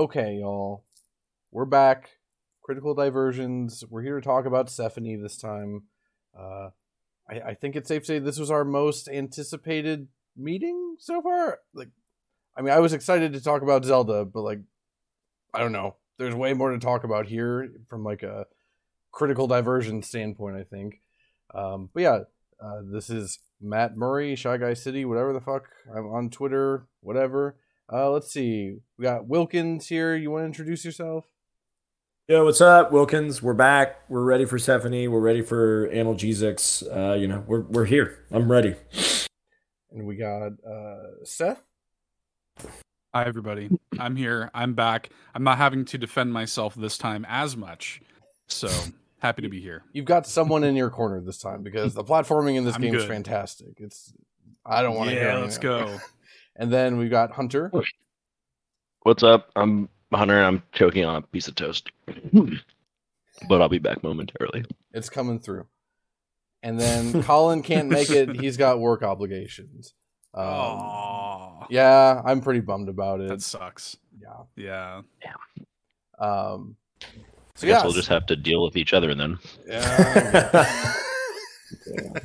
Okay, y'all. We're back. Critical diversions. We're here to talk about Sephonie this time. Uh, I, I think it's safe to say this was our most anticipated meeting so far. Like, I mean, I was excited to talk about Zelda, but like, I don't know. There's way more to talk about here from like a critical diversion standpoint. I think. Um, but yeah, uh, this is Matt Murray, Shy Guy City, whatever the fuck. I'm on Twitter, whatever. Uh, let's see. We got Wilkins here. You want to introduce yourself? Yo, what's up, Wilkins? We're back. We're ready for Sephonie. We're ready for analgesics. Uh, you know, we're we're here. I'm ready. And we got uh, Seth. Hi, everybody. I'm here. I'm back. I'm not having to defend myself this time as much. So happy to be here. You've got someone in your corner this time because the platforming in this I'm game is fantastic. It's I don't want to hear. Yeah, anything let's go. And then we've got Hunter. What's up? I'm Hunter and I'm choking on a piece of toast. but I'll be back momentarily. It's coming through. And then Colin can't make it. He's got work obligations. Um, Aw, yeah, I'm pretty bummed about it. that sucks. yeah. Yeah. Yeah. Um, so I guess yeah, we'll just have to deal with each other then. yeah.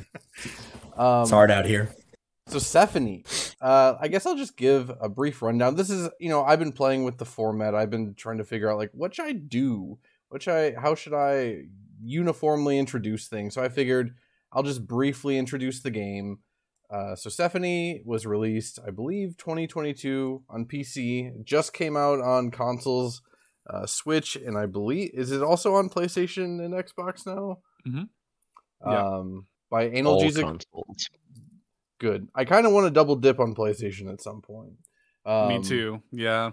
um, It's hard out here. So Sephonie, uh, I guess I'll just give a brief rundown. This is, you know, I've been playing with the format. I've been trying to figure out like what should I do, what should I, how should I uniformly introduce things. So I figured I'll just briefly introduce the game. Uh, so Sephonie was released, I believe, 2022 on PC. It just came out on consoles, uh, Switch, and I believe is it also on PlayStation and Xbox now? Mhm. Yeah. Um, by Analgesic. Good. I kind of want to double dip on PlayStation at some point. Um, Me too. Yeah.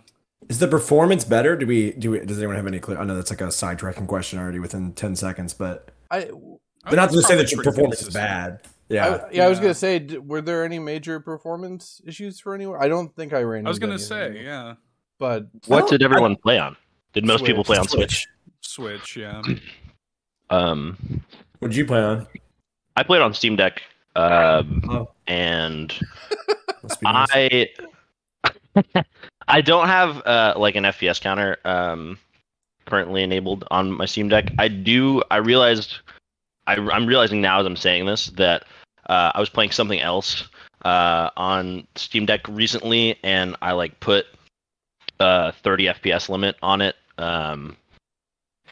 Is the performance better? Do we do? We, does anyone have any clear? I know that's like a sidetracking question already within ten seconds, but I, but not to say that your performance is bad. yeah, Yeah. I, yeah, I was gonna say, were there any major performance issues for anyone? I don't think I ran. I was gonna anything, say, yeah. but What did everyone play on? Did most people play on Switch? Switch, yeah. Um, What did you play on? I played on Steam Deck, um, Oh. and Must be nice. I I don't have uh, like an FPS counter um, currently enabled on my Steam Deck. I do. I realized. I, I'm realizing now as I'm saying this that uh, I was playing something else uh, on Steam Deck recently, and I like put uh 30 FPS limit on it um,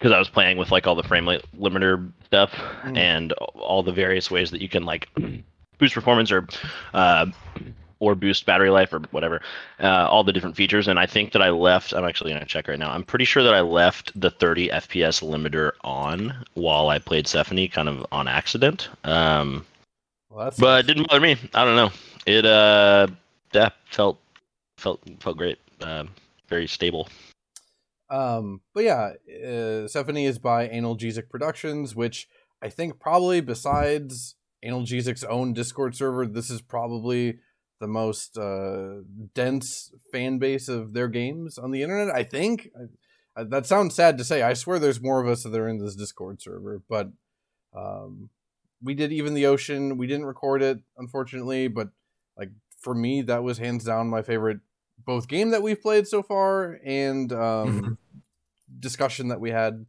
because I was playing with like all the frame limiter stuff Mm. and all the various ways that you can like boost performance or uh, or boost battery life or whatever, uh, all the different features. And I think that I left. I'm actually gonna check right now. I'm pretty sure that I left the 30 FPS limiter on while I played Sephonie, kind of on accident. Um, well, but it didn't bother me. I don't know. It uh, yeah, felt felt felt great. Um, very stable. Um, but yeah, uh, Sephonie is by Analgesic Productions, which I think probably besides Analgesic's own Discord server, this is probably the most uh, dense fan base of their games on the internet. I think I, I- that sounds sad to say. I swear there's more of us that are in this Discord server, but um, we did even the ocean. We didn't record it, unfortunately, but like for me, that was hands down my favorite both game that we've played so far and um, discussion that we had.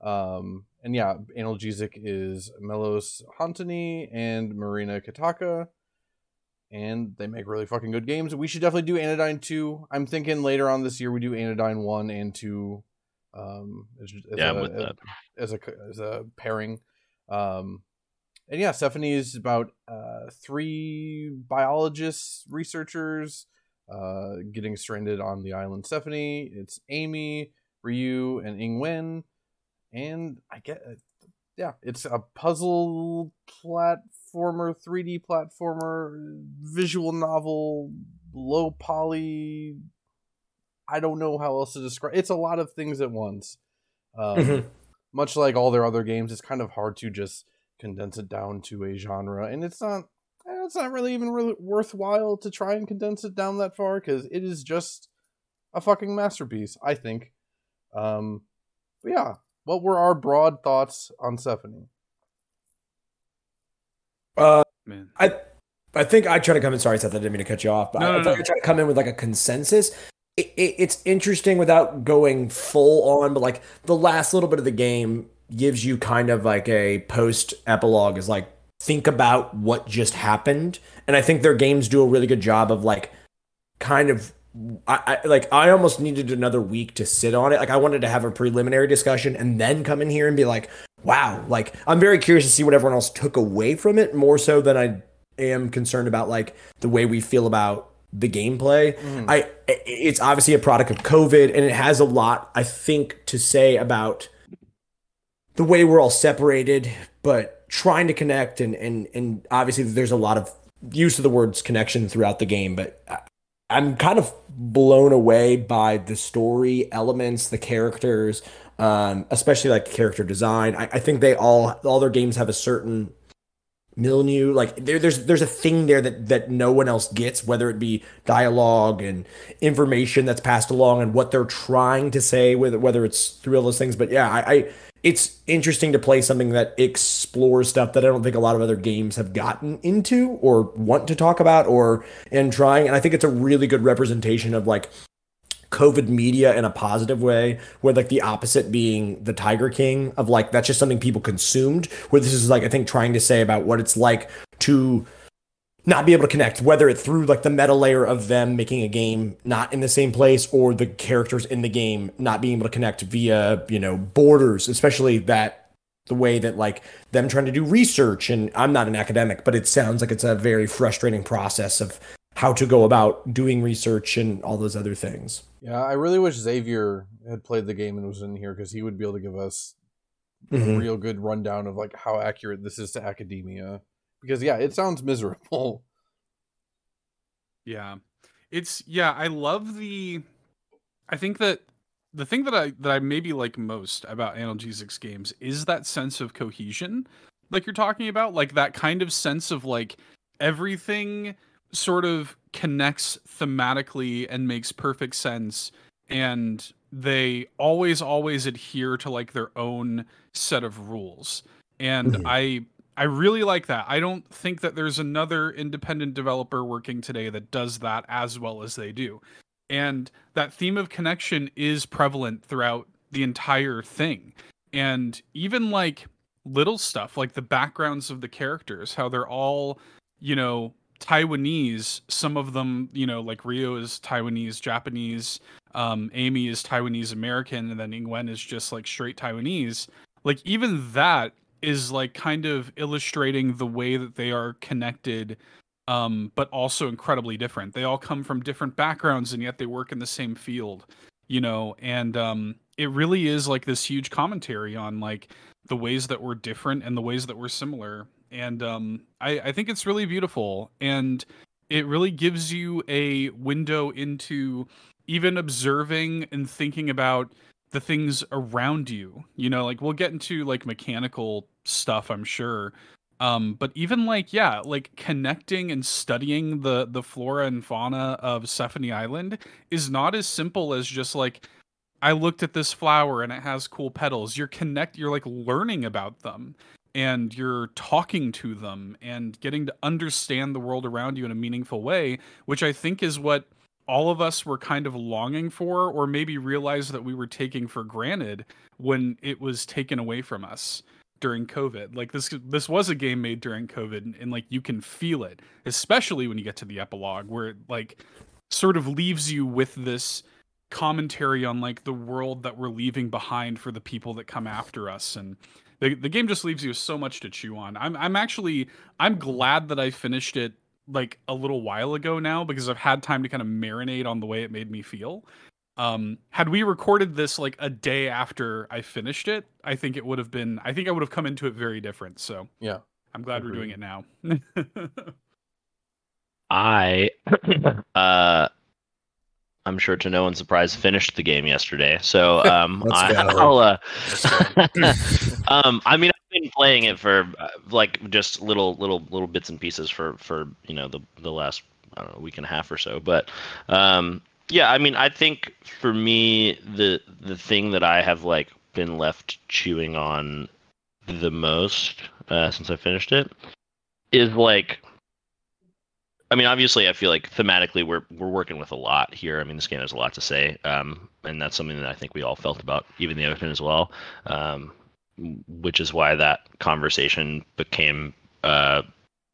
Um, and yeah, Analgesic is Melos Han-Tani and Marina Kittaka. And they make really fucking good games. We should definitely do Anodyne 2. I'm thinking later on this year we do Anodyne 1 and 2. Um, as, as Yeah, a, with that. as a as a pairing. Um, and yeah, Sephonie is about uh, three biologists, researchers, uh, getting stranded on the island Sephonie. It's Amy, Ryu, and Ingwen, and I get, yeah, it's a puzzle platformer, 3D platformer, visual novel, low poly. I don't know how else to describe. It's a lot of things at once. Um, Mhm. Much like all their other games, it's kind of hard to just condense it down to a genre, and it's not. It's not really even really worthwhile to try and condense it down that far because it is just a fucking masterpiece. I think. Um, but yeah, what were our broad thoughts on Sephonie? Uh, Man. I I think I try to come in. Sorry, Seth, I didn't mean to cut you off, but No, I, I no, think no. I try to come in with like a consensus. it, it, it's interesting without going full on, but like the last little bit of the game gives you kind of like a post epilogue is like think about what just happened, and I think their games do a really good job of like kind of I, I, like I almost needed another week to sit on it. Like I wanted to have a preliminary discussion and then come in here and be like, wow, like I'm very curious to see what everyone else took away from it more so than I am concerned about like the way we feel about the gameplay. Mm. I it's obviously a product of COVID and it has a lot I think to say about the way we're all separated, but trying to connect and and and obviously there's a lot of use of the words connection throughout the game, but I'm kind of blown away by the story elements, the characters, um, especially like character design. I, I, think they all all their games have a certain milieu. Like there, there's there's a thing there that that no one else gets, whether it be dialogue and information that's passed along and what they're trying to say, with whether it's through all those things. But yeah, I, I it's interesting to play something that explores stuff that I don't think a lot of other games have gotten into or want to talk about or and trying. And I think it's a really good representation of like COVID media in a positive way, where like the opposite being the Tiger King of like that's just something people consumed. Where this is like I think trying to say about what it's like to not be able to connect, whether it's through like the meta layer of them making a game not in the same place or the characters in the game not being able to connect via, you know, borders, especially that the way that like them trying to do research. And I'm not an academic, but it sounds like it's a very frustrating process of how to go about doing research and all those other things. Yeah, I really wish Xavier had played the game and was in here because he would be able to give us mm-hmm. a real good rundown of like how accurate this is to academia because yeah, it sounds miserable. Yeah. It's yeah, I love the I think that the thing that I that I maybe like most about analgesics games is that sense of cohesion like you're talking about like that kind of sense of like everything sort of connects thematically and makes perfect sense and they always always adhere to like their own set of rules and mm-hmm. i I really like that. I don't think that there's another independent developer working today that does that as well as they do. And that theme of connection is prevalent throughout the entire thing. And even like little stuff like the backgrounds of the characters, how they're all, you know, Taiwanese. Some of them, you know, like Ryu is Taiwanese, Japanese, um, Amy is Taiwanese American, and then Ingwen is just like straight Taiwanese. Like even that is like kind of illustrating the way that they are connected um, but also incredibly different. They all come from different backgrounds and yet they work in the same field, you know, and um, it really is like this huge commentary on like the ways that we're different and the ways that we're similar. And um, I, I think it's really beautiful and it really gives you a window into even observing and thinking about the things around you you know like we'll get into like mechanical stuff i'm sure um but even like yeah like connecting and studying the the flora and fauna of Sephonie Island is not as simple as just like I looked at this flower and it has cool petals. You're connect you're like learning about them and you're talking to them and getting to understand the world around you in a meaningful way, which I think is what all of us were kind of longing for or maybe realized that we were taking for granted when it was taken away from us during covid. Like this this was a game made during covid and, and like you can feel it especially when you get to the epilogue where it like sort of leaves you with this commentary on like the world that we're leaving behind for the people that come after us. And the, the game just leaves you so much to chew on. I'm i'm actually i'm glad that i finished it like a little while ago now because I've had time to kind of marinate on the way it made me feel. Um, had we recorded this like a day after I finished it, I think it would have been. I think I would have come into it very different. So yeah, I'm glad we're doing it now. I, uh, I'm sure to no one's surprise, finished the game yesterday. So um, I, will uh, um, I mean, been playing it for uh, like just little little little bits and pieces for for you know the the last I don't know week and a half or so. But um, yeah, I mean, I think for me the the thing that I have like been left chewing on the most uh, since I finished it is like I mean, obviously, I feel like thematically we're we're working with a lot here. I mean, this game has a lot to say, um, and that's something that I think we all felt about, even the other open as well. Um, which is why that conversation became uh,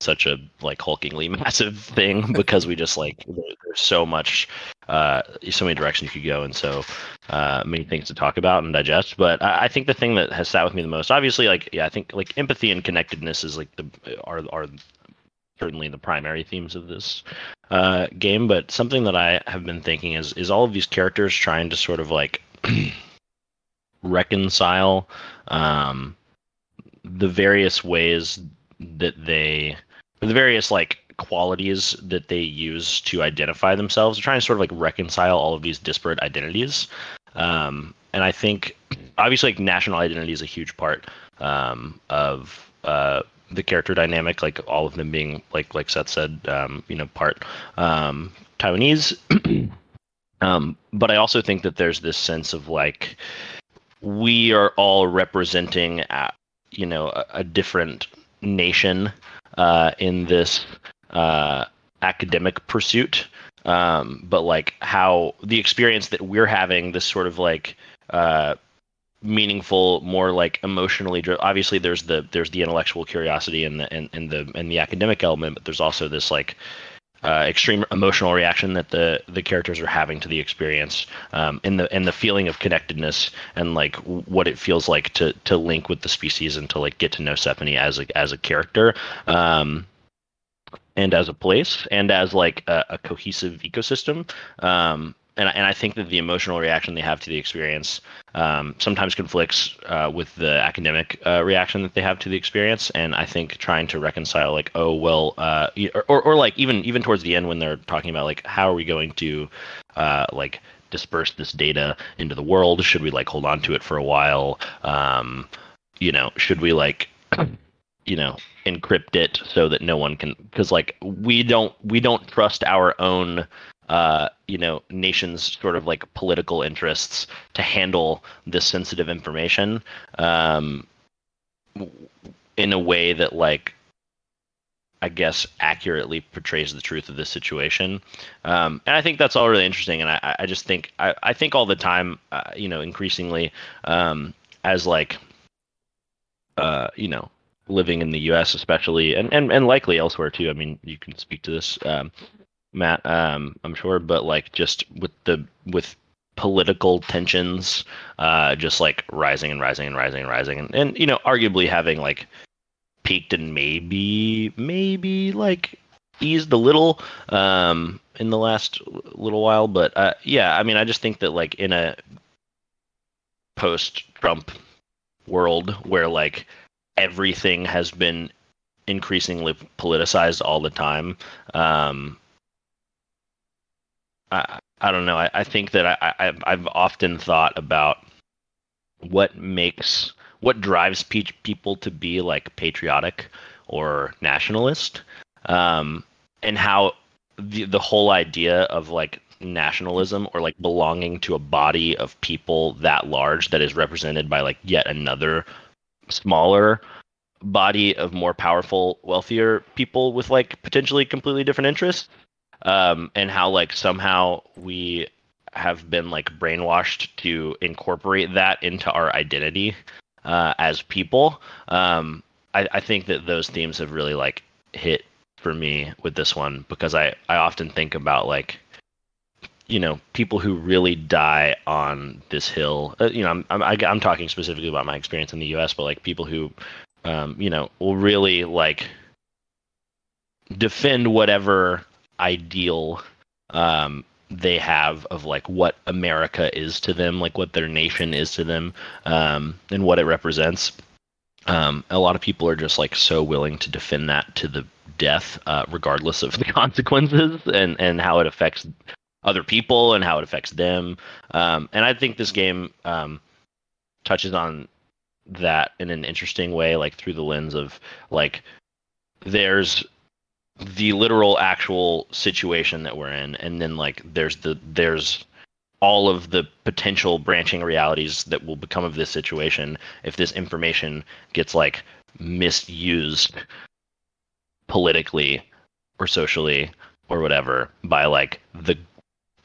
such a like hulkingly massive thing because we just like there's so much uh so many directions you could go and so uh many things to talk about and digest. But I, I, think the thing that has sat with me the most obviously like yeah i think like empathy and connectedness is like the are are certainly the primary themes of this uh game. But something that i have been thinking is is all of these characters trying to sort of like reconcile um the various ways that they the various like qualities that they use to identify themselves. They're trying to sort of like reconcile all of these disparate identities. Um, and I think obviously like national identity is a huge part um, of uh, the character dynamic, like all of them being like like Seth said, um, you know, part um, Taiwanese. um, but I also think that there's this sense of like we are all representing, you know, a, a different nation uh, in this uh, academic pursuit. Um, but like how the experience that we're having, this sort of like uh, meaningful, more like emotionally driven. Obviously, there's the there's the intellectual curiosity and the and, and the and the academic element, but there's also this like uh, extreme emotional reaction that the the characters are having to the experience, um, and the and the feeling of connectedness and like what it feels like to to link with the species and to like get to know Sephonie as a as a character. Um, and as a place and as like a, a cohesive ecosystem um, and, and I think that the emotional reaction they have to the experience um, sometimes conflicts uh, with the academic uh, reaction that they have to the experience. And I think trying to reconcile, like, oh well, uh, or, or, or like even even towards the end when they're talking about like how are we going to uh, like disperse this data into the world? Should we like hold on to it for a while? Um, you know, should we like you know encrypt it so that no one can because like we don't we don't trust our own uh, you know, nations' sort of like political interests to handle this sensitive information um, in a way that, like, I guess, accurately portrays the truth of the situation. Um, and I think that's all really interesting. And I, I just think, I, I think all the time, uh, you know, increasingly um, as like, uh, you know, living in the U.S. especially, and, and and likely elsewhere too. I mean, you can speak to this. Um, Matt, um, I'm sure, but like just with the with political tensions, uh, just like rising and rising and rising and rising, and, and you know, arguably having like peaked and maybe maybe like eased a little um, in the last little while, but uh, yeah, I mean, I just think that like in a post-Trump world where like everything has been increasingly politicized all the time. Um, I, I don't know. I, I think that I, I I've often thought about what makes what drives pe- people to be like patriotic or nationalist, um, and how the the whole idea of like nationalism or like belonging to a body of people that large that is represented by like yet another smaller body of more powerful wealthier people with like potentially completely different interests um, and how like somehow we have been like brainwashed to incorporate that into our identity uh, as people. Um, I, I think that those themes have really like hit for me with this one because I, I often think about like you know people who really die on this hill uh, you know I'm, I'm i'm talking specifically about my experience in the us but like people who um, you know will really like defend whatever ideal um, they have of like what America is to them, like what their nation is to them, um, and what it represents. Um, a lot of people are just like so willing to defend that to the death, uh, regardless of the consequences and and how it affects other people and how it affects them. Um, and I think this game um, touches on that in an interesting way, like through the lens of like there's the literal actual situation that we're in and then like there's the there's all of the potential branching realities that will become of this situation if this information gets like misused politically or socially or whatever by like the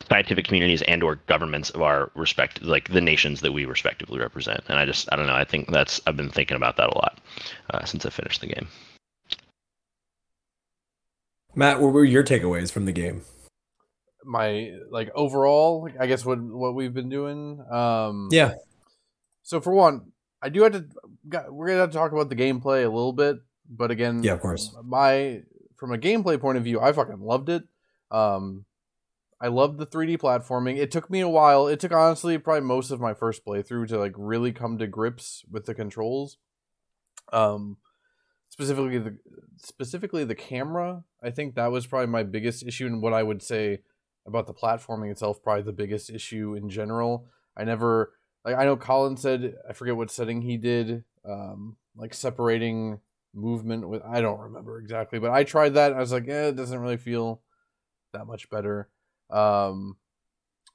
scientific communities and or governments of our respect like the nations that we respectively represent. And i just i don't know i think that's i've been thinking about that a lot uh, since i finished the game Matt, what were your takeaways from the game? My like overall, I guess what what we've been doing. Um, Yeah. So for one, I do have to. got- We're gonna have to talk about the gameplay a little bit, but again, Yeah, of course. My from a gameplay point of view, I fucking loved it. Um, I loved the 3D platforming. It took me a while. It took honestly probably most of my first playthrough to like really come to grips with the controls. Um, specifically the specifically the camera. I think that was probably my biggest issue, and what I would say about the platforming itself, probably the biggest issue in general. I never like I know Colin said I forget what setting he did, um, like separating movement with I don't remember exactly, but I tried that. I was like, eh, it doesn't really feel that much better. Um,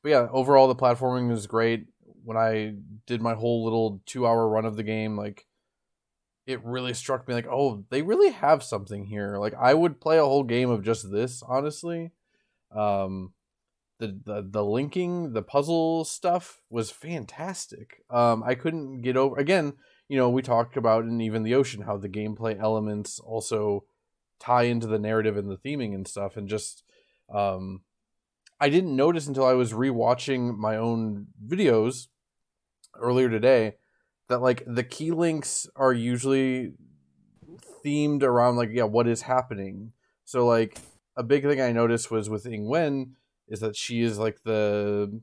but yeah, overall the platforming was great. When I did my whole little two hour run of the game, like it really struck me like, oh, they really have something here. Like I would play a whole game of just this, honestly. Um, the, the the linking, the puzzle stuff was fantastic. Um, I couldn't get over again. You know, we talked about in even the ocean how the gameplay elements also tie into the narrative and the theming and stuff, and just um, I didn't notice until I was rewatching my own videos earlier today that like the key links are usually themed around like yeah what is happening. So like a big thing I noticed was with Ingwen is that she is like the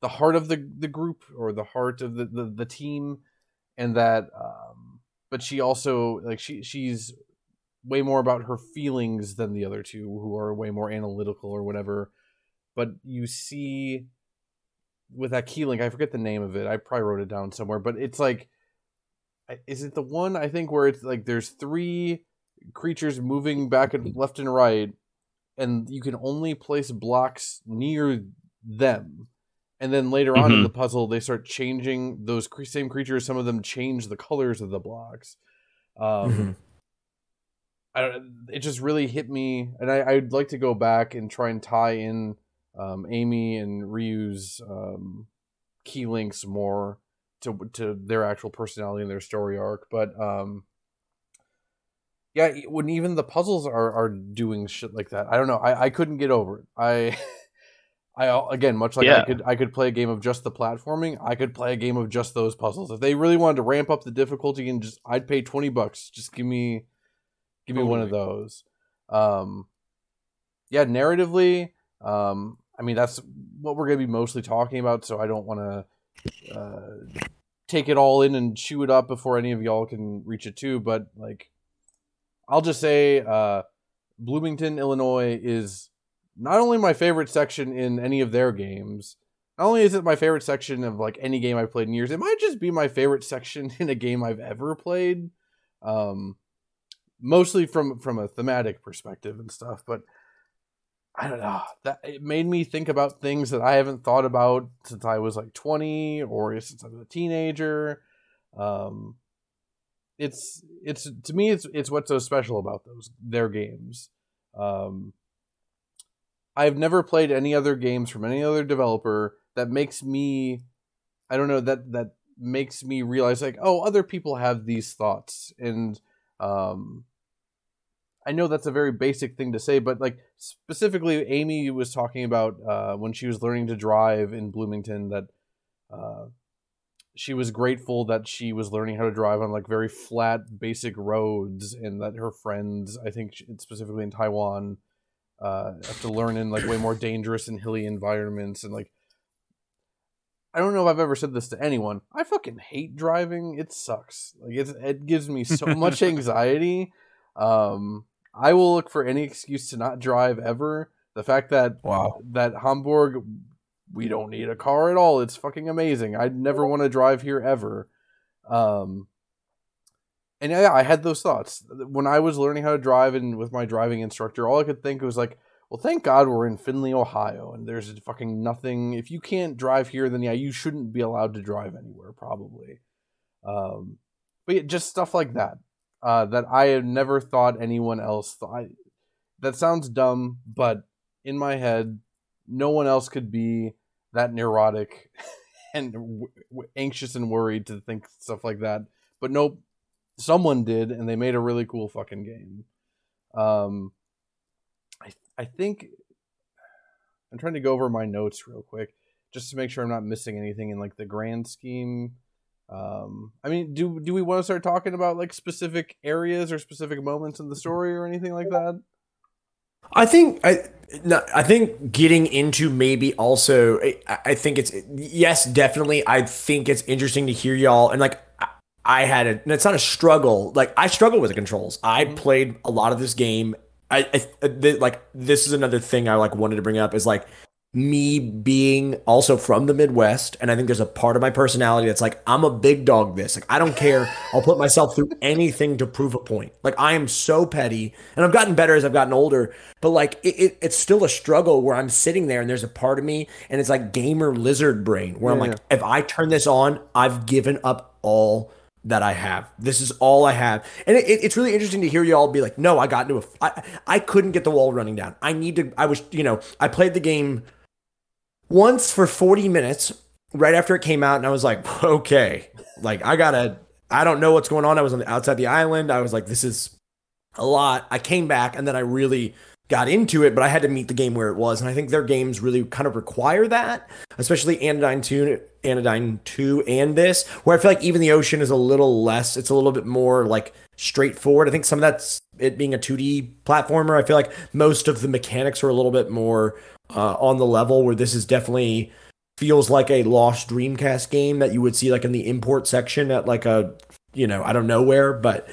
the heart of the the group or the heart of the the, the team and that um but she also like she she's way more about her feelings than the other two who are way more analytical or whatever but you see with that key link i forget the name of it i probably wrote it down somewhere but it's like is it the one i think where it's like there's three creatures moving back and left and right and you can only place blocks near them and then later on in Mhm. the puzzle they start changing those cre- same creatures some of them change the colors of the blocks um Mhm. I don't, it just really hit me, and I, I'd like to go back and try and tie in um, Amy and Ryu's um, key links more to to their actual personality and their story arc. But um, yeah, when even the puzzles are are doing shit like that, I don't know. I, I couldn't get over it. I. I again, much like I could, I could play a game of just the platforming. I could play a game of just those puzzles. If they really wanted to ramp up the difficulty and just, I'd pay twenty bucks. Just give me, give me one of those. Um, yeah, narratively, um, I mean that's what we're gonna be mostly talking about. So I don't want to uh, take it all in and chew it up before any of y'all can reach it too. But like, I'll just say, uh, Bloomington, Illinois is not only my favorite section in any of their games. Not only is it my favorite section of like any game I've played in years, it might just be my favorite section in a game I've ever played. Um, mostly from from a thematic perspective and stuff, but I don't know. That it made me think about things that I haven't thought about since I was like 20 or since I was a teenager. Um, it's it's to me it's it's what's so special about those their games. Um, I've never played any other games from any other developer that makes me I don't know that that makes me realize like oh other people have these thoughts and um I know that's a very basic thing to say but like specifically Amy was talking about uh when she was learning to drive in Bloomington that uh she was grateful that she was learning how to drive on like very flat basic roads and that her friends I think specifically in Taiwan uh have to learn in like way more dangerous and hilly environments and like I don't know if I've ever said this to anyone. I fucking hate driving. It sucks. Like it's, it gives me so much anxiety. Um, I will look for any excuse to not drive ever. The fact that Wow. that Hamburg, we don't need a car at all. It's fucking amazing. I'd never want to drive here ever. Um, and yeah, I had those thoughts when I was learning how to drive and with my driving instructor. All I could think was like, well, thank God we're in Findlay, Ohio, and there's fucking nothing. If you can't drive here, then yeah, you shouldn't be allowed to drive anywhere, probably. Um, but yeah, just stuff like that uh, that I had never thought anyone else thought. That sounds dumb, but in my head, no one else could be that neurotic and w- anxious and worried to think stuff like that. But nope, someone did, and they made a really cool fucking game. Um, I I think I'm trying to go over my notes real quick just to make sure I'm not missing anything in like the grand scheme. Um, I mean, do do we want to start talking about like specific areas or specific moments in the story or anything like that? I think I no, I think getting into maybe also I, I think it's yes definitely I think it's interesting to hear y'all and like I- I had a and it's not a struggle like I struggle with the controls I Mhm. played a lot of this game I, I th- like this is another thing I like wanted to bring up is like me being also from the Midwest, and I think there's a part of my personality that's like, I'm a big dog this. Like, I don't care. I'll put myself through anything to prove a point. Like, I am so petty, and I've gotten better as I've gotten older, but like, it, it, it's still a struggle where I'm sitting there and there's a part of me, and it's like gamer lizard brain, where I'm like, if I turn this on, I've given up all that I have. This is all I have. And it, it- it's really interesting to hear y'all be like, no, I got into a, I, I couldn't get the wall running down. I need to, I was, you know, I played the game once for 40 minutes right after it came out. And I was like, okay, like I gotta, I don't know what's going on. I was on the outside the island. I was like, this is a lot. I came back and then I really got into it, but I had to meet the game where it was. And I think their games really kind of require that, especially Anodyne 2, Anodyne 2 and this, where I feel like even the ocean is a little less, it's a little bit more like straightforward. I think some of that's it being a 2D platformer. I feel like most of the mechanics are a little bit more uh, on the level where this is definitely feels like a lost Dreamcast game that you would see like in the import section at like a, you know, I don't know where, but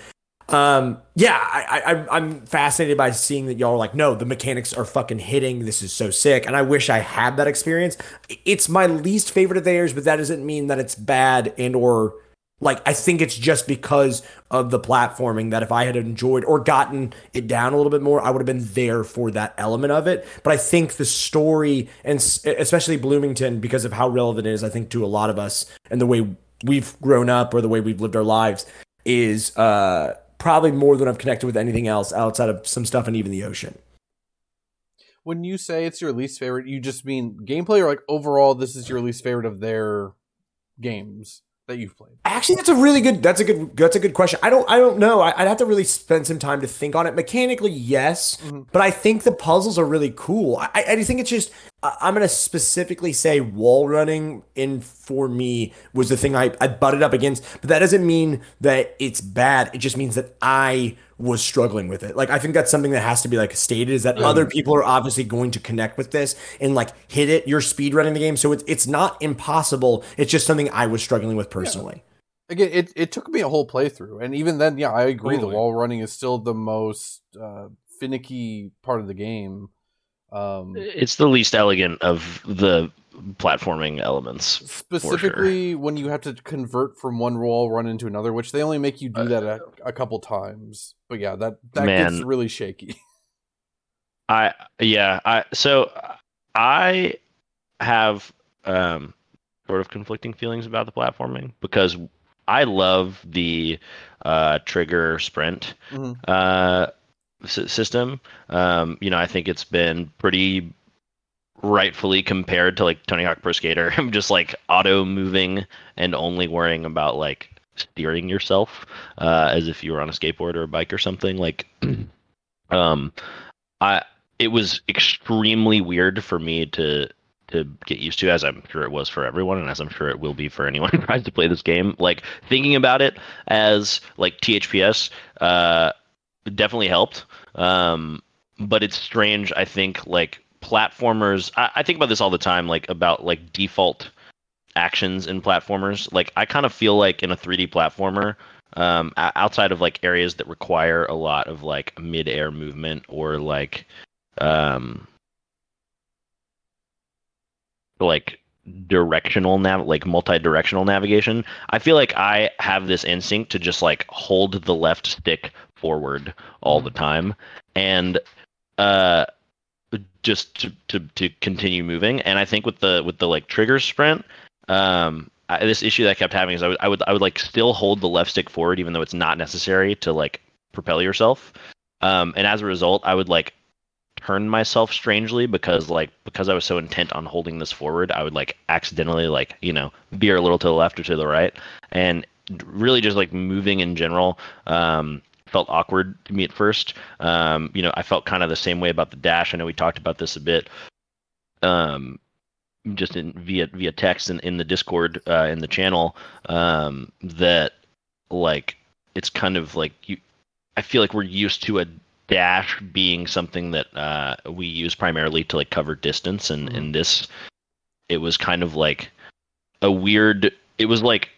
um, yeah, I, I, I'm- fascinated by seeing that y'all are like, no, the mechanics are fucking hitting. This is so sick, and I wish I had that experience. It's my least favorite of theirs, but that doesn't mean that it's bad and or like I think it's just because of the platforming that if I had enjoyed or gotten it down a little bit more, I would have been there for that element of it. But I think the story and especially Bloomington, because of how relevant it is, I think to a lot of us and the way we've grown up or the way we've lived our lives is uh probably more than I've connected with anything else outside of some stuff and even the ocean. When you say it's your least favorite, you just mean gameplay or like overall this is your least favorite of their games that you've played? Actually, that's a really good. That's a good. That's a good question. I don't. I don't know. I, I'd have to really spend some time to think on it. Mechanically, yes, Mhm. but I think the puzzles are really cool. I, I think it's just. I'm gonna specifically say wall running in for me was the thing I I butted up against. But that doesn't mean that it's bad. It just means that I was struggling with it. Like I think that's something that has to be like stated is that other people are obviously going to connect with this and like hit it. You're speed running the game, so it's it's not impossible. It's just something I was struggling with personally. Again, it, it took me a whole playthrough, and even then, yeah, I agree. Totally. The wall running is still the most uh, finicky part of the game. Um, It's the least elegant of the platforming elements. specifically when you have to convert from one wall run into another, which they only make you do that a, a couple times. But yeah, that that gets really shaky. I yeah, I so I have um sort of conflicting feelings about the platforming because I love the uh trigger sprint Mhm. uh s- system. Um you know, I think it's been pretty rightfully compared to like Tony Hawk Pro Skater. I'm just like auto moving and only worrying about like steering yourself uh as if you were on a skateboard or a bike or something like um I it was extremely weird for me to to get used to as I'm sure it was for everyone and as I'm sure it will be for anyone who tries to play this game like thinking about it as like THPS uh definitely helped um but it's strange I think like platformers I, I think about this all the time like about like default actions in platformers. Like I kind of feel like in a 3D platformer um outside of like areas that require a lot of like mid-air movement or like um like directional nav like multi-directional navigation i feel like i have this instinct to just like hold the left stick forward all the time. And uh just to, to to continue moving and i think with the with the like trigger sprint um I, this issue that I kept having is I would, I would I would like still hold the left stick forward even though it's not necessary to like propel yourself um and as a result I would like turn myself strangely because like because I was so intent on holding this forward, I would like accidentally like you know veer a little to the left or to the right, and really just like moving in general. Um, felt awkward to me at first. Um, you know, I felt kind of the same way about the dash. I know we talked about this a bit. Um, just in via via text and in, in the Discord uh, in the channel um, that like it's kind of like you. I feel like we're used to a dash being something that uh, we use primarily to like cover distance, and in this, it was kind of like a weird. It was like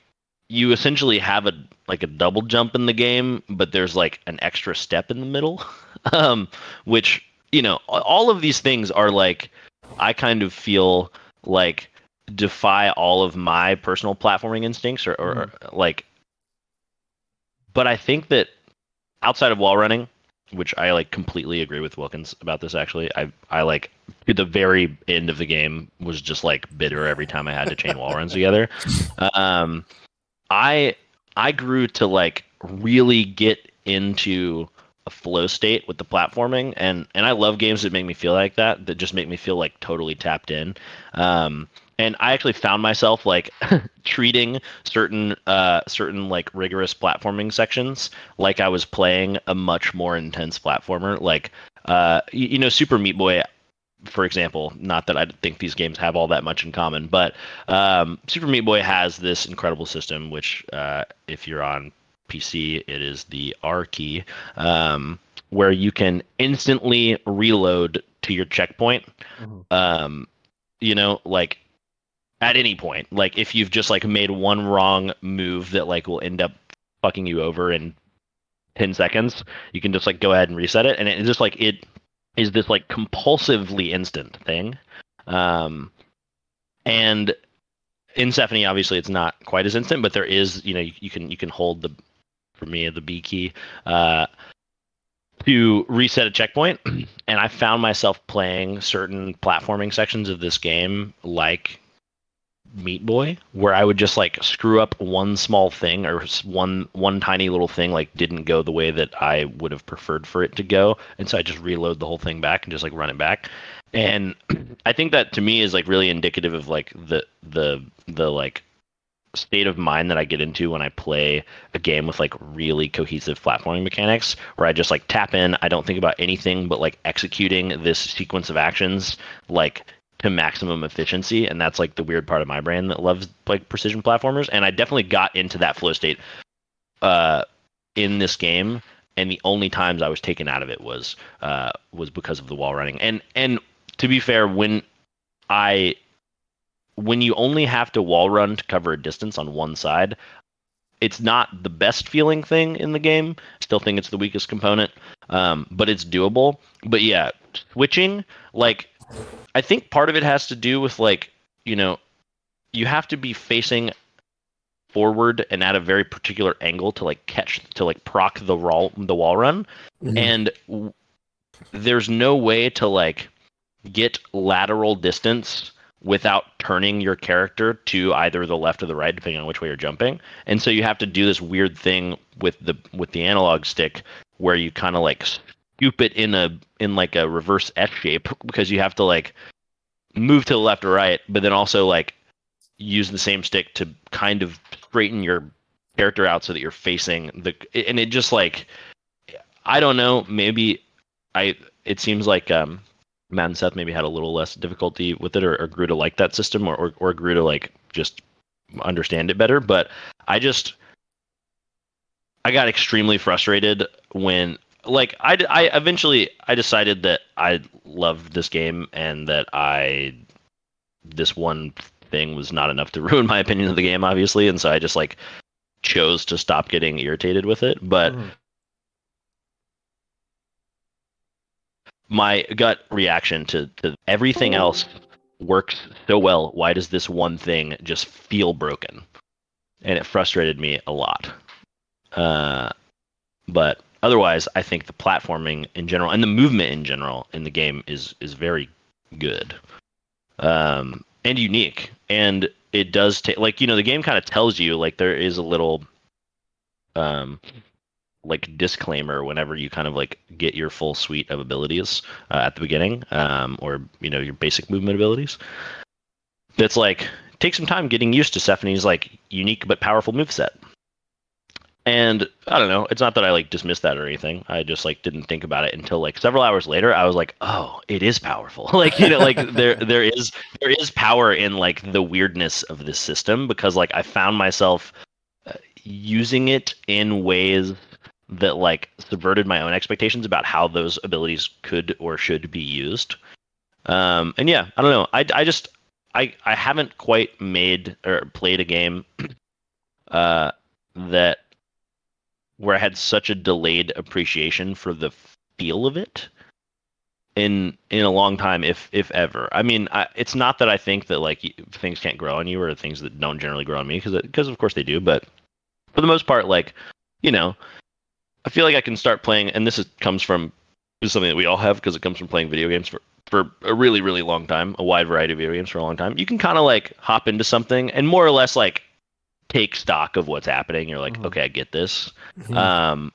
you essentially have a like a double jump in the game, but there's like an extra step in the middle, um, which you know all of these things are like I kind of feel like defy all of my personal platforming instincts or, or, or like but I think that outside of wall running, which I like completely agree with Wilkins about this actually. I I like the very end of the game was just like bitter every time I had to chain wall runs together. Um I I grew to like really get into a flow state with the platforming and and I love games that make me feel like that that just make me feel like totally tapped in. Um and I actually found myself like treating certain uh certain like rigorous platforming sections like I was playing a much more intense platformer like uh you, you know Super Meat Boy for example, not that I think these games have all that much in common, but um, Super Meat Boy has this incredible system, which, uh, if you're on PC, it is the R key, um, where you can instantly reload to your checkpoint. Mhm. Um, you know, like at any point, like if you've just like made one wrong move that like will end up fucking you over in 10 seconds, you can just like go ahead and reset it. And it's just like it is this like compulsively instant thing. Um, and in Sephonie, obviously, it's not quite as instant, but there is, you know, you, you can you can hold the, for me, the B key, uh, to reset a checkpoint. And I found myself playing certain platforming sections of this game, like Meat Boy, where I would just like screw up one small thing or one one tiny little thing, like didn't go the way that I would have preferred for it to go, and so I just reload the whole thing back and just like run it back. And I think that to me is like really indicative of like the the the like state of mind that I get into when I play a game with like really cohesive platforming mechanics where I just like tap in, I don't think about anything but like executing this sequence of actions like to maximum efficiency and that's like the weird part of my brain that loves like precision platformers and I definitely got into that flow state uh in this game and the only times I was taken out of it was uh was because of the wall running and and to be fair when I when you only have to wall run to cover a distance on one side, it's not the best feeling thing in the game. Still think it's the weakest component, um, but it's doable. But yeah, switching, like, I think part of it has to do with like, you know, you have to be facing forward and at a very particular angle to like catch to like proc the wall the wall run Mhm. and w- there's no way to like get lateral distance without turning your character to either the left or the right depending on which way you're jumping and so you have to do this weird thing with the with the analog stick where you kind of like scoop it in a in like a reverse s shape because you have to like move to the left or right but then also like use the same stick to kind of straighten your character out so that you're facing the and it just like I don't know. Maybe I. It seems like um, Matt and Seth maybe had a little less difficulty with it, or, or grew to like that system, or, or or grew to like just understand it better. But I just I got extremely frustrated when like I, I eventually I decided that I loved this game and that I this one thing was not enough to ruin my opinion of the game obviously and so I just like chose to stop getting irritated with it but Mhm. my gut reaction to, to everything else works so well. Why does this one thing just feel broken? And it frustrated me a lot. Uh, but otherwise, I think the platforming in general and the movement in general in the game is is very good um, and unique. And it does take like you know the game kind of tells you like there is a little um like disclaimer whenever you kind of like get your full suite of abilities uh, at the beginning, um, or you know your basic movement abilities. That's like take some time getting used to Sephonie's like unique but powerful move set. And I don't know, it's not that I like dismissed that or anything. I just like didn't think about it until like several hours later. I was like, "Oh, it is powerful." like, you know, like there there is there is power in like the weirdness of this system because like I found myself uh, using it in ways that like subverted my own expectations about how those abilities could or should be used. Um, and yeah, I don't know. I, I just I I haven't quite made or played a game uh, that where I had such a delayed appreciation for the feel of it in in a long time, if if ever. I mean, I, it's not that I think that like things can't grow on you or things that don't generally grow on me because because of course they do, but for the most part, like you know, I feel like I can start playing, and this is, comes from is something that we all have because it comes from playing video games for for a really really long time, a wide variety of video games for a long time. You can kind of like hop into something and more or less like take stock of what's happening. You're like, Mhm. okay, I get this, Mhm. um,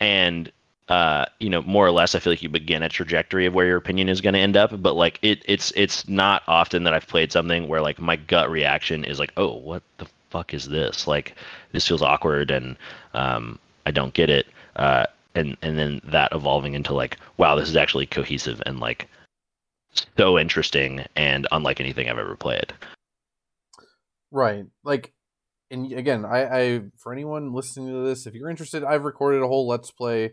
and uh, you know, more or less, I feel like you begin a trajectory of where your opinion is going to end up. But like, it it's it's not often that I've played something where like my gut reaction is like, oh, what the fuck is this? Like, this feels awkward, and um, I don't get it. Uh, and and then that evolving into like, wow, this is actually cohesive and like so interesting and unlike anything I've ever played. Right. Like, and again, I, I for anyone listening to this, if you're interested, I've recorded a whole let's play,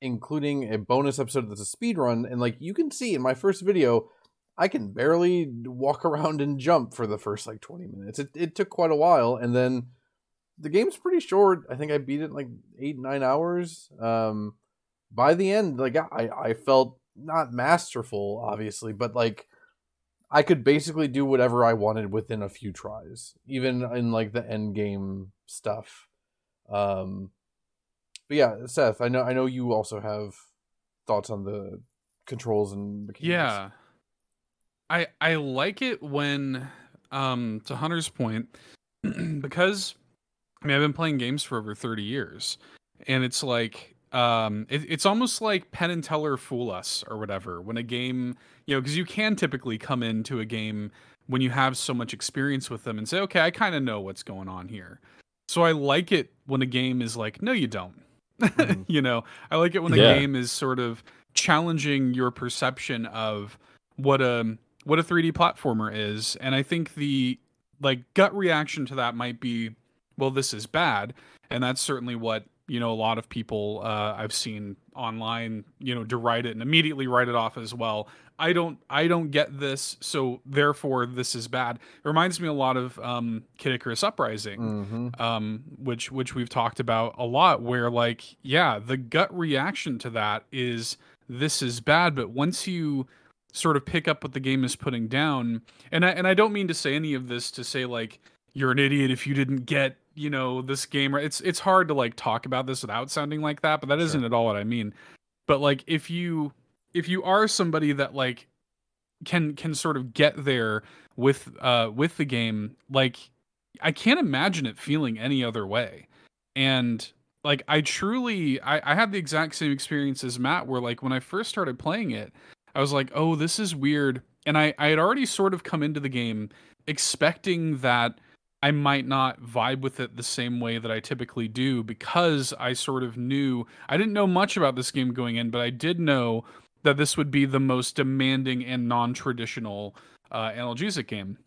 including a bonus episode that's a speed run, and like you can see in my first video, I can barely walk around and jump for the first like 20 minutes. It it took quite a while, and then the game's pretty short. I think I beat it in like eight nine hours. Um, by the end, like I I felt not masterful, obviously, but like I could basically do whatever I wanted within a few tries, even in like the end game stuff. Um, but yeah, Seth, I know I know you also have thoughts on the controls and mechanics. Yeah. I I like it when um to Hunter's point because I mean I've been playing games for over 30 years and it's like um it, it's almost like Penn and Teller fool us or whatever when a game you know because you can typically come into a game when you have so much experience with them and say okay I kind of know what's going on here. So I like it when a game is like no you don't. Mhm. you know, I like it when a Yeah. game is sort of challenging your perception of what a what a 3D platformer is, and I think the like gut reaction to that might be, well, this is bad, and that's certainly what you know a lot of people uh, I've seen online, you know, deride it and immediately write it off as well. I don't I don't get this, so therefore this is bad. It reminds me a lot of um, Kid Icarus Uprising Mhm. um, which which we've talked about a lot where like yeah the gut reaction to that is this is bad but once you sort of pick up what the game is putting down and I, and I don't mean to say any of this to say like you're an idiot if you didn't get you know this game it's it's hard to like talk about this without sounding like that but that Sure. not at all what I mean but like if you if you are somebody that like can can sort of get there with uh with the game like I can't imagine it feeling any other way. And like I truly I, I had the exact same experience as Matt where like when I first started playing it, I was like, oh, this is weird. And I, I had already sort of come into the game expecting that I might not vibe with it the same way that I typically do because I sort of knew I didn't know much about this game going in, but I did know that this would be the most demanding and non-traditional uh, analgesic game.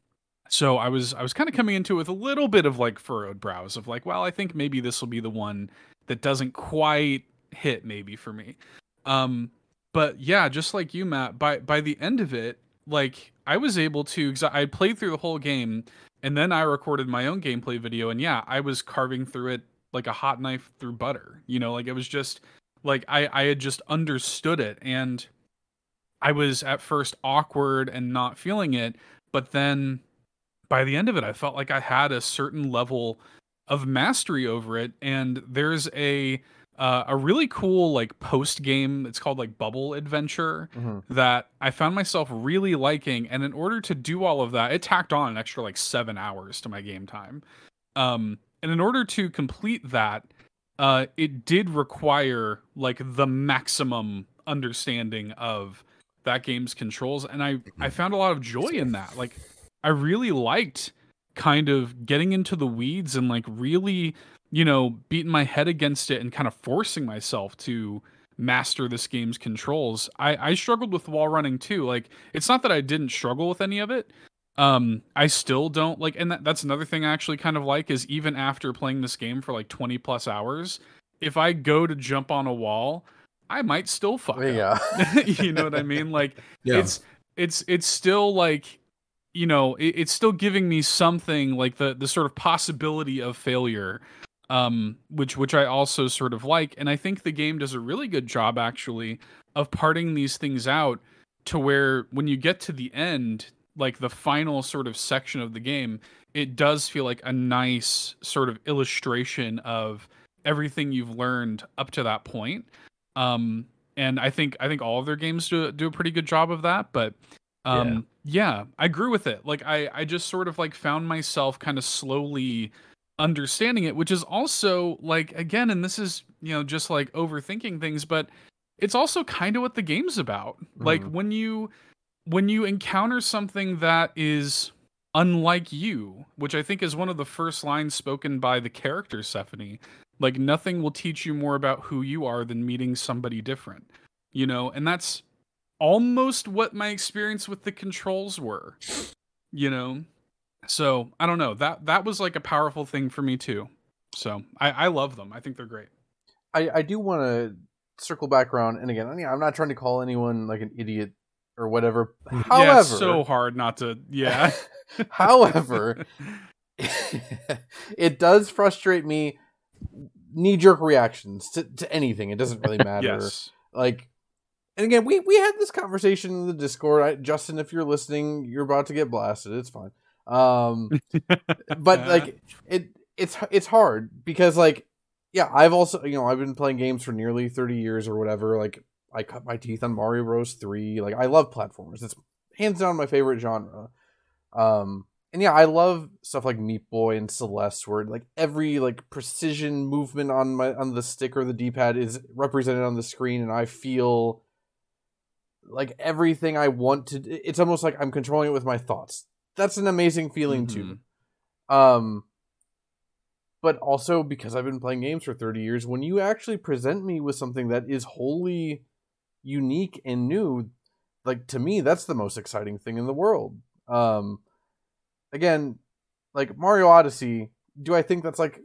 So I was I was kind of coming into it with a little bit of like furrowed brows of like, well, I think maybe this will be the one that doesn't quite hit maybe for me. Um, but yeah, just like you, Matt, by by the end of it, like I was able to, I played through the whole game, and then I recorded my own gameplay video, and yeah, I was carving through it like a hot knife through butter. You know, like it was just like I I had just understood it, and I was at first awkward and not feeling it, but then by the end of it, I felt like I had a certain level of mastery over it, and there's a uh, a really cool like post game. It's called like Bubble Adventure Mhm. that I found myself really liking. And in order to do all of that, it tacked on an extra like seven hours to my game time. Um, and in order to complete that, uh, it did require like the maximum understanding of that game's controls, and I I found a lot of joy in that. Like, I really liked kind of getting into the weeds and like really, you know, beating my head against it and kind of forcing myself to master this game's controls. I I struggled with wall running too. Like, it's not that I didn't struggle with any of it, um i still don't like and that, that's another thing i actually kind of like is even after playing this game for like 20 plus hours if i go to jump on a wall i might still fuck Yeah. you know what i mean like it's it's it's still like you know it, it's still giving me something like the the sort of possibility of failure um which which i also sort of like and i think the game does a really good job actually of parting these things out to where when you get to the end like the final sort of section of the game it does feel like a nice sort of illustration of everything you've learned up to that point um and i think i think all of their games do, do a pretty good job of that but um yeah. i grew with it like i i just sort of like found myself kind of slowly understanding it which is also like again and this is you know just like overthinking things but it's also kind of what the game's about like Mhm. when you when you encounter something that is unlike you, which I think is one of the first lines spoken by the character Sephonie, like nothing will teach you more about who you are than meeting somebody different. You know, and that's almost what my experience with the controls were. You know? So I don't know. That that was like a powerful thing for me too. So I, I love them. I think they're great. I, I do want to circle back around, and again, I'm not trying to call anyone like an idiot or whatever. However, yeah, it's so hard not to yeah. however, it does frustrate me. Knee jerk reactions to, to anything. It doesn't really matter. yes. Like, and again, we we had this conversation in the Discord. I, Justin, if you're listening, you're about to get blasted. It's fine. Um, but like it it's it's hard because like yeah i've also you know i've been playing games for nearly 30 years or whatever. Like i cut my teeth on mario bros. 3 like i love platformers. It's hands down my favorite genre. Um and yeah i love stuff like meat boy and celeste where like every like precision movement on my on the stick or the d-pad is represented on the screen and i feel like everything i want to it's almost like i'm controlling it with my thoughts that's an amazing feeling too um, but also because I've been playing games for 30 years, when you actually present me with something that is wholly unique and new, like to me, that's the most exciting thing in the world. Um, again, like Mario Odyssey, do I think that's like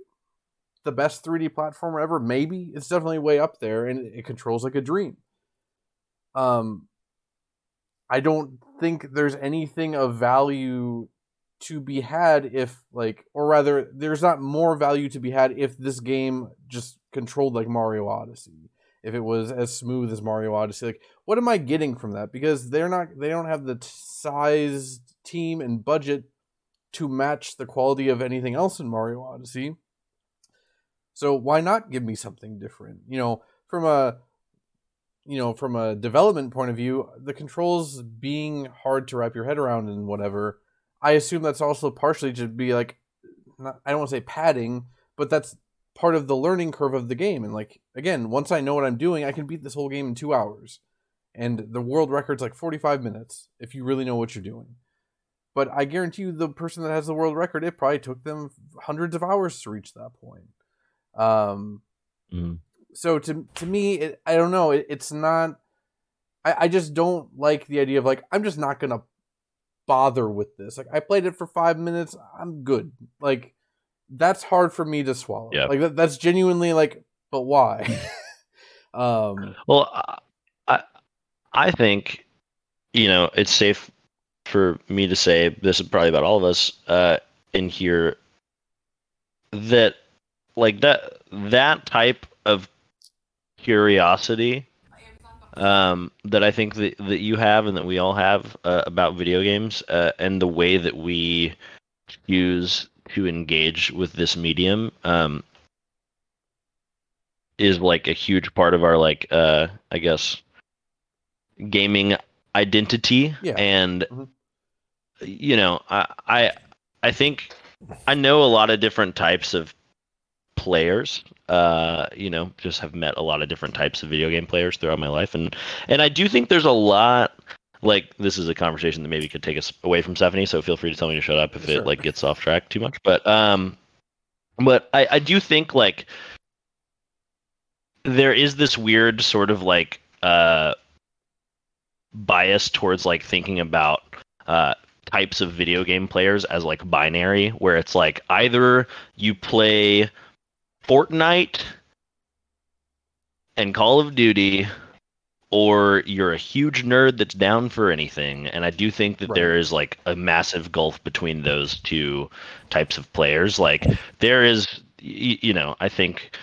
the best 3D platformer ever? Maybe it's definitely way up there, and it controls like a dream. Um, I don't think there's anything of value to be had if like or rather there's not more value to be had if this game just controlled like Mario Odyssey. If it was as smooth as Mario Odyssey, like what am I getting from that? Because they're not they don't have the t- size, team and budget to match the quality of anything else in Mario Odyssey. So why not give me something different? You know, from a you know, from a development point of view, the controls being hard to wrap your head around and whatever, I assume that's also partially to be like, not, I don't want to say padding, but that's part of the learning curve of the game. And like, again, once I know what I'm doing, I can beat this whole game in two hours. And the world record's like 45 minutes if you really know what you're doing. But I guarantee you, the person that has the world record, it probably took them hundreds of hours to reach that point. Um, Mhm. So to to me, it, I don't know. It, it's not. I, I just don't like the idea of like I'm just not gonna bother with this. Like I played it for five minutes. I'm good. Like that's hard for me to swallow. Yeah. Like that, that's genuinely like, but why? um. Well, I- I I think you know it's safe for me to say this is probably about all of us uh, in here that like that that type of curiosity um, that I think that, that you have and that we all have uh, about video games uh, and the way that we choose to engage with this medium um, is like a huge part of our like uh I guess gaming identity Yeah. and Mhm. you know I I I think I know a lot of different types of players. Uh, you know, just have met a lot of different types of video game players throughout my life, and and I do think there's a lot. Like this is a conversation that maybe could take us away from Sephonie, so feel free to tell me to shut up if Sure. it like gets off track too much. But um, but I I do think like there is this weird sort of like uh bias towards like thinking about uh types of video game players as like binary where it's like either you play Fortnite and Call of Duty or you're a huge nerd that's down for anything and I do think that Right. there is like a massive gulf between those two types of players like there is y- you know I think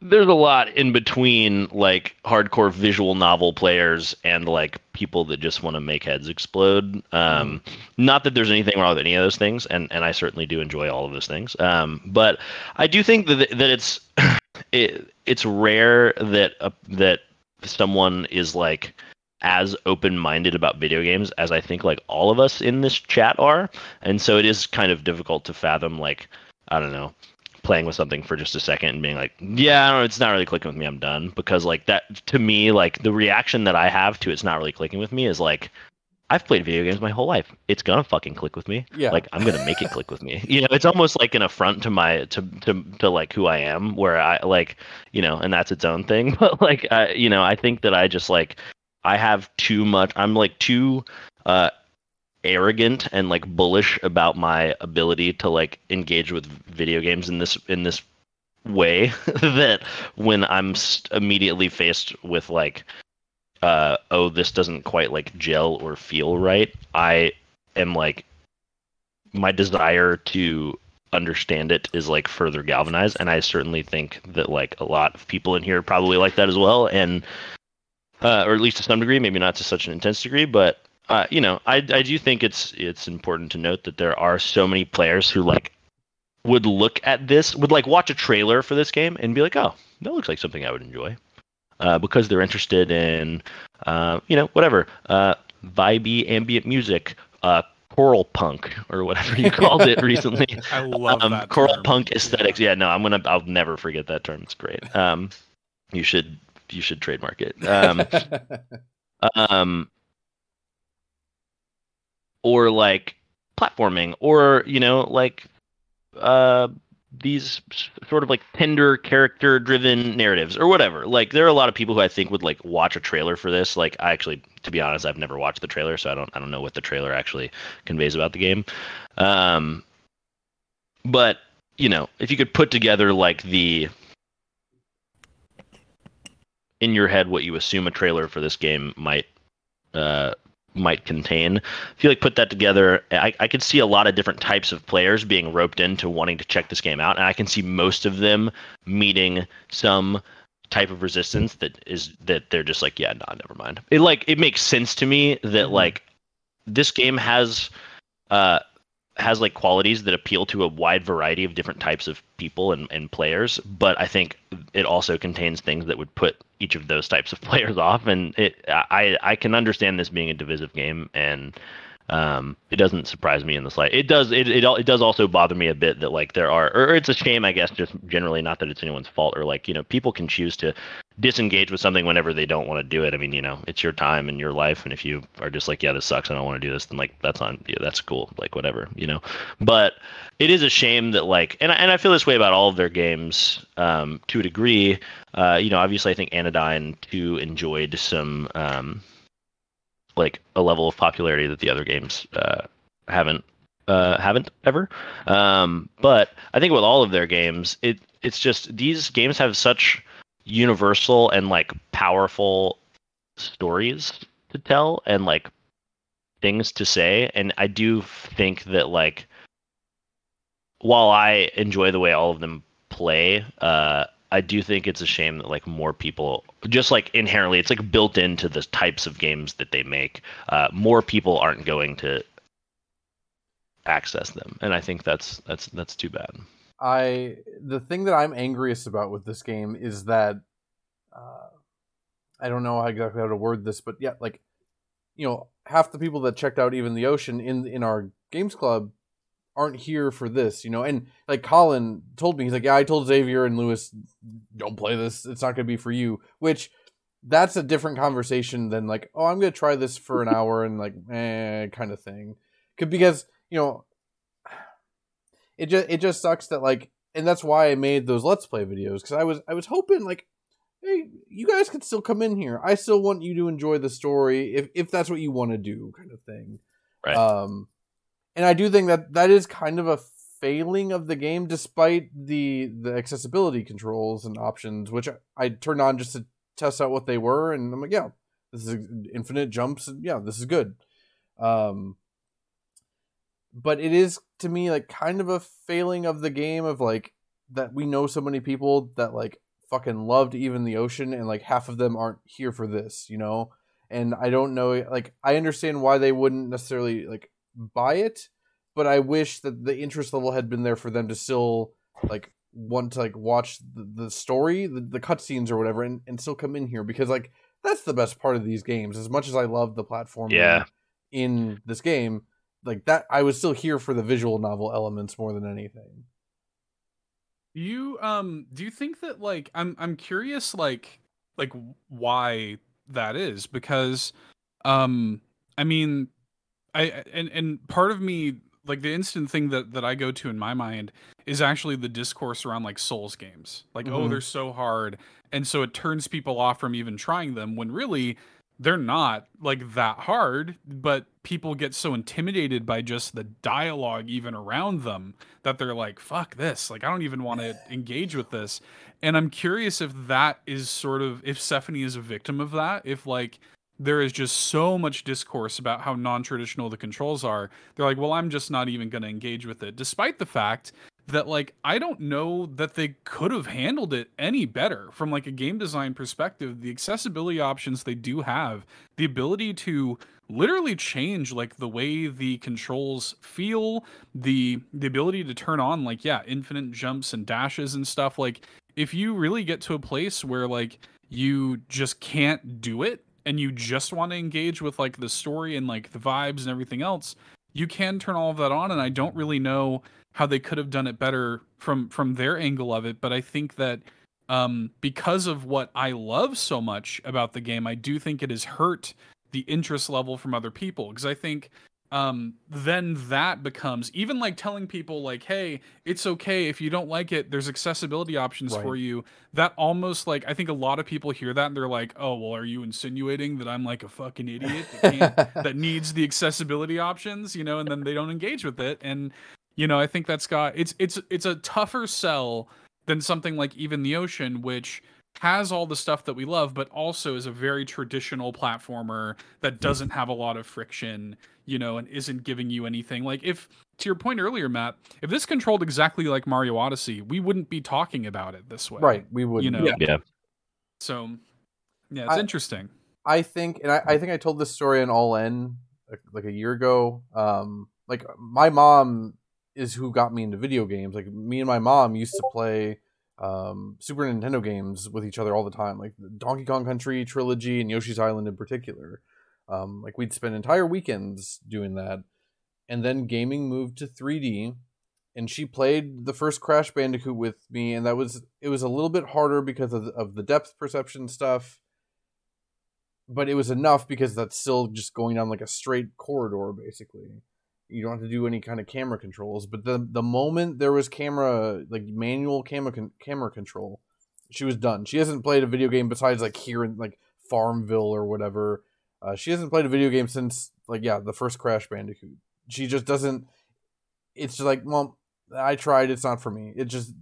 there's a lot in between like hardcore visual novel players and like people that just want to make heads explode. Um not that there's anything wrong with any of those things and and I certainly do enjoy all of those things. Um but I do think that that it's it, it's rare that uh, that someone is like as open-minded about video games as I think like all of us in this chat are. And so it is kind of difficult to fathom like I don't know playing with something for just a second and being like, yeah, I don't know, it's not really clicking with me. I'm done because like that to me, like the reaction that I have to it's not really clicking with me is like, I've played video games my whole life. It's gonna fucking click with me. Yeah. Like I'm gonna make it click with me. You know, it's almost like an affront to my to to to like who I am, where I like, you know, and that's its own thing. But like, I, you know, I think that I just like I have too much. I'm like too uh arrogant and like bullish about my ability to like engage with video games in this in this way that when I'm st- immediately faced with like uh oh this doesn't quite like gel or feel right I am like my desire to understand it is like further galvanized and I certainly think that like a lot of people in here probably like that as well and uh, or at least to some degree maybe not to such an intense degree but uh, you know, I I do think it's it's important to note that there are so many players who like would look at this, would like watch a trailer for this game and be like, oh, that looks like something I would enjoy, uh, because they're interested in, uh, you know, whatever, uh, vibey ambient music, uh, coral punk or whatever you called it recently. I love um, that. choral term. punk aesthetics. Yeah, no, I'm gonna, I'll never forget that term. It's great. Um, you should you should trademark it. Um, um or like platforming or you know like uh these sort of like tender character driven narratives or whatever. Like there are a lot of people who i think would like watch a trailer for this. Like i actually to be honest i've never watched the trailer so i don't i don't know what the trailer actually conveys about the game. Um but you know if you could put together like the in your head what you assume a trailer for this game might uh might contain. If you like put that together, I, I could see a lot of different types of players being roped into wanting to check this game out, and I can see most of them meeting some type of resistance that is that they're just like, yeah, nah, never mind. It like it makes sense to me that Mhm. like this game has uh has like qualities that appeal to a wide variety of different types of people and, and players, but I think it also contains things that would put each of those types of players off. And it, I, I can understand this being a divisive game, and um, it doesn't surprise me in the slight. It does, it, it, it does also bother me a bit that like there are, or it's a shame, I guess, just generally not that it's anyone's fault, or like you know, people can choose to disengage with something whenever they don't want to do it. I mean, you know, it's your time and your life, and if you are just like, yeah, this sucks, I don't want to do this, then like that's on you. That's cool, like whatever, you know. But it is a shame that like, and I, and I feel this way about all of their games um, to a degree. Uh, you know, obviously, I think Anodyne Two enjoyed some um, like a level of popularity that the other games uh, haven't uh, haven't ever. Um, but I think with all of their games, it it's just these games have such universal and like powerful stories to tell and like things to say and i do think that like while i enjoy the way all of them play uh i do think it's a shame that like more people just like inherently it's like built into the types of games that they make uh more people aren't going to access them and i think that's that's that's too bad. I the thing that I'm angriest about with this game is that uh, I don't know exactly how to word this, but yeah, like you know, half the people that checked out even the ocean in in our games club aren't here for this, you know. And like Colin told me, he's like, yeah, I told Xavier and Lewis, don't play this. It's not going to be for you. Which that's a different conversation than like, oh, I'm going to try this for an hour and like, eh, kind of thing. Because you know, it just it just sucks that like, and that's why I made those let's play videos because I was I was hoping like. Hey, you guys can still come in here. I still want you to enjoy the story if if that's what you want to do, kind of thing. Right. Um, and I do think that that is kind of a failing of the game, despite the the accessibility controls and options, which I, I turned on just to test out what they were, and I'm like, yeah, this is infinite jumps, and yeah, this is good. Um, but it is to me like kind of a failing of the game of like that we know so many people that like fucking loved even the ocean, and like half of them aren't here for this, you know. And I don't know, like I understand why they wouldn't necessarily like buy it, but I wish that the interest level had been there for them to still like want to like watch the, the story, the, the cutscenes or whatever, and, and still come in here because like that's the best part of these games. As much as I love the platform, Yeah. in this game, like that, I was still here for the visual novel elements more than anything. You um do you think that like I'm I'm curious like like why that is because um I mean I and and part of me like the instant thing that that I go to in my mind is actually the discourse around like Souls games. Like oh Mhm. they're so hard and so it turns people off from even trying them when really they're not like that hard, but people get so intimidated by just the dialogue even around them that they're like, fuck this. Like, I don't even want to engage with this. And I'm curious if that is sort of, if Sephonie is a victim of that, if like there is just so much discourse about how non traditional the controls are. They're like, well, I'm just not even going to engage with it, despite the fact that like I don't know that they could have handled it any better from like a game design perspective. The accessibility options they do have, the ability to literally change like the way the controls feel, the the ability to turn on like yeah, infinite jumps and dashes and stuff like if you really get to a place where like you just can't do it and you just want to engage with like the story and like the vibes and everything else, you can turn all of that on and I don't really know how they could have done it better from from their angle of it but i think that um because of what i love so much about the game i do think it has hurt the interest level from other people because i think um then that becomes even like telling people like hey it's okay if you don't like it there's accessibility options Right. for you that almost like i think a lot of people hear that and they're like oh well are you insinuating that i'm like a fucking idiot that that needs the accessibility options, you know, and then they don't engage with it. And you know, I think that's got it's it's it's a tougher sell than something like even the ocean, which has all the stuff that we love, but also is a very traditional platformer that doesn't have a lot of friction, you know, and isn't giving you anything. Like if to your point earlier, Matt, if this controlled exactly like Mario Odyssey, we wouldn't be talking about it this way. right, we would. You know. Yeah. Yeah. So yeah, it's I- interesting. I think, and I, I think I told this story in All In like, like a year ago. Um, like my mom is who got me into video games. Like me and my mom used to play um, Super Nintendo games with each other all the time, like Donkey Kong Country trilogy and Yoshi's Island in particular. Um, like we'd spend entire weekends doing that, and then gaming moved to 3D. And she played the first Crash Bandicoot with me, and that was it was a little bit harder because of, of the depth perception stuff but it was enough because that's still just going down like a straight corridor basically. You don't have to do any kind of camera controls but the the moment there was camera like manual camera con- camera control she was done. She hasn't played a video game besides like here in like farmville or whatever uh, she hasn't played a video game since like yeah the first crash bandicoot she just doesn't it's just like well i tried it's not for me it just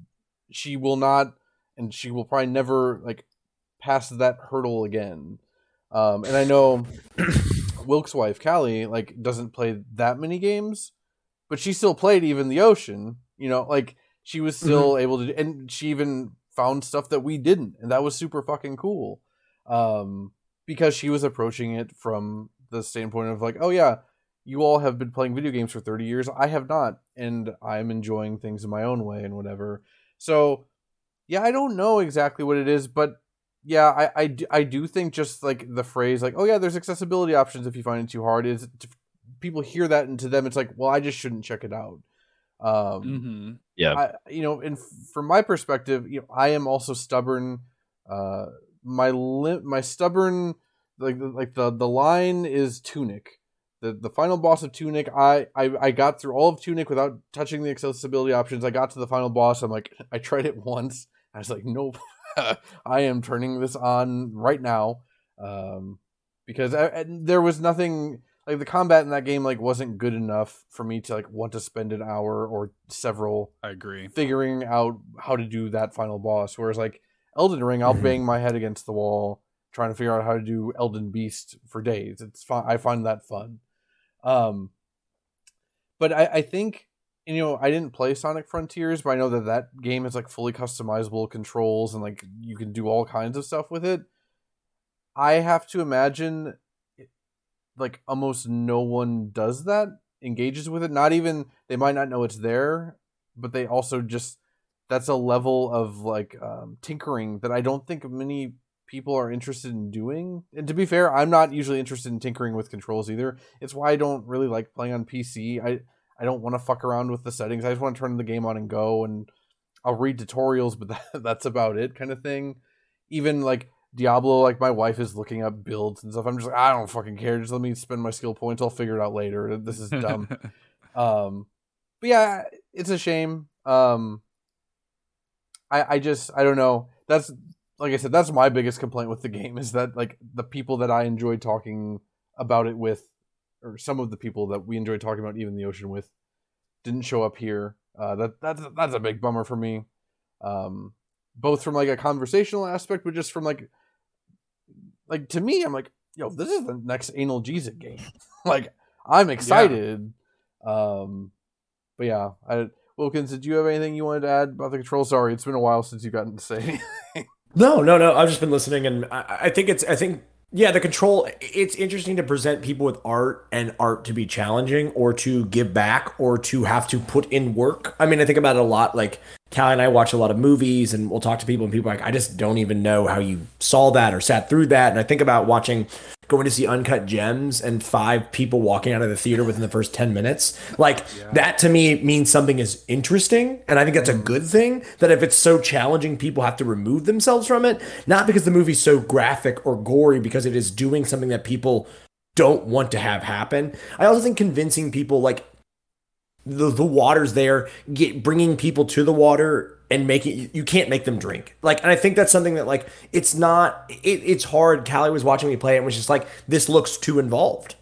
she will not and she will probably never like pass that hurdle again um, and I know Wilk's wife Callie like doesn't play that many games, but she still played even the ocean. You know, like she was still able to, and she even found stuff that we didn't, and that was super fucking cool. Um, because she was approaching it from the standpoint of like, oh yeah, you all have been playing video games for thirty years, I have not, and I'm enjoying things in my own way and whatever. So, yeah, I don't know exactly what it is, but yeah, I, I, do- I do think just like the phrase like, oh yeah, there's accessibility options if you find it too hard is to, people hear that and to them it's like, well, I just shouldn't check it out. Um, hmm Yeah. I, you know, and f- from my perspective, you know, I am also stubborn. Uh, my lim- my stubborn, like like the the line is Tunic, the the final boss of Tunic. I I I got through all of Tunic without touching the accessibility options. I got to the final boss. I'm like, I tried it once. I was like, nope, I am turning this on right now, um, because I, there was nothing like the combat in that game like wasn't good enough for me to like want to spend an hour or several I agree. figuring out how to do that final boss. Whereas like Elden Ring, I'll Mhm. bang my head against the wall trying to figure out how to do Elden Beast for days. It's fun. I find that fun. Um, but I, I think you know I didn't play Sonic Frontiers, but I know that that game is like fully customizable controls and like you can do all kinds of stuff with it. I have to imagine like almost no one does that engages with it not even they might not know it's there but they also just that's a level of like um, tinkering that i don't think many people are interested in doing and to be fair i'm not usually interested in tinkering with controls either it's why i don't really like playing on pc i i don't want to fuck around with the settings i just want to turn the game on and go and i'll read tutorials but that, that's about it kind of thing even like Diablo, like my wife is looking up builds and stuff. I'm just like, I don't fucking care. Just let me spend my skill points. I'll figure it out later. This is dumb. um, but yeah, it's a shame. Um, I I just I don't know. That's like I said. That's my biggest complaint with the game is that like the people that I enjoy talking about it with, or some of the people that we enjoy talking about even the ocean with, didn't show up here. Uh, that that's that's a big bummer for me. Um, both from like a conversational aspect, but just from like like to me, I'm like, yo, this is the next analgesic game. like, I'm excited. Um, but yeah, I Wilkins, did you have anything you wanted to add about the control? Sorry, it's been a while since you've gotten to say anything. No, no, no. I've just been listening, and I, I think it's. I think yeah, the control. It's interesting to present people with art and art to be challenging, or to give back, or to have to put in work. I mean, I think about it a lot. Like Callie and I watch a lot of movies, and we'll talk to people, and people are like, I just don't even know how you saw that or sat through that. And I think about watching, going to see Uncut Gems, and five people walking out of the theater within the first ten minutes. Like that to me means something is interesting, and I think that's a mm. good thing. That if it's so challenging, people have to remove themselves from it, not because the movie's so graphic or gory, because it is doing something that people don't want to have happen. I also think convincing people like the the water's there, get bringing people to the water and making you can't make them drink. Like, and I think that's something that like it's not. It, it's hard. Callie was watching me play it and was just like, this looks too involved.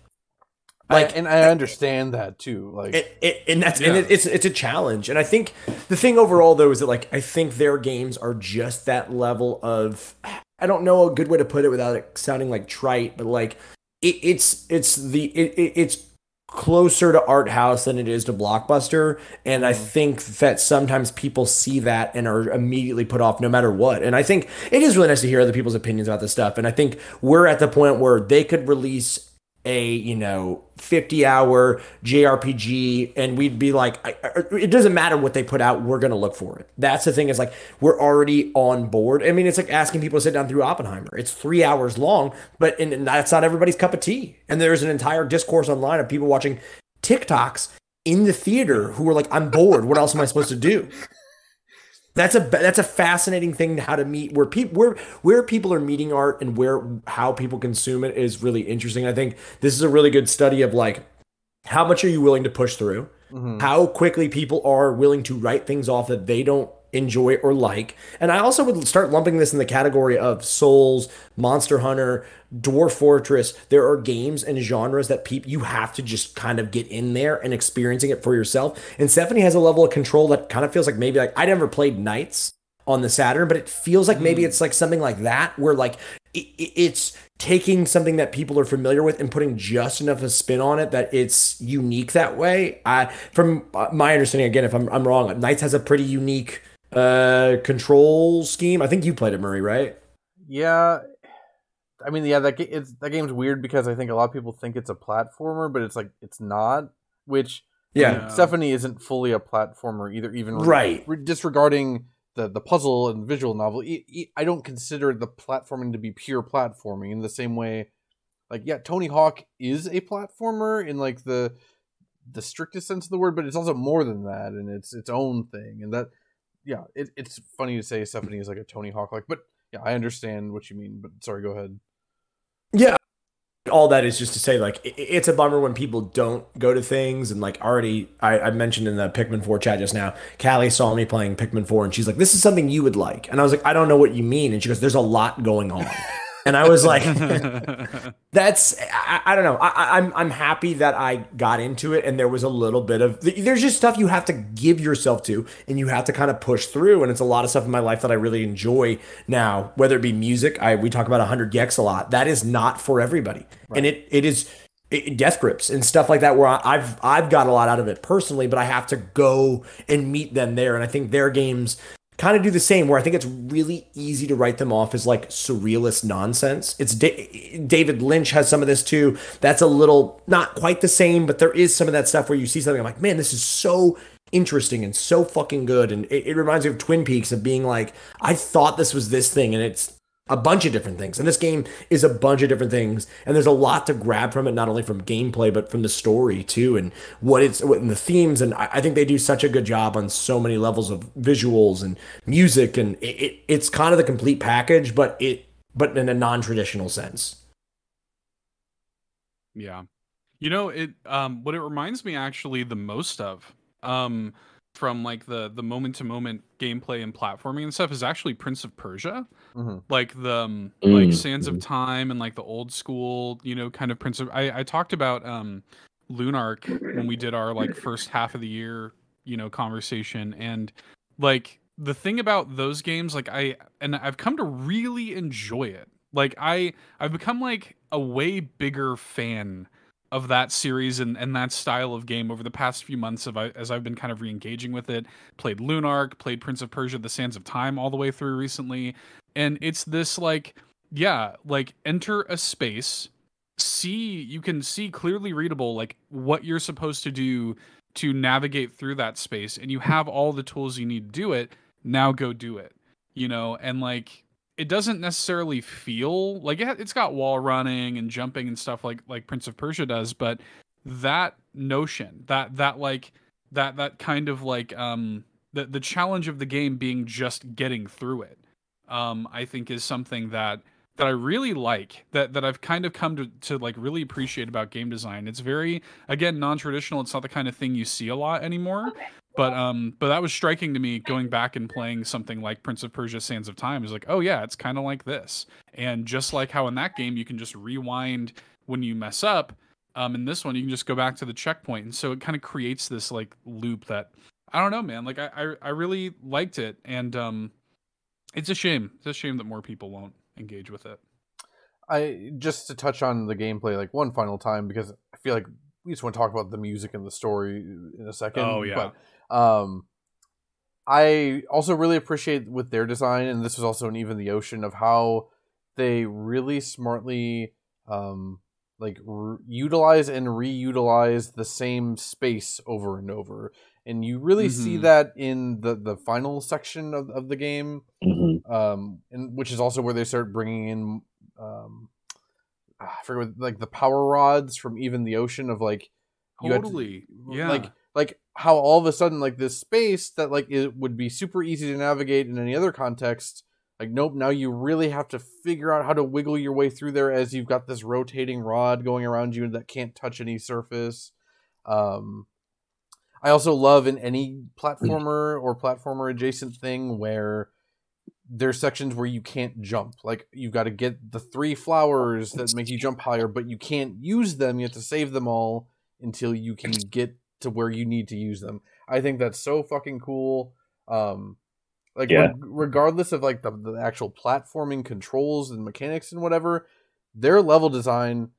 like, Like- and I understand that too. Like, It, it, and that's and it, it's it's a challenge. And I think the thing overall though is that like I think their games are just that level of I don't know a good way to put it without it sounding like trite, but like it, it's it's the it, it, it's closer to art house than it is to blockbuster and i mm-hmm. think that sometimes people see that and are immediately put off no matter what. And i think it is really nice to hear other people's opinions about this stuff and i think we're at the point where they could release a you know 50 hour jrpg and we'd be like I, it doesn't matter what they put out we're gonna look for it. That's the thing is like we're already on board. I mean it's like asking people to sit down through oppenheimer. It's three hours long but and, and that's not everybody's cup of tea. And there's an entire discourse online of people watching tiktoks in the theater who are like i'm bored. What else am i supposed to do that's a that's a fascinating thing how to meet where people where where people are meeting art and where how people consume it is really interesting. I think this is a really good study of like how much are you willing to push through? mhm. How quickly people are willing to write things off that they don't enjoy or like. And I also would start lumping this in the category of Souls, Monster Hunter, Dwarf Fortress. There are games and genres that people you have to just kind of get in there and experiencing it for yourself. And Sephonie has a level of control that kind of feels like maybe like I never played NiGHTS on the Saturn, but it feels like maybe it's like something like that where like it, it- it's taking something that people are familiar with and putting just enough of a spin on it that it's unique that way. I, from uh, my understanding, again, if I'm, I'm wrong, NiGHTS has a pretty unique uh control scheme. I think you played it, Murray, right? Yeah, I mean, yeah, that ga- that game's weird because I think a lot of people think it's a platformer, but it's like it's not. Which Yeah. Sephonie isn't fully a platformer either. Even Right. re- disregarding the the puzzle and visual novel, e- I don't consider the platforming to be pure platforming in the same way. Like, yeah, Tony Hawk is a platformer in like the the strictest sense of the word, but it's also more than that, and it's its own thing. And that, yeah, it, it's funny to say Sephonie is like a Tony Hawk like, but yeah, I understand what you mean. But sorry, go ahead. Yeah, all that is just to say like it, it's a bummer when people don't go to things and like already I, I, mentioned in the pikmin 4 chat just now callie saw me playing pikmin 4 and she's like this is something you would like and i was like i don't know what you mean and she goes there's a lot going on and I was like, "That's I, I, don't know. I, am I'm, I'm happy that I got into it, and there was a little bit of there's just stuff you have to give yourself to, and you have to kind of push through. And it's a lot of stuff in my life that I really enjoy now, whether it be music. I we talk about 100 gecs a lot. That is not for everybody, right. and it it is it, death grips and stuff like that where I've I've got a lot out of it personally, but I have to go and meet them there. And I think their games kind of do the same where I think it's really easy to write them off as like surrealist nonsense. It's da- David Lynch has some of this too. That's a little not quite the same, but there is some of that stuff where you see something I'm like, man, this is so interesting and so fucking good. And it, it reminds me of Twin Peaks of being like, I thought this was this thing and it's a bunch of different things. And this game is a bunch of different things. And there's a lot to grab from it, not only from gameplay, but from the story too, and what it's what and the themes. And I, I think they do such a good job on so many levels of visuals and music. And it, it, it's kind of the complete package, but it but in a non-traditional sense. Yeah. You know, it um what it reminds me actually the most of. Um from like the the moment to moment gameplay and platforming and stuff is actually Prince of Persia, mm-hmm. like the um, mm-hmm. like Sands of Time and like the old school, you know, kind of Prince of. I, I talked about um, Lunark when we did our like first half of the year, you know, conversation, and like the thing about those games, like I and I've come to really enjoy it. Like I I've become like a way bigger fan of that series and, and that style of game over the past few months of, as I've been kind of re-engaging with it. Played Lunark, played Prince of Persia: The Sands of Time all the way through recently, and it's this like yeah, like enter a space, see you can see clearly readable like what you're supposed to do to navigate through that space, and you have all the tools you need to do it. Now go do it, you know, and like it doesn't necessarily feel like it, it's got wall running and jumping and stuff like like Prince of Persia does, but that notion, that that like that that kind of like um the the challenge of the game being just getting through it, um, I think is something that that I really like that that I've kind of come to to like really appreciate about game design. It's very again non-traditional. It's not the kind of thing you see a lot anymore. But um, but that was striking to me going back and playing something like Prince of Persia: Sands of Time. Is like, oh yeah, it's kind of like this. And just like how in that game you can just rewind when you mess up, um, in this one you can just go back to the checkpoint, and so it kind of creates this like loop that I don't know, man. Like I I, I really liked it, and um, it's a shame. It's a shame that more people won't engage with it. I just to touch on the gameplay like one final time because I feel like we just want to talk about the music and the story in a second. Oh yeah. But um, I also really appreciate with their design, and this was also an even the ocean of how they really smartly um, like re- utilize and reutilize the same space over and over and you really mm-hmm. see that in the the final section of, of the game mm-hmm. um and which is also where they start bringing in um I forget what, like the power rods from even the ocean of like totally. to, yeah. like like how all of a sudden like this space that like it would be super easy to navigate in any other context like nope now you really have to figure out how to wiggle your way through there as you've got this rotating rod going around you that can't touch any surface. Um i also love in any platformer or platformer adjacent thing where there's sections where you can't jump like you've got to get the three flowers that make you jump higher but you can't use them you have to save them all until you can get to where you need to use them. I think that's so fucking cool. Um, like yeah. re- regardless of like the, the actual platforming controls and mechanics and whatever, their level design,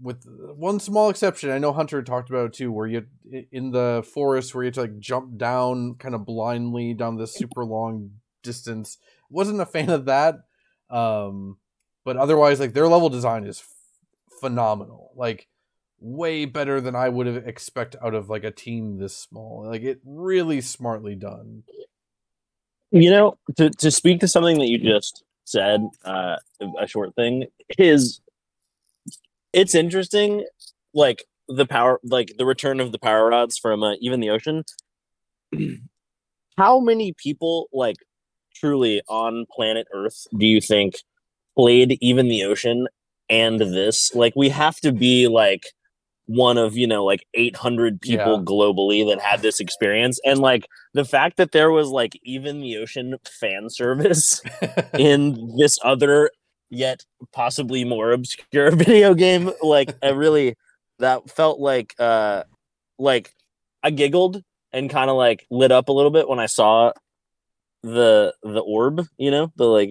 with one small exception, I know Hunter talked about it too, where you in the forest where you have to like jump down kind of blindly down this super long distance. Wasn't a fan of that. Um, but otherwise, like their level design is f- phenomenal. Like way better than I would have expect out of like a team this small. Like it really smartly done. You know, to to speak to something that you just said, uh, a short thing is it's interesting. Like the power, like the return of the power rods from uh, even the ocean. How many people, like, truly on planet Earth, do you think played even the ocean and this? Like, we have to be like one of you know like 800 people Yeah. globally that had this experience and like the fact that there was like even the ocean fan service in this other yet possibly more obscure video game like i really that felt like uh like i giggled and kind of like lit up a little bit when i saw the the orb you know the like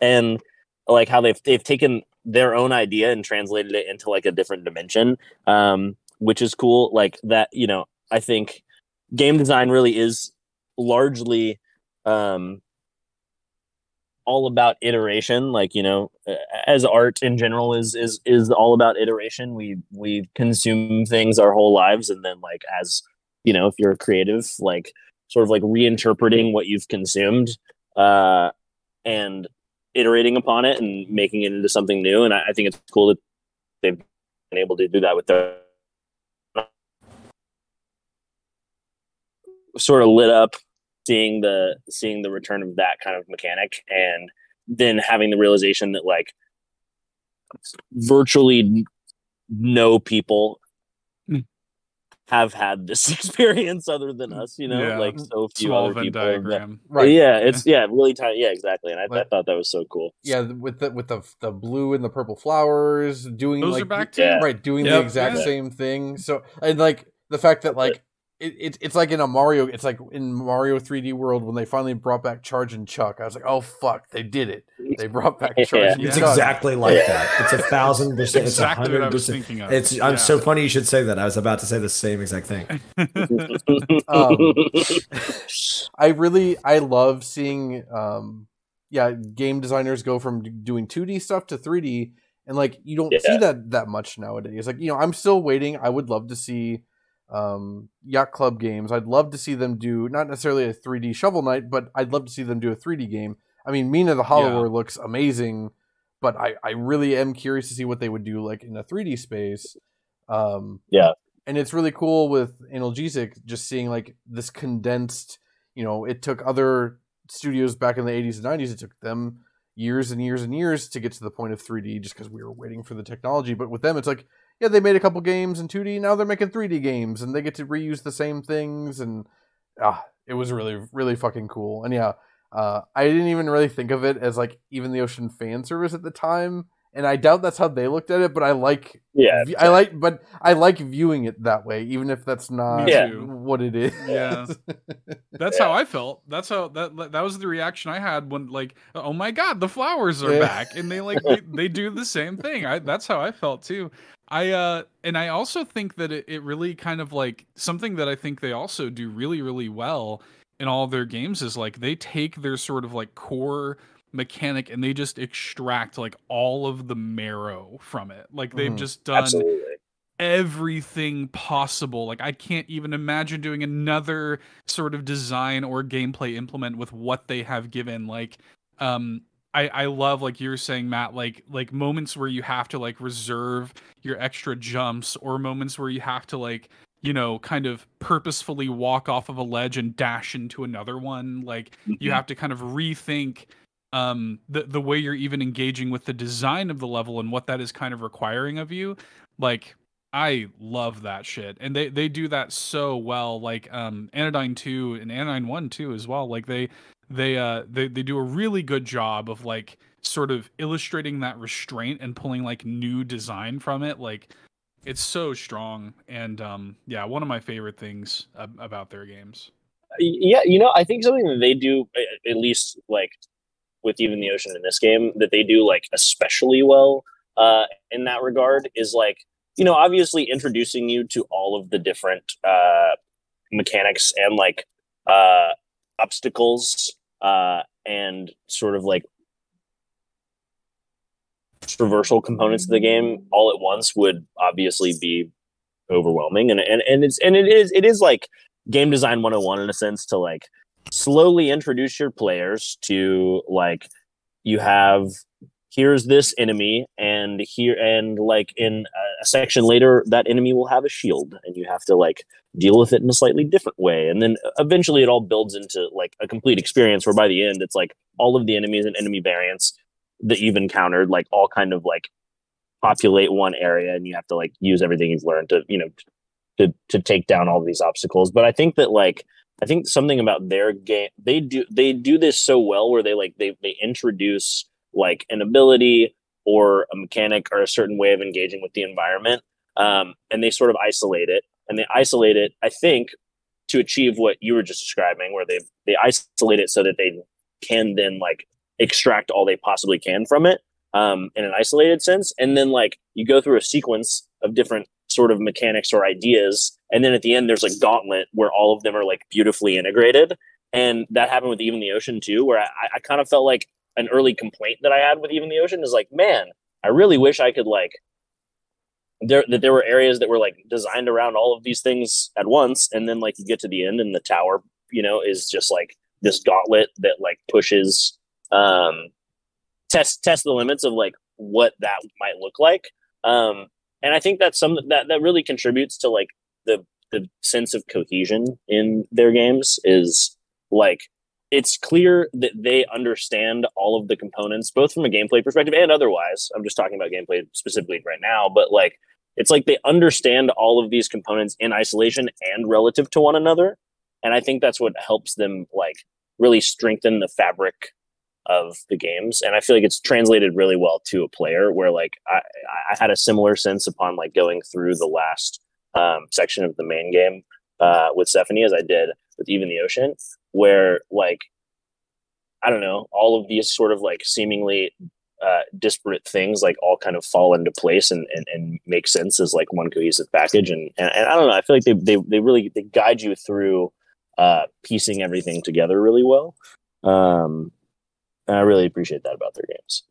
and like how they've they've taken their own idea and translated it into like a different dimension um which is cool. Like that you know i think game design really is largely um all about iteration. Like you know as art in general is is is all about iteration. We we consume things our whole lives and then like as you know if you're a creative like sort of like reinterpreting what you've consumed uh and iterating upon it and making it into something new and i, I think it's cool that they've been able to do that with their sort of lit up seeing the seeing the return of that kind of mechanic and then having the realization that like virtually no people. Have had this experience other than us you know Yeah. like so few Small other Venn people have- diagram. right. yeah it's yeah really tiny yeah exactly and i, I thought that was so cool Yeah, with the with the the blue and the purple flowers doing Those like are back too. Yeah. right doing the exact Yeah. same thing. So and like the fact that like it, it it's like in a Mario it's like in Mario 3D World when they finally brought back Chargin' Chuck. I was like, "Oh fuck, they did it. They brought back Charge Yeah. and It's Chuck." exactly like that. It's a thousand percent. It's a exactly what hundred I was percent. thinking of. It's. I'm Yeah. so funny you should say that. I was about to say the same exact thing. Um, I really I love seeing um yeah, game designers go from doing 2D stuff to 3D and like you don't see that that much nowadays. Like, you know, I'm still waiting. I would love to see um Yacht Club games. I'd love to see them do not necessarily a 3D Shovel Knight, but I'd love to see them do a 3D game. I mean, Mina the Hollower looks amazing, but I I really am curious to see what they would do like in a 3D space. Um Yeah. and it's really cool with analgesic just seeing like this condensed you know it took other studios back in the 80s and 90s it took them years and years and years to get to the point of 3d just because we were waiting for the technology but with them it's like yeah they made a couple games in 2d now they're making 3d games and they get to reuse the same things and ah it was really really fucking cool and yeah uh, i didn't even really think of it as like even the ocean fan service at the time and i doubt that's how they looked at it but i like yeah v- I like, but I like viewing it that way, even if that's not Yeah. what it is. Yeah. That's how I felt. That's how that that was the reaction I had when like, oh my god, the flowers are Yeah. back, and they like they, they do the same thing. I that's how I felt too. I uh and I also think that it, it really kind of like something that I think they also do really really well in all their games is like they take their sort of like core mechanic and they just extract like all of the marrow from it. Like they've Mhm. just done absolutely everything possible. Like I can't even imagine doing another sort of design or gameplay implement with what they have given. Like um I, I love like you're saying Matt like like moments where you have to like reserve your extra jumps or moments where you have to like you know kind of purposefully walk off of a ledge and dash into another one. Like you have to kind of rethink um the the way you're even engaging with the design of the level and what that is kind of requiring of you. Like I love that shit. And they they do that so well like um Anodyne 2 and Anodyne 1 too as well. Like they they uh they they do a really good job of like sort of illustrating that restraint and pulling like new design from it like it's so strong and um yeah, one of my favorite things ab- about their games. yeah you know i think something that they do at least like with even the ocean in this game that they do like especially well uh in that regard is like you know obviously introducing you to all of the different uh mechanics and like uh obstacles uh and sort of like traversal components of the game all at once would obviously be overwhelming. And and, and it's and it is it is like game design 101 in a sense to like slowly introduce your players to like you have here's this enemy and here and like in a section later that enemy will have a shield and you have to like deal with it in a slightly different way. And then uh, eventually it all builds into like a complete experience where by the end it's like all of the enemies and enemy variants that you've encountered like all kind of like populate one area and you have to like use everything you've learned to you know to to take down all these obstacles. But i think that like i think something about their game they do they do this so well where they like they they introduce like an ability or a mechanic or a certain way of engaging with the environment um, and they sort of isolate it. And they isolate it i think to achieve what you were just describing where they they isolate it so that they can then like extract all they possibly can from it um, in an isolated sense. And then like you go through a sequence of different sort of mechanics or ideas and then at the end there's a gauntlet where all of them are like beautifully integrated. And that happened with even the ocean too where i, I kind of felt like an early complaint that I had with even the ocean is like, man, I really wish I could like there that there were areas that were like designed around all of these things at once, and then like you get to the end and the tower, you know, is just like this gauntlet that like pushes um test test the limits of like what that might look like. Um and I think that's some that that really contributes to like the the sense of cohesion in their games is like it's clear that they understand all of the components, both from a gameplay perspective and otherwise. I'm just talking about gameplay specifically right now, but like it's like they understand all of these components in isolation and relative to one another. And I think that's what helps them like really strengthen the fabric of the games. And I feel like it's translated really well to a player where like I, I had a similar sense upon like going through the last um, section of the main game uh, with Sephonie as I did with Even the Ocean, where like I don't know, all of these sort of like seemingly uh, disparate things like all kind of fall into place and, and, and make sense as like one cohesive package. And, and, and I don't know, I feel like they, they, they really, they guide you through uh, piecing everything together really well. Um, and I really appreciate that about their games.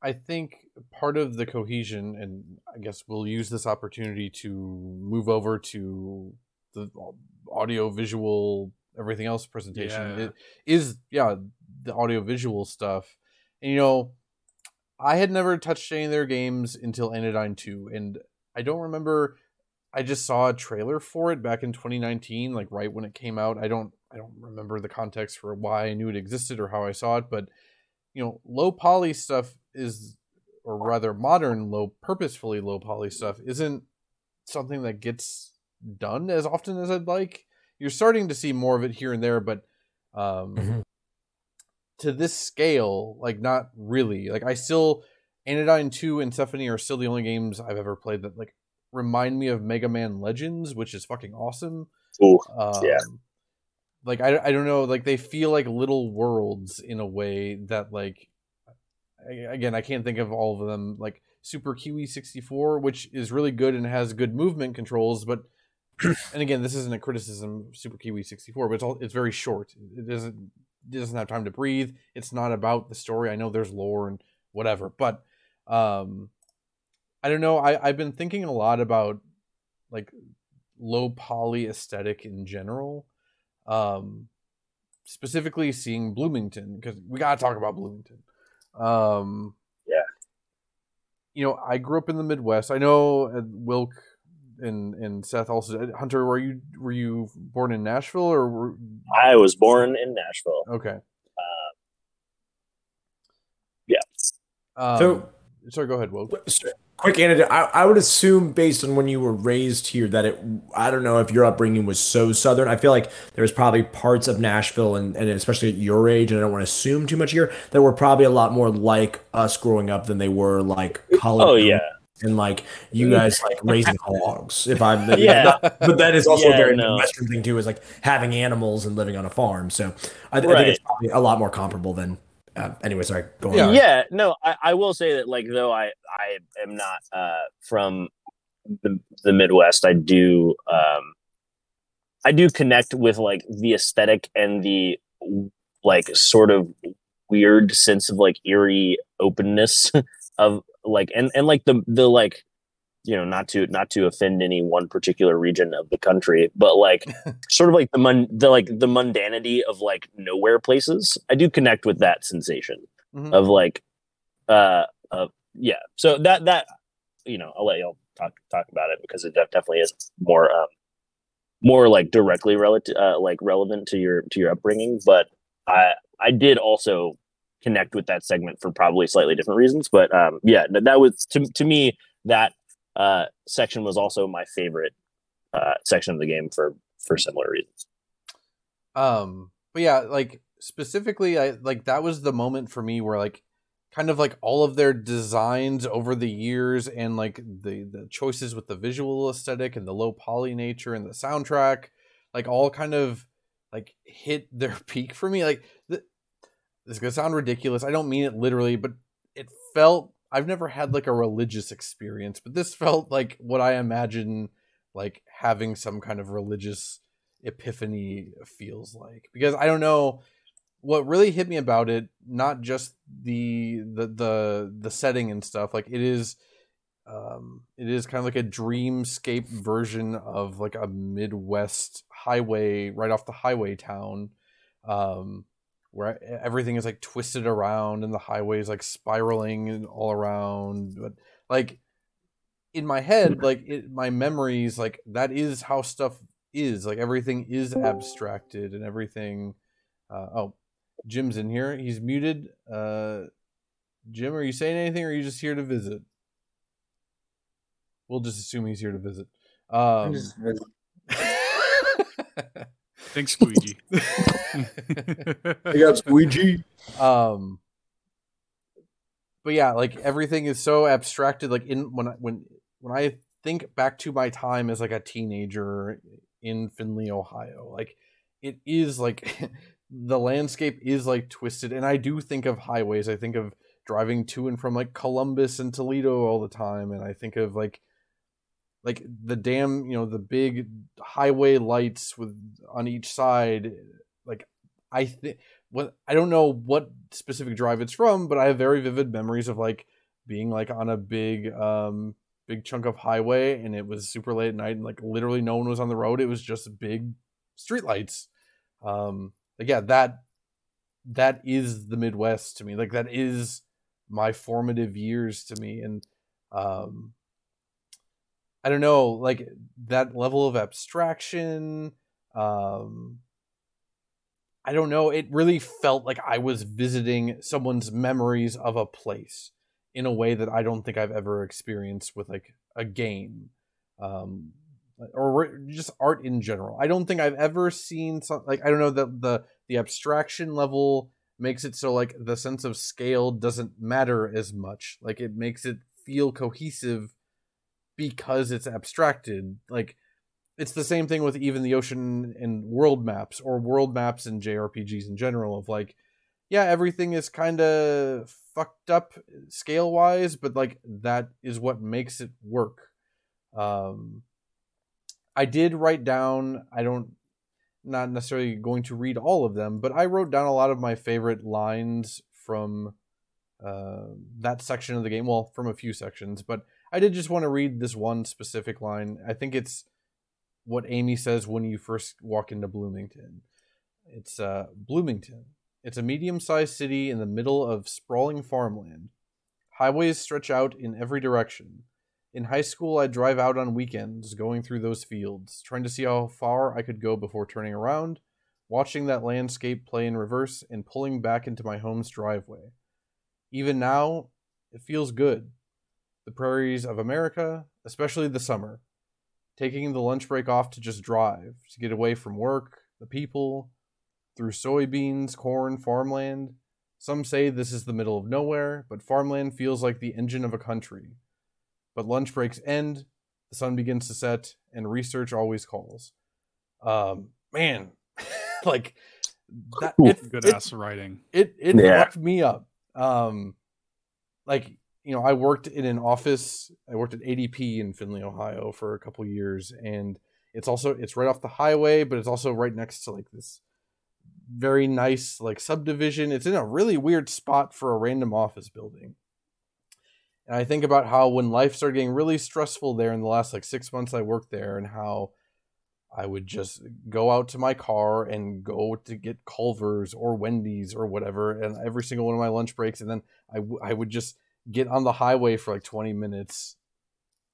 I think part of the cohesion, and I guess we'll use this opportunity to move over to the uh, audio visual everything else presentation. Yeah. it is yeah the audio visual stuff. And you know i had never touched any of their games until anodyne 2 and i don't remember i just saw a trailer for it back in 2019 like right when it came out. I don't i don't remember the context for why i knew it existed or how i saw it but you know low poly stuff is or rather modern low purposefully low poly stuff isn't something that gets done as often as I'd like. You're starting to see more of it here and there, but um, Mhm. to this scale, like not really. Like I still, Anodyne Two and Sephonie are still the only games I've ever played that like remind me of Mega Man Legends, which is fucking awesome. Ooh, Um, Yeah. Like I, I don't know, like they feel like little worlds in a way that like I- again I can't think of all of them like Super Kiwi 64 which is really good and has good movement controls but and again this isn't a criticism of Super Kiwi 64 but it's all it's very short. It doesn't it doesn't have time to breathe. It's not about the story. I know there's lore and whatever but um I don't know. I I've been thinking a lot about like low poly aesthetic in general um specifically seeing bloomington because we gotta talk about bloomington. Um Yeah. you know i grew up in the midwest. I know uh, wilk and and seth also uh, hunter were you were you born in nashville or were, I was born in Nashville. okay Yeah. um, So- sorry go ahead wilk Quick anecdote. I, I would assume, based on when you were raised here, that it. I don't know if your upbringing was so southern. I feel like there was probably parts of Nashville, and, and especially at your age, and I don't want to assume too much here, that were probably a lot more like us growing up than they were like college. Oh yeah, and like you guys like raising hogs. If I'm, Yeah. but that is also Yeah, a very no. Western thing too, is like having animals and living on a farm. So I, I think it's probably a lot more comparable than. Uh, anyway, sorry. Go on. Yeah. yeah. No, I, I will say that like though I I am not uh from the the Midwest, I do um I do connect with like the aesthetic and the like sort of weird sense of like eerie openness of like and and like the the like you know not to not to offend any one particular region of the country but like sort of like the mun- the like the mundanity of like nowhere places i do connect with that sensation Mhm. of like uh of yeah so that that you know i'll let y'all talk talk about it because it def- definitely is more um more like directly relative uh, like relevant to your to your upbringing but i i did also connect with that segment for probably slightly different reasons but um yeah that was to, to me that uh section was also my favorite uh section of the game for for similar reasons. Um but yeah like specifically i like that was the moment for me where like kind of like all of their designs over the years and like the the choices with the visual aesthetic and the low poly nature and the soundtrack like all kind of like hit their peak for me. Like th- this is gonna sound ridiculous. I don't mean it literally but it felt i've never had like a religious experience but this felt like what i imagine like having some kind of religious epiphany feels like. Because i don't know what really hit me about it not just the the the the setting and stuff like it is um it is kind of like a dreamscape version of like a midwest highway right off the highway town. Um where everything is like twisted around and the highway is like spiraling all around but like in my head like it, my memories like that is how stuff is like everything is abstracted and everything uh, oh jim's in here. He's muted. Uh jim are you saying anything or are you just here to visit? We'll just assume he's here to visit. Um Thanks, Squeegee. I got squeegee. um but yeah like everything is so abstracted like in when I, when when i think back to my time as like a teenager in Findlay ohio like it is like the landscape is like twisted and i do think of highways i think of driving to and from like columbus and toledo all the time and i think of like like the damn you know the big highway lights with on each side like i think what I don't know what specific drive it's from, but I have very vivid memories of like being like on a big um big chunk of highway and it was super late at night and like literally no one was on the road. It was just big street lights. Um like yeah, that that is the Midwest to me. Like that is my formative years to me and um I don't know, like that level of abstraction um I don't know. It really felt like I was visiting someone's memories of a place in a way that I don't think I've ever experienced with like a game, um, or just art in general. I don't think I've ever seen some like I don't know that the the abstraction level makes it so like the sense of scale doesn't matter as much. Like it makes it feel cohesive because it's abstracted. Like it's the same thing with even the ocean and world maps or world maps and JRPGs in general of like yeah everything is kind of fucked up scale wise but like that is what makes it work um I did write down I don't not necessarily going to read all of them but I wrote down a lot of my favorite lines from uh that section of the game well from a few sections but I did just want to read this one specific line I think it's what Amy says when you first walk into Bloomington. It's uh, Bloomington. It's a medium sized city in the middle of sprawling farmland. Highways stretch out in every direction. In high school, I'd drive out on weekends, going through those fields, trying to see how far I could go before turning around, watching that landscape play in reverse, and pulling back into my home's driveway. Even now, it feels good. The prairies of America, especially the summer taking the lunch break off to just drive, to get away from work, the people, through soybeans, corn, farmland. Some say this is the middle of nowhere, but farmland feels like the engine of a country. But lunch breaks end, the sun begins to set, and research always calls. Um, man, like that it, Good it, ass writing. it it Yeah. fucked me up. Um, like you know, I worked in an office. I worked at ADP in Findlay, Ohio, for a couple years, and it's also it's right off the highway, but it's also right next to like this very nice like subdivision. It's in a really weird spot for a random office building. And I think about how when life started getting really stressful there in the last like six months I worked there, and how I would just go out to my car and go to get Culver's or Wendy's or whatever, and every single one of my lunch breaks, and then I, w- I would just get on the highway for like 20 minutes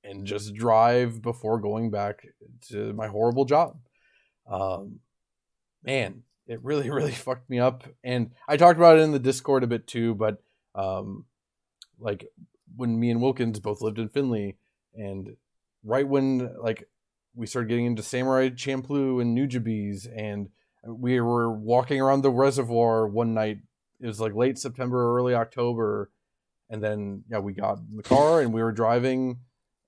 and just drive before going back to my horrible job. Um, man, it really, really fucked me up. And I talked about it in the Discord a bit too, but um, like when me and Wilkins both lived in Findlay, and right when like we started getting into Samurai Champloo and Nujabes, and we were walking around the reservoir one night. It was like late September, early October, and then yeah, we got in the car and we were driving,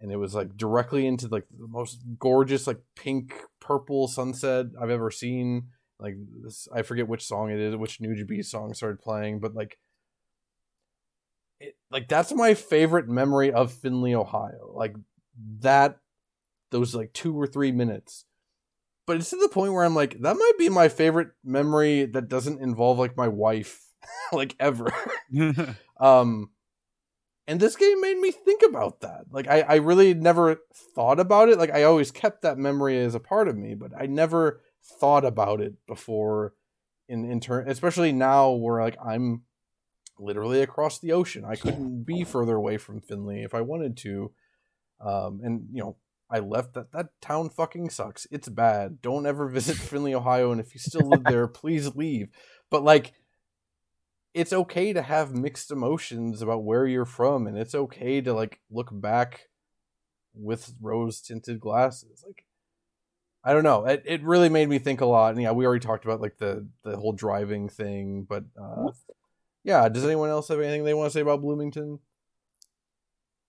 and it was like directly into like the most gorgeous like pink purple sunset I've ever seen. Like this, I forget which song it is, which Nujabes song started playing, but like it, like that's my favorite memory of Findlay, Ohio. Like that those like two or three minutes. But it's to the point where I'm like, that might be my favorite memory that doesn't involve like my wife, like ever. um and this game made me think about that. Like I, I really never thought about it. Like I always kept that memory as a part of me, but I never thought about it before in in turn especially now where like I'm literally across the ocean. I couldn't be further away from Findlay if I wanted to. Um, and you know, I left that that town fucking sucks. It's bad. Don't ever visit Findlay, Ohio. And if you still live there, please leave. But like, it's okay to have mixed emotions about where you're from, and it's okay to like look back with rose tinted glasses. Like, I don't know. It it really made me think a lot. And yeah, we already talked about like the the whole driving thing, but uh, yeah. Does anyone else have anything they want to say about Bloomington?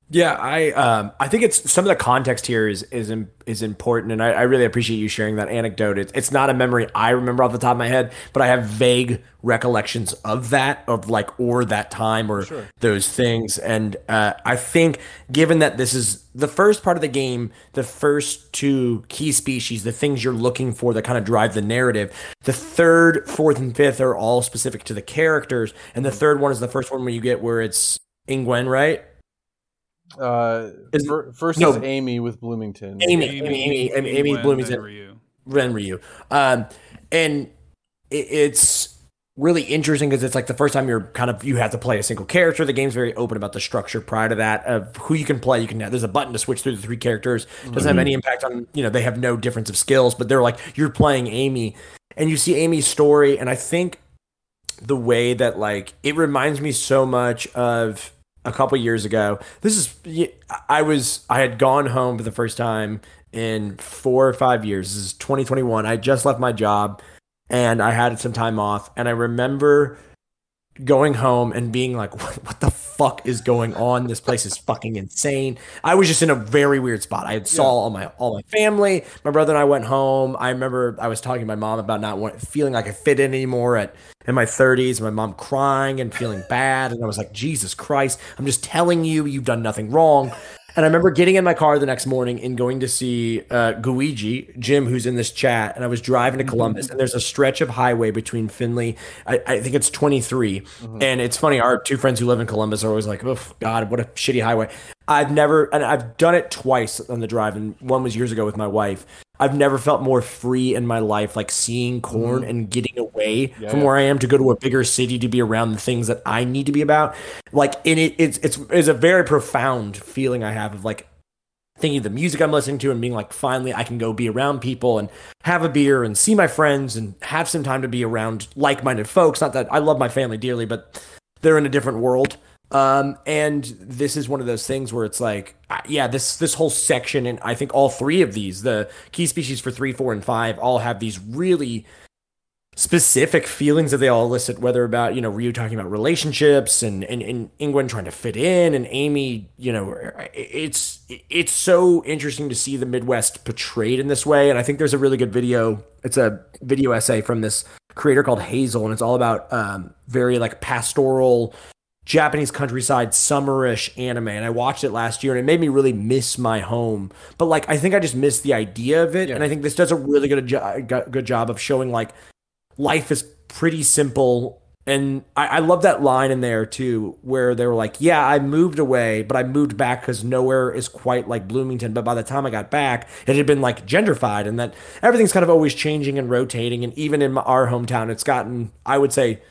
Yeah, I um, I think it's some of the context here is is is important, and I, I really appreciate you sharing that anecdote. It's it's not a memory I remember off the top of my head, but I have vague recollections of that, of like or that time or Sure. those things. And uh, I think, given that this is the first part of the game, the first two key species, the things you're looking for that kind of drive the narrative, the third, fourth, and fifth are all specific to the characters, and the third one is the first one where you get where it's Ingwen, right? Uh, Is- fir- first no. is Amy with Bloomington. Amy, Amy, Amy, Amy, Amy Gwen, Bloomington. then Ryu. Ren Ryu. Um, and it, it's really interesting because it's like the first time you're kind of you have to play a single character. The game's very open about the structure prior to that of who you can play. You can there's a button to switch through the three characters. Doesn't have any impact on you know they have no difference of skills, but they're like you're playing Amy, and you see Amy's story, and I think the way that like it reminds me so much of a couple years ago. This is I was I had gone home for the first time in four or five years. This is 2021. I just left my job and I had some time off and I remember going home and being like what, the fuck is going on? This place is fucking insane. I was just in a very weird spot. I had saw all my all my family. My brother and i went home. I remember i was talking to my mom about not want, feeling like i fit in anymore at in my 30s my mom crying and feeling bad. And i was like jesus christ i'm just telling you you've done nothing wrong and I remember getting in my car the next morning and going to see uh, Guiji, Jim, who's in this chat. And I was driving to Columbus, and there's a stretch of highway between Findlay, I, I think it's 23. And it's funny, our two friends who live in Columbus are always like, oh, God, what a shitty highway. I've never, and I've done it twice on the drive, and one was years ago with my wife. I've never felt more free in my life, like seeing corn mm-hmm. and getting away Yeah, from yeah. where I am to go to a bigger city to be around the things that I need to be about. Like, in it, it's it's it's a very profound feeling I have of like thinking of the music I'm listening to and being like, finally, I can go be around people and have a beer and see my friends and have some time to be around like-minded folks. Not that I love my family dearly, but they're in a different world. Um, and this is one of those things where it's like, yeah, this this whole section, and I think all three of these, the key species for three, four, and five, all have these really specific feelings that they all elicit, whether about, you know, Ryu talking about relationships and, and, and trying to fit in and Amy, you know, it's, it's so interesting to see the Midwest portrayed in this way. And I think there's a really good video. It's a video essay from this creator called Hazel, and it's all about, um, very like pastoral, Japanese countryside summerish anime, and I watched it last year, and it made me really miss my home. But like, I think I just missed the idea of it, Yeah. and I think this does a really good jo- good job of showing like life is pretty simple And I, I love that line in there too, where they were like, "Yeah, I moved away, but I moved back because nowhere is quite like Bloomington. But by the time I got back, it had been like gentrified, and that everything's kind of always changing and rotating. And even in my, our hometown, it's gotten, I would say,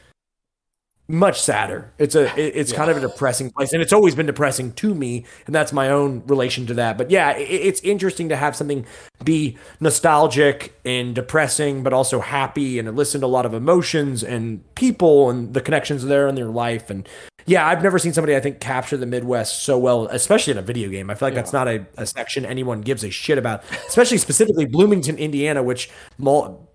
much sadder. It's a it- it's kind of a depressing place, and it's always been depressing to me, and that's my own relation to that. But yeah, it, it's interesting to have something be nostalgic and depressing, but also happy and elicit a lot of emotions and people and the connections there in their life. And yeah, I've never seen somebody I think capture the Midwest so well, especially in a video game. I feel like that's not a, a section anyone gives a shit about, especially specifically Bloomington, Indiana, which. Mul-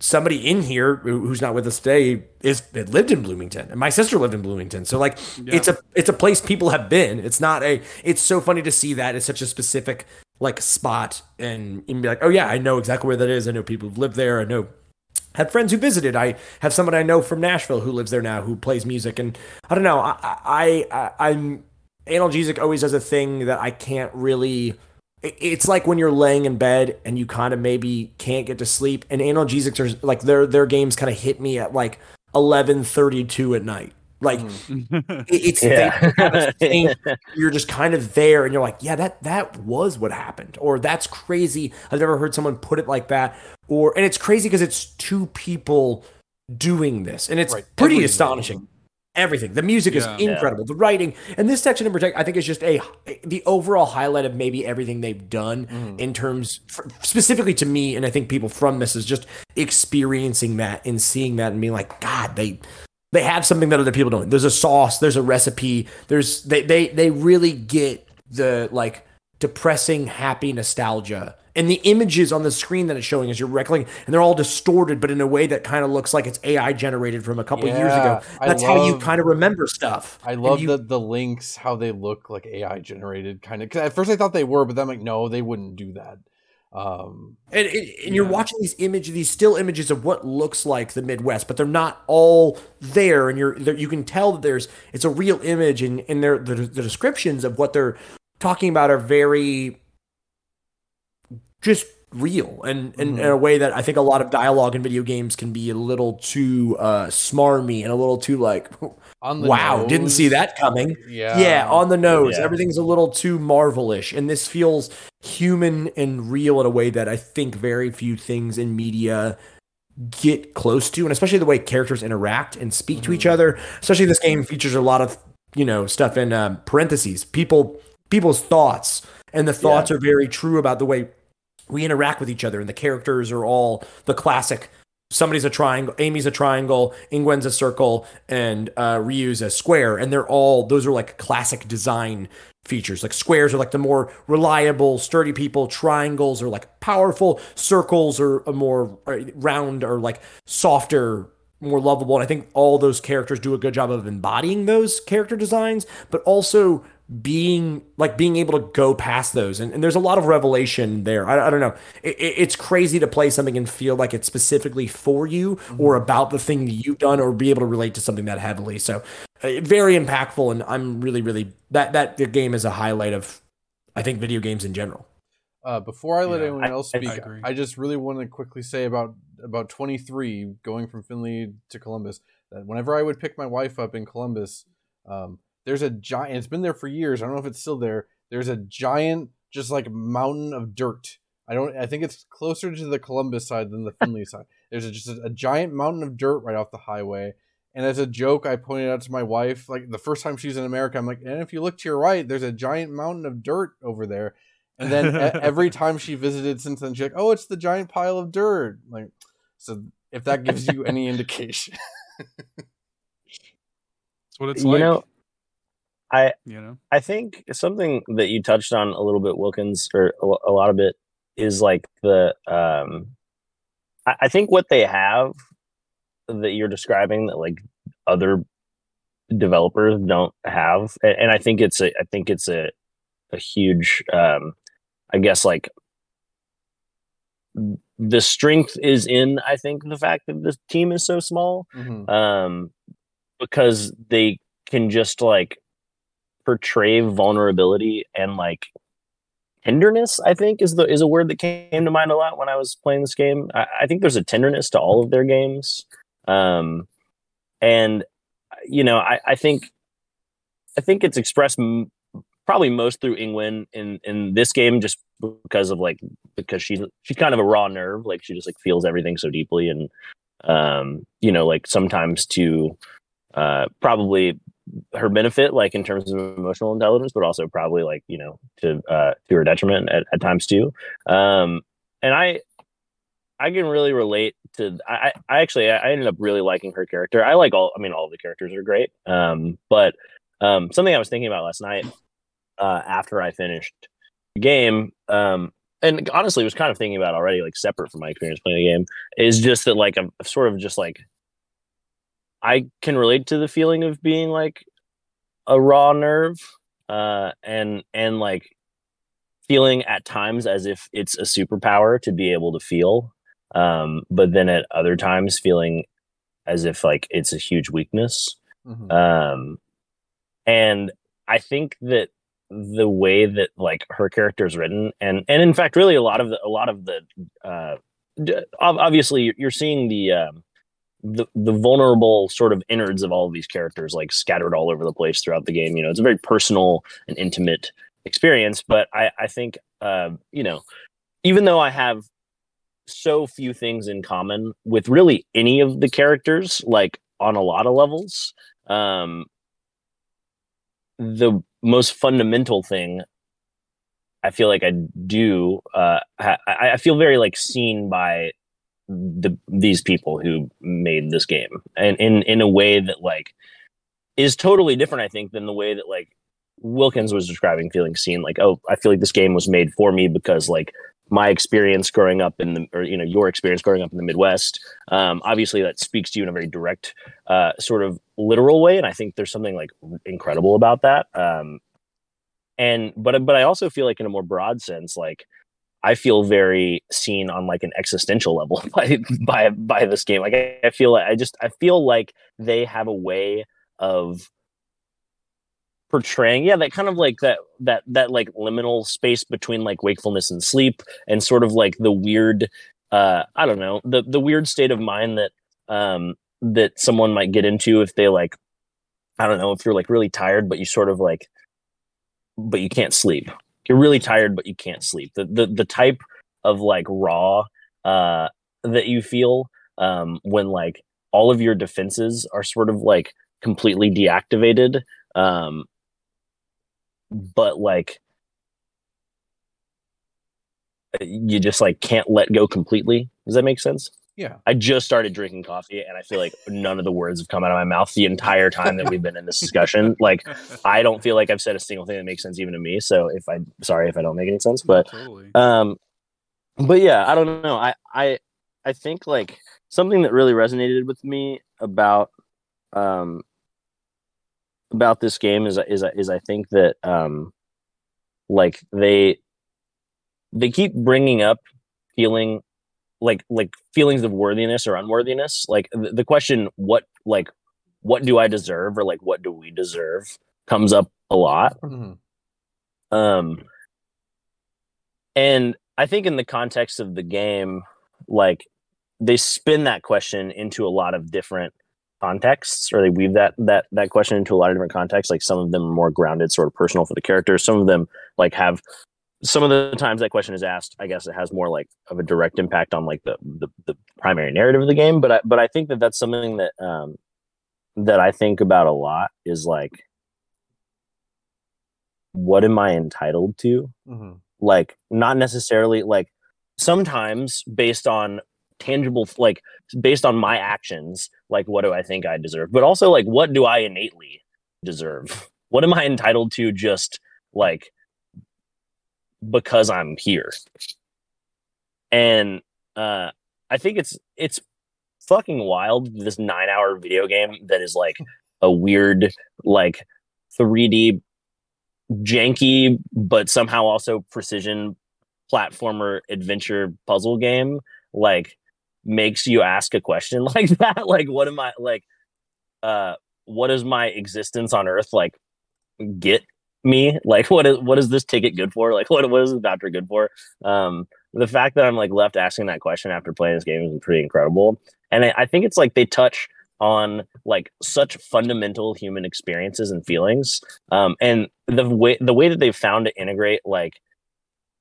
somebody in here who's not with us today is lived in Bloomington and my sister lived in Bloomington. So like it's a it's a place people have been. It's not a it's so funny to see that it's such a specific like spot and, and be like, "Oh yeah, I know exactly where that is. I know people who've lived there. I know had friends who visited. I have somebody I know from Nashville who lives there now who plays music and I don't know. I I, I I'm analgesic always does a thing that I can't really it's like when you're laying in bed and you kind of maybe can't get to sleep and analgesics are like their their games kind of hit me at like 11:32 at night like mm. it- it's they have a Yeah. thing, you're just kind of there and you're like yeah that that was what happened or that's crazy i've never heard someone put it like that or and it's crazy because it's two people doing this and it's Right. pretty Everything. astonishing everything the music Yeah. is incredible the writing and this section in particular i think is just a the overall highlight of maybe everything they've done Mm-hmm. in terms for, specifically to me and i think people from this is just experiencing that and seeing that and being like god they they have something that other people don't. There's a sauce, there's a recipe, there's they they they really get the like depressing happy nostalgia. And the images on the screen that it's showing as you're reckoning, and they're all distorted, but in a way that kind of looks like it's AI generated from a couple years ago. That's how you kind of remember stuff. I love you- the the links, how they look like AI generated, kind of. Because at first I thought they were, but then I'm like, no, they wouldn't do that. Um, And, and, and you're Yeah. watching these images, these still images of what looks like the Midwest, but they're not all there. And you're you can tell that there's it's a real image, and and they're, the the descriptions of what they're talking about are very just real, and, and in a way that I think a lot of dialogue in video games can be a little too uh, smarmy and a little too like, on the wow, didn't see that coming. Yeah, Yeah, on the nose. Yeah. Everything's a little too Marvelish, and this feels human and real in a way that I think very few things in media get close to, and especially the way characters interact and speak to each other. Especially this game features a lot of you know stuff in um, parentheses, people people's thoughts, and the thoughts are very true about the way we interact with each other, and the characters are all the classic. Somebody's a triangle, Amy's a triangle, Ingwen's a circle, and uh, Ryu's a square, and they're all those are like classic design features. Like squares are like the more reliable, sturdy people. Triangles are like powerful. Circles are a more uh, round or like softer, more lovable. And I think all those characters do a good job of embodying those character designs, but also being like being able to go past those. And, and there's a lot of revelation there. I, I don't know. It, it- it's crazy to play something and feel like it's specifically for you or about the thing that you've done or be able to relate to something that heavily. So uh, very impactful and i'm really really that that the game is a highlight of i think video games in general. Uh, before I let Yeah, anyone else I speak, I, agree. just really want to quickly say about about 23 going from Findlay to Columbus. That whenever I would pick my wife up in Columbus, um, there's a giant. It's been there for years. I don't know if it's still there. There's a giant, just like mountain of dirt. I don't. I think it's closer to the Columbus side than the Findlay side. There's a, just a, a giant mountain of dirt right off the highway. And as a joke, I pointed out to my wife, like the first time she's in America, I'm like, and if you look to your right, there's a giant mountain of dirt over there. And then every time she visited since then, she's like, "Oh, it's the giant pile of dirt." Like, so if that gives you any indication, That's what it's You like. know, I you know. I think something that you touched on a little bit, Wilkins, or a, a lot of it is like the. Um, I, I think what they have that you're describing that like other developers don't have, and, and I think it's a I think it's a a huge, um, I guess like the strength is in I think the fact that the team is so small Mhm. um because they can just like portray vulnerability and like tenderness i think is the is a word that came to mind a lot when i was playing this game. I, I think there's a tenderness to all of their games. Um and you know, I, I think I think it's expressed m- probably most through Ingwen in in this game, just because of like because she's she's kind of a raw nerve, like she just like feels everything so deeply, and um, you know, like sometimes to uh, probably her benefit, like in terms of emotional intelligence, but also probably like you know to uh, to her detriment at, at times too. Um, and I I can really relate to. I I actually I ended up really liking her character. I like all. I mean, all the characters are great. Um, but um, something I was thinking about last night uh, after I finished the game, um, and honestly was kind of thinking about already, like separate from my experience playing the game, is just that like I'm sort of just like I can relate to the feeling of being like a raw nerve, uh, and and like feeling at times as if it's a superpower to be able to feel, um, but then at other times feeling as if like it's a huge weakness. Mhm. Um, and I think that the way that like her character is written, and and in fact, really a lot of the a lot of the uh, d- obviously you're seeing the um, the the vulnerable sort of innards of all of these characters like scattered all over the place throughout the game. You know, it's a very personal and intimate experience. But I I think uh, you know, even though I have so few things in common with really any of the characters, like on a lot of levels. Um, the most fundamental thing I feel like I do, uh, I, I feel very like seen by the these people who made this game, and in in a way that like is totally different. I think than the way that like Wilkins was describing feeling seen. Like, oh, I feel like this game was made for me because like my experience growing up in the or you know your experience growing up in the midwest um, obviously that speaks to you in a very direct uh, sort of literal way and i think there's something like incredible about that um, and but but i also feel like in a more broad sense like i feel very seen on like an existential level by by by this game. Like i, I feel like i just i feel like they have a way of portraying yeah that kind of like that that that like liminal space between like wakefulness and sleep and sort of like the weird uh i don't know the the weird state of mind that um that someone might get into if they like i don't know if you're like really tired but you sort of like but you can't sleep you're really tired but you can't sleep the the, the type of like raw uh that you feel um when like all of your defenses are sort of like completely deactivated um but like you just like can't let go completely. Does that make sense? Yeah. I just started drinking coffee and I feel like none of the words have come out of my mouth the entire time that we've been in this discussion. Like I don't feel like I've said a single thing that makes sense even to me. So if I sorry if I don't make any sense, but totally. um but yeah, I don't know. I I I think like something that really resonated with me about um about this game is is is I think that um like they they keep bringing up feeling like like feelings of worthiness or unworthiness like the, the question what like what do I deserve or like what do we deserve comes up a lot. Mhm. um and i think in the context of the game like they spin that question into a lot of different contexts or they weave that that that question into a lot of different contexts. Like some of them are more grounded sort of personal for the characters some of them like have some of the times that question is asked i guess it has more like of a direct impact on like the the, the primary narrative of the game but i but i think that that's something that um that i think about a lot is like what am i entitled to? Mhm. like not necessarily like sometimes based on tangible like based on my actions like what do i think i deserve? But also like what do i innately deserve? What am i entitled to just like because i'm here. And uh i think it's it's fucking wild this nine hour video game that is like a weird like 3d janky but somehow also precision platformer adventure puzzle game like makes you ask a question like that. Like what am i like uh what does my existence on earth like get me like what is what is this ticket good for? Like what, what is this doctor good for? Um the fact that i'm like left asking that question after playing this game is pretty incredible. And I, I think it's like they touch on like such fundamental human experiences and feelings. Um, and the way the way that they've found to integrate like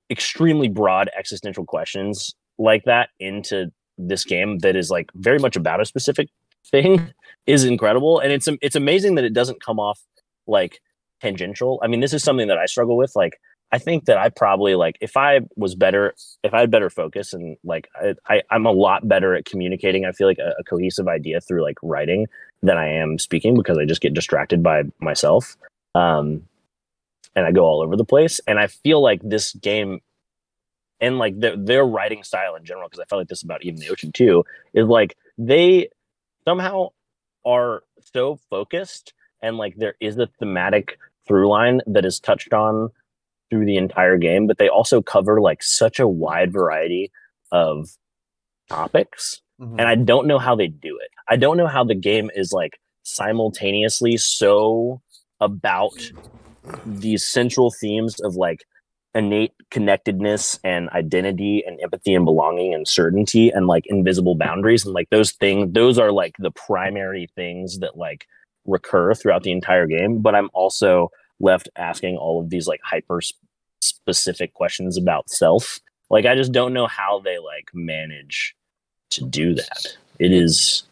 extremely broad existential questions like that into this game that is like very much about a specific thing is incredible. And it's it's amazing that it doesn't come off like tangential i mean this is something that i struggle with like I think that I probably like if I was better, if I had better focus and like I, I am a lot better at communicating. I feel like a, a, cohesive idea through like writing than I am speaking because I just get distracted by myself, um, and I go all over the place. And I feel like this game and like their their writing style in general, because I felt like this about even the ocean too, is like they somehow are so focused and like there is a thematic through line that is touched on through the entire game, but they also cover like such a wide variety of topics. Mm-hmm. And I don't know how they do it. I don't know how the game is like simultaneously so about these central themes of like innate connectedness and identity and empathy and belonging and certainty and like invisible boundaries and like those things those are like the primary things that like recur throughout the entire game but i'm also left asking all of these like hyper specific questions about self. Like I just don't know how they like manage to do that. It is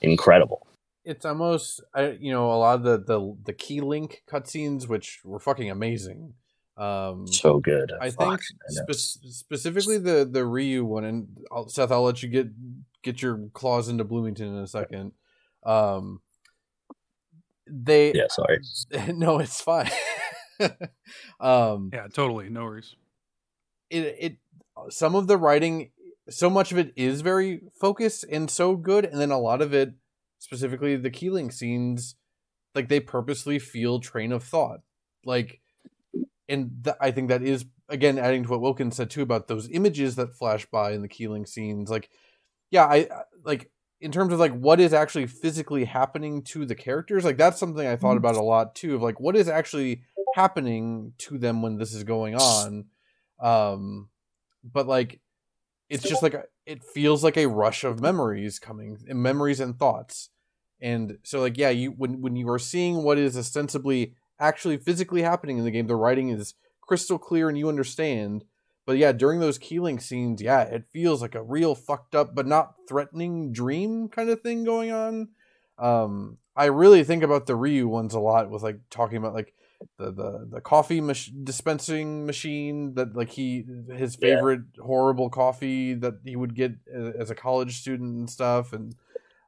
incredible. It's almost you know a lot of the the the key link cutscenes which were fucking amazing. Um so good. I Fuck, think spe- specifically the the Ryu one and I'll, Seth I'll let you get get your claws into Bloomington in a second. Um they Yeah, sorry. no, it's fine. um, yeah, totally. No worries. It it some of the writing, so much of it is very focused and so good, and then a lot of it, specifically the Keeling scenes, like they purposely feel train of thought, like, and th- I think that is again adding to what Wilkins said too about those images that flash by in the Keeling scenes, like, yeah, I like in terms of like what is actually physically happening to the characters like that's something i thought mm-hmm. about a lot too of like what is actually happening to them when this is going on um but like it's just like it feels like a rush of memories coming memories and thoughts and so like yeah you when when you are seeing what is ostensibly actually physically happening in the game the writing is crystal clear and you understand but yeah during those keeling scenes yeah it feels like a real fucked up but not threatening dream kind of thing going on. Um i really think about the ryu ones a lot with like talking about like the the the coffee mach- dispensing machine that like he his favorite yeah. horrible coffee that he would get as a college student and stuff. And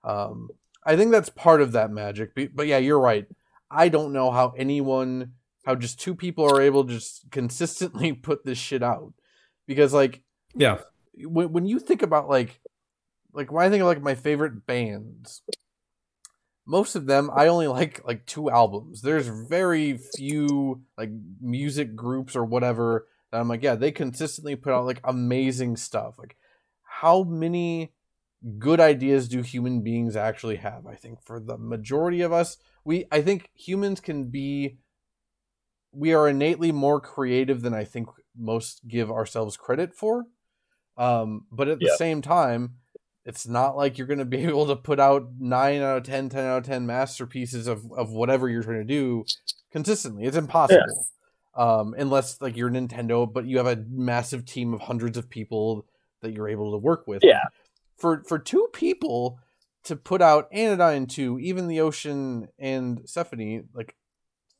um I think that's part of that magic. But yeah you're right. I don't know how anyone how just two people are able to just consistently put this shit out because like yeah when when you think about like like when I think of like my favorite bands most of them I only like like two albums. There's very few like music groups or whatever that I'm like, yeah, they consistently put out like amazing stuff. Like how many good ideas do human beings actually have? I think for the majority of us, we I think humans can be we are innately more creative than I think most give ourselves credit for. Um, but at the yeah. same time, it's not like you're going to be able to put out 9 out of 10 10 out of 10 masterpieces of, of whatever you're trying to do consistently it's impossible yeah. um, unless like you're nintendo but you have a massive team of hundreds of people that you're able to work with yeah for for two people to put out anodyne 2 even the ocean and Sephonie like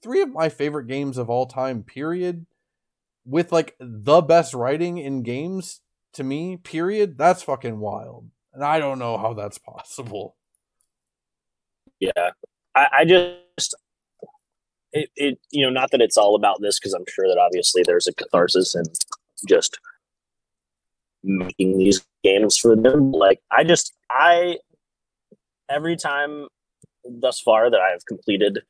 three of my favorite games of all time period with like the best writing in games to me period that's fucking wild and I don't know how that's possible. Yeah, I, I just it, it you know not that it's all about this because I'm sure that obviously there's a catharsis and just making these games for them. Like I just I every time thus far that I've completed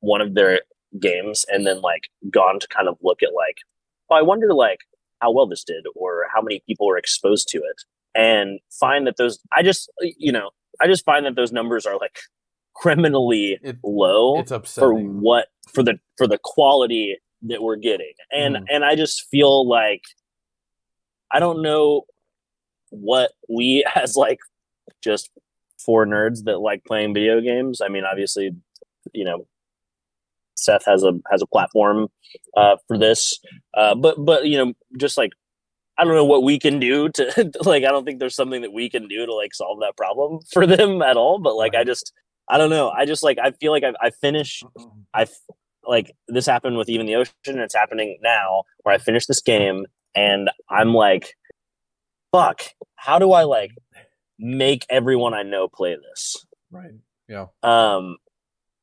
one of their games and then like gone to kind of look at like I wonder like how well this did or how many people were exposed to it and find that those I just you know I just find that those numbers are like criminally it, low for what for the for the quality that we're getting and mm. and I just feel like I don't know what we as like just four nerds that like playing video games. I mean, obviously, you know, Seth has a has a platform uh, for this, uh, but but you know, just like I don't know what we can do to like. I don't think there's something that we can do to like solve that problem for them at all. But like, I just I don't know. I just like I feel like I, I finish I like this happened with even the ocean. And it's happening now where I finish this game and I'm like, fuck. How do I like make everyone I know play this? Right. Yeah. um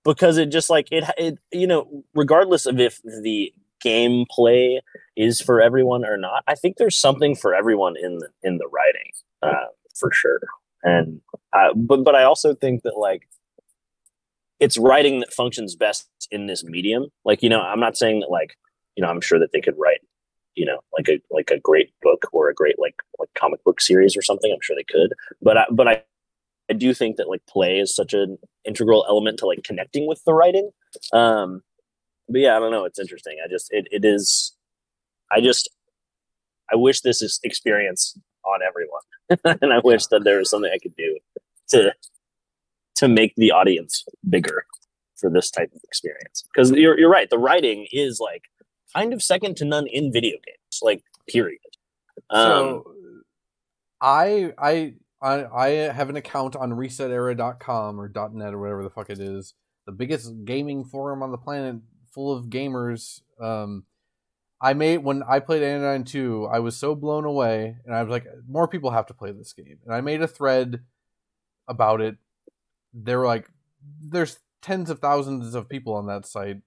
because it just like it it you know regardless of if the gameplay is for everyone or not i think there's something for everyone in the in the writing uh for sure. And uh, but but i also think that like it's writing that functions best in this medium. Like you know i'm not saying that like you know i'm sure that they could write you know like a like a great book or a great like like comic book series or something. I'm sure they could. But i but i I do think that like play is such an integral element to like connecting with the writing. Um, but yeah, I don't know. It's interesting. I just it, it is. I just I wish this is experience on everyone, and I wish that there was something I could do to to make the audience bigger for this type of experience. Because you're you're right. The writing is like kind of second to none in video games. Like period. Um, So I I I I have an account on resetera.com or .net or whatever the fuck it is. The biggest gaming forum on the planet full of gamers. Um I made when I played Anodyne 2, I was so blown away and I was like more people have to play this game. And I made a thread about it. There were like there's tens of thousands of people on that site.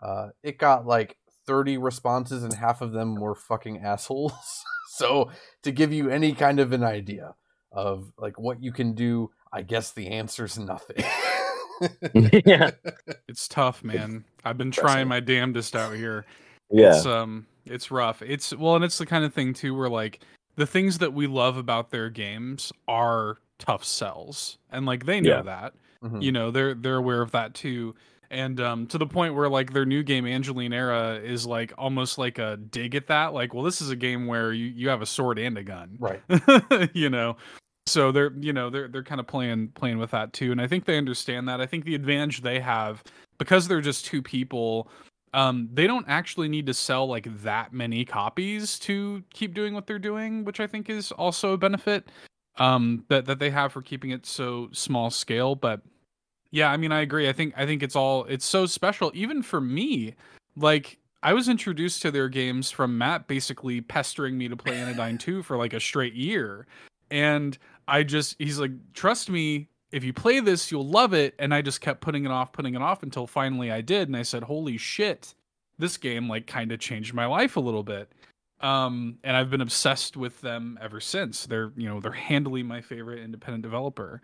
Uh it got like 30 responses and half of them were fucking assholes. so to give you any kind of an idea of like what you can do, I guess the answer's nothing. yeah, It's tough, man. I've been trying my damnedest out here. yeah, It's um it's rough. It's well and it's the kind of thing too where like the things that we love about their games are tough sells. And like they know Yeah. that. Mhm. You know, they're they're aware of that too. And um to the point where like their new game Angeline Era is like almost like a dig at that. Like, well, this is a game where you, you have a sword and a gun. right. you know so they're you know they're they're kind of playing playing with that too and i think they understand that i think the advantage they have because they're just two people um they don't actually need to sell like that many copies to keep doing what they're doing which i think is also a benefit um that that they have for keeping it so small scale but yeah i mean i agree i think i think it's all it's so special even for me like I was introduced to their games from Matt basically pestering me to play Anodyne 2 for like a straight year. And I just, he's like, trust me, if you play this, you'll love it. And I just kept putting it off, putting it off until finally I did. And I said, holy shit, this game like kind of changed my life a little bit. Um, and I've been obsessed with them ever since. They're, you know, they're handily my favorite independent developer.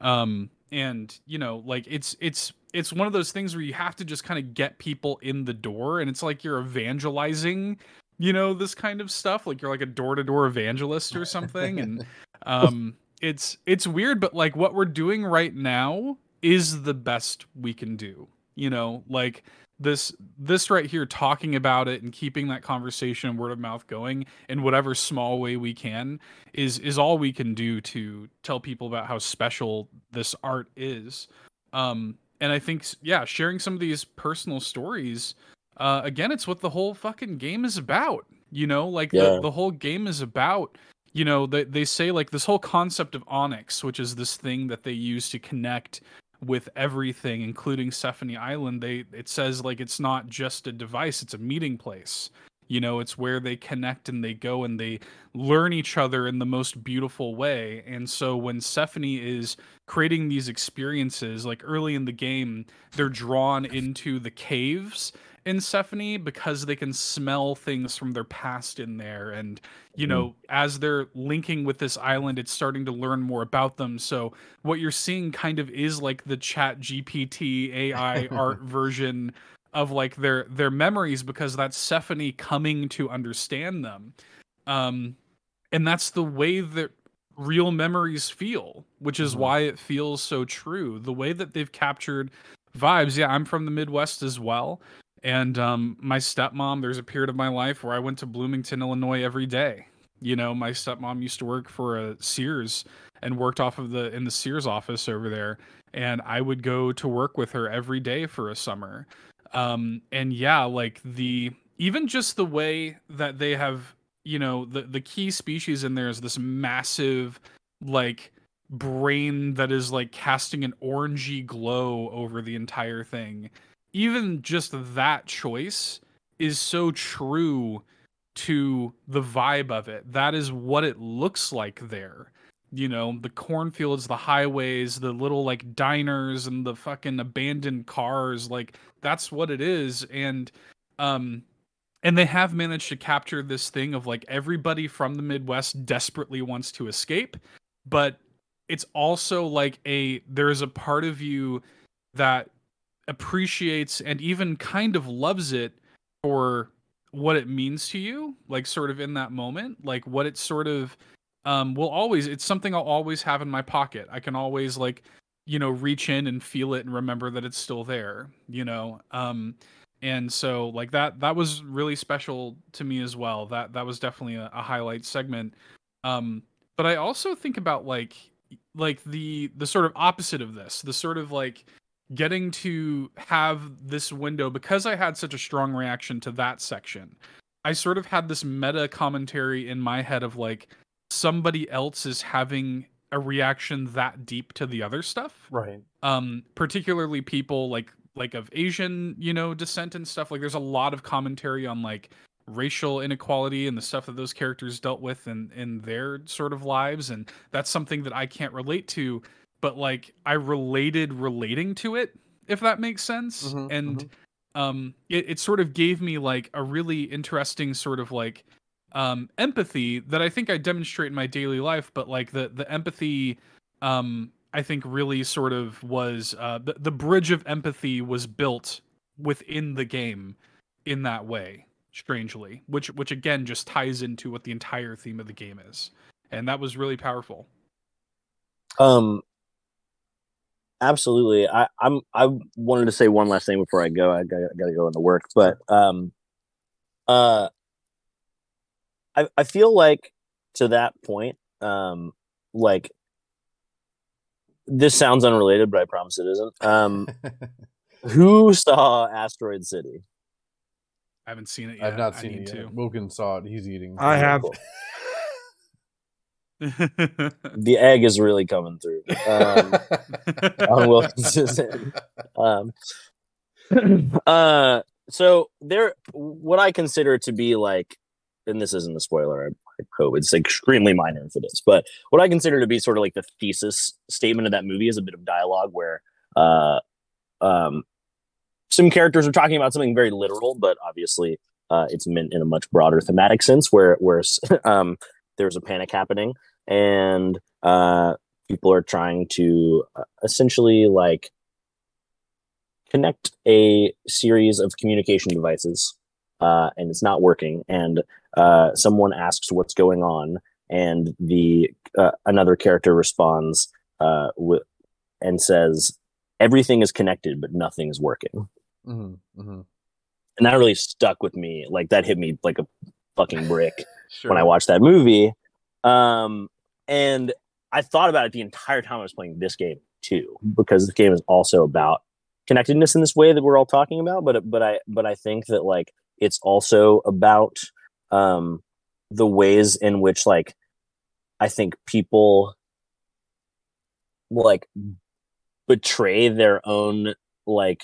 Um, and you know, like it's it's it's one of those things where you have to just kind of get people in the door, and it's like you're evangelizing, you know, this kind of stuff. Like you're like a door to door evangelist or something, and um, it's it's weird, but like what we're doing right now is the best we can do. You know, like this this right here talking about it and keeping that conversation word of mouth going in whatever small way we can is is all we can do to tell people about how special this art is um and i think yeah sharing some of these personal stories uh again it's what the whole fucking game is about you know like Yeah. the, the whole game is about you know they, they say like this whole concept of onyx which is this thing that they use to connect with everything including Sephonie Island they it says like it's not just a device it's a meeting place. You know it's where they connect and they go and they learn each other in the most beautiful way. And so when Sephonie is creating these experiences like early in the game they're drawn into the caves in Sephonie because they can smell things from their past in there. And you know as they're linking with this island it's starting to learn more about them. So what you're seeing kind of is like the chat gpt ai art version of like their their memories because that's Sephonie coming to understand them. Um and that's the way that real memories feel which is Mhm. why it feels so true. The way that they've captured vibes. Yeah i'm from the midwest as well and um my stepmom there's a period of my life where i went to bloomington illinois every day You know, my stepmom used to work for a Sears and worked off of the in the Sears office over there, and I would go to work with her every day for a summer. Um, and yeah, like the even just the way that they have, you know, the the key species in there is this massive like brain that is like casting an orangey glow over the entire thing. Even just that choice is so true to the vibe of it. That is what it looks like there. You know, the cornfields, the highways, the little like diners and the fucking abandoned cars, like that's what it is. And um and they have managed to capture this thing of like everybody from the Midwest desperately wants to escape, but it's also like a there's a part of you that appreciates and even kind of loves it for what it means to you like sort of in that moment like what it sort of um will always it's something i'll always have in my pocket. I can always like you know reach in and feel it and remember that it's still there you know? Um and so like that that was really special to me as well. That that was definitely a, a highlight segment. Um but i also think about like like the the sort of opposite of this the sort of like getting to have this window because I had such a strong reaction to that section. I sort of had this meta commentary in my head of like somebody else is having a reaction that deep to the other stuff. Right. Um particularly people like like of Asian, you know, descent and stuff. Like there's a lot of commentary on like racial inequality and the stuff that those characters dealt with in in their sort of lives and that's something that I can't relate to but like I related relating to it, if that makes sense. Mhm, and mhm. um it, it sort of gave me like a really interesting sort of like um empathy that I think I demonstrate in my daily life, but like the the empathy um I think really sort of was uh the, the bridge of empathy was built within the game in that way, strangely. Which which again just ties into what the entire theme of the game is. And that was really powerful. Um, absolutely. I, I'm. I wanted to say one last thing before I go. I got, got to go into work, but um, uh, I I feel like to that point, um, like this sounds unrelated, but I promise it isn't. Um, who saw Asteroid City? I haven't seen it yet. I've not seen it yet. to. Wilkins saw it. He's eating. I have. The egg is really coming through. Um, on Wilkins's end. Um, uh, so there, what I consider to be like, and this isn't a spoiler. I, I hope it's extremely minor if it is, but what I consider to be sort of like the thesis statement of that movie is a bit of dialogue where, uh, um, some characters are talking about something very literal, but obviously, uh, it's meant in a much broader thematic sense. Where, where, um, there's a panic happening, and uh, people are trying to uh, essentially like connect a series of communication devices uh, and it's not working and uh, someone asks what's going on and the uh, another character responds uh, with, and says everything is connected but nothing is working hmm hmm and that really stuck with me like that hit me like a fucking brick Sure. when I watched that movie. Um, and I thought about it the entire time I was playing this game too, because this game is also about connectedness in this way that we're all talking about. But but I but I think that like it's also about um, the ways in which like I think people like betray their own like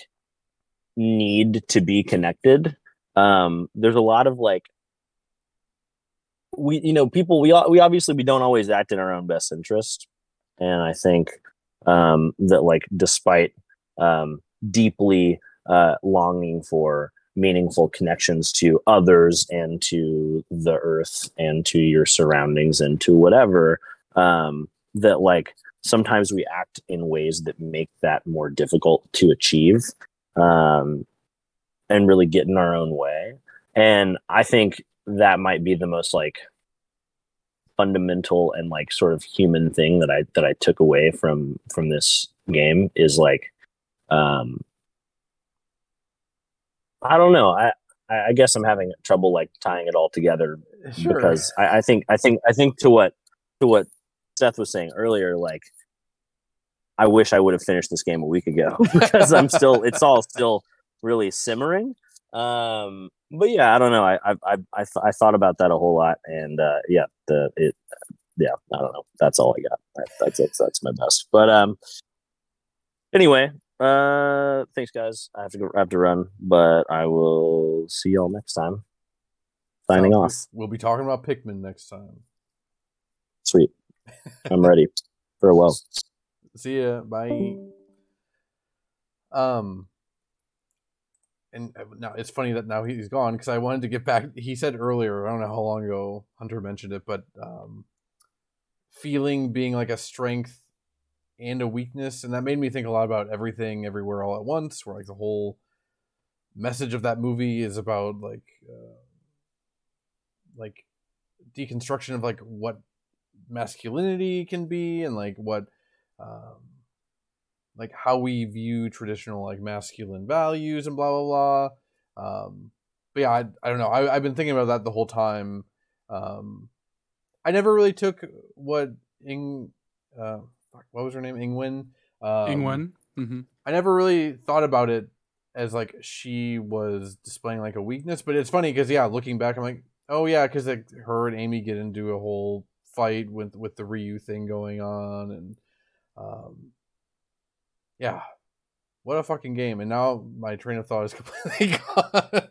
need to be connected. Um, there's a lot of like we you know people we we obviously we don't always act in our own best interest. And i think um that like despite um deeply uh longing for meaningful connections to others and to the earth and to your surroundings and to whatever um that like sometimes we act in ways that make that more difficult to achieve um and really get in our own way. And i think that might be the most like fundamental and like sort of human thing that I that I took away from from this game is like um I don't know. I I, guess I'm having trouble like tying it all together Sure. because I, I think I think I think to what to what Seth was saying earlier, like I wish I would have finished this game a week ago because I'm still it's all still really simmering. Um, but yeah, I don't know. I I I I, th- I thought about that a whole lot, and uh, yeah, the it yeah, I don't know. That's all I got. That, that's it. That's my best. But um, anyway, uh, thanks guys. I have to go. I have to run, but I will see y'all next time. Signing Sounds off. We'll be talking about Pikmin next time. Sweet. I'm ready. Farewell. See ya. Bye. Um. And uh, now it's funny that now he's gone because I wanted to get back. He said earlier, I don't know how long ago Hunter mentioned it, but um, feeling being like a strength and a weakness, and that made me think a lot about everything, everywhere, all at once. Where like the whole message of that movie is about like, uh, like deconstruction of like what masculinity can be and like what um like how we view traditional like masculine values and blah blah blah. Um but yeah i, I don't know. I, i've been thinking about that the whole time. Um i never really took what ing uh what was her name? Ingwen? Um, Ingwen. hmm I never really thought about it as like she was displaying like a weakness, but it's funny because yeah, looking back, I'm like, oh yeah, because like her and Amy get into a whole fight with with the Ryu thing going on, and um, yeah, what a fucking game! And now my train of thought is completely gone.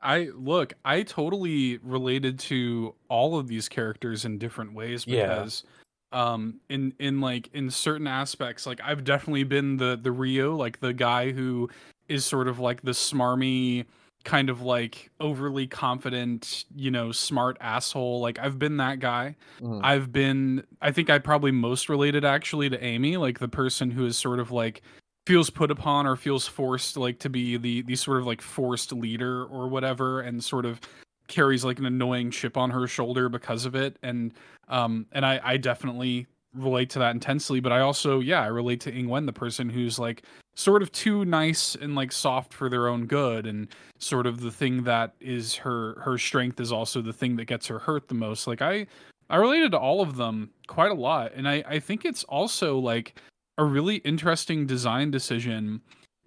I look, I totally related to all of these characters in different ways Yeah. because um in in like in certain aspects like I've definitely been the the Ryu like the guy who is sort of like the smarmy kind of like overly confident, you know, smart asshole. Like I've been that guy. Mhm. I've been I think I probably most related actually to Amy, like the person who is sort of like feels put upon or feels forced like to be the the sort of like forced leader or whatever and sort of carries like an annoying chip on her shoulder because of it and um and I I definitely relate to that intensely but I also yeah I relate to Ingwen the person who's like sort of too nice and like soft for their own good and sort of the thing that is her her strength is also the thing that gets her hurt the most. Like I I related to all of them quite a lot and I I think it's also like a really interesting design decision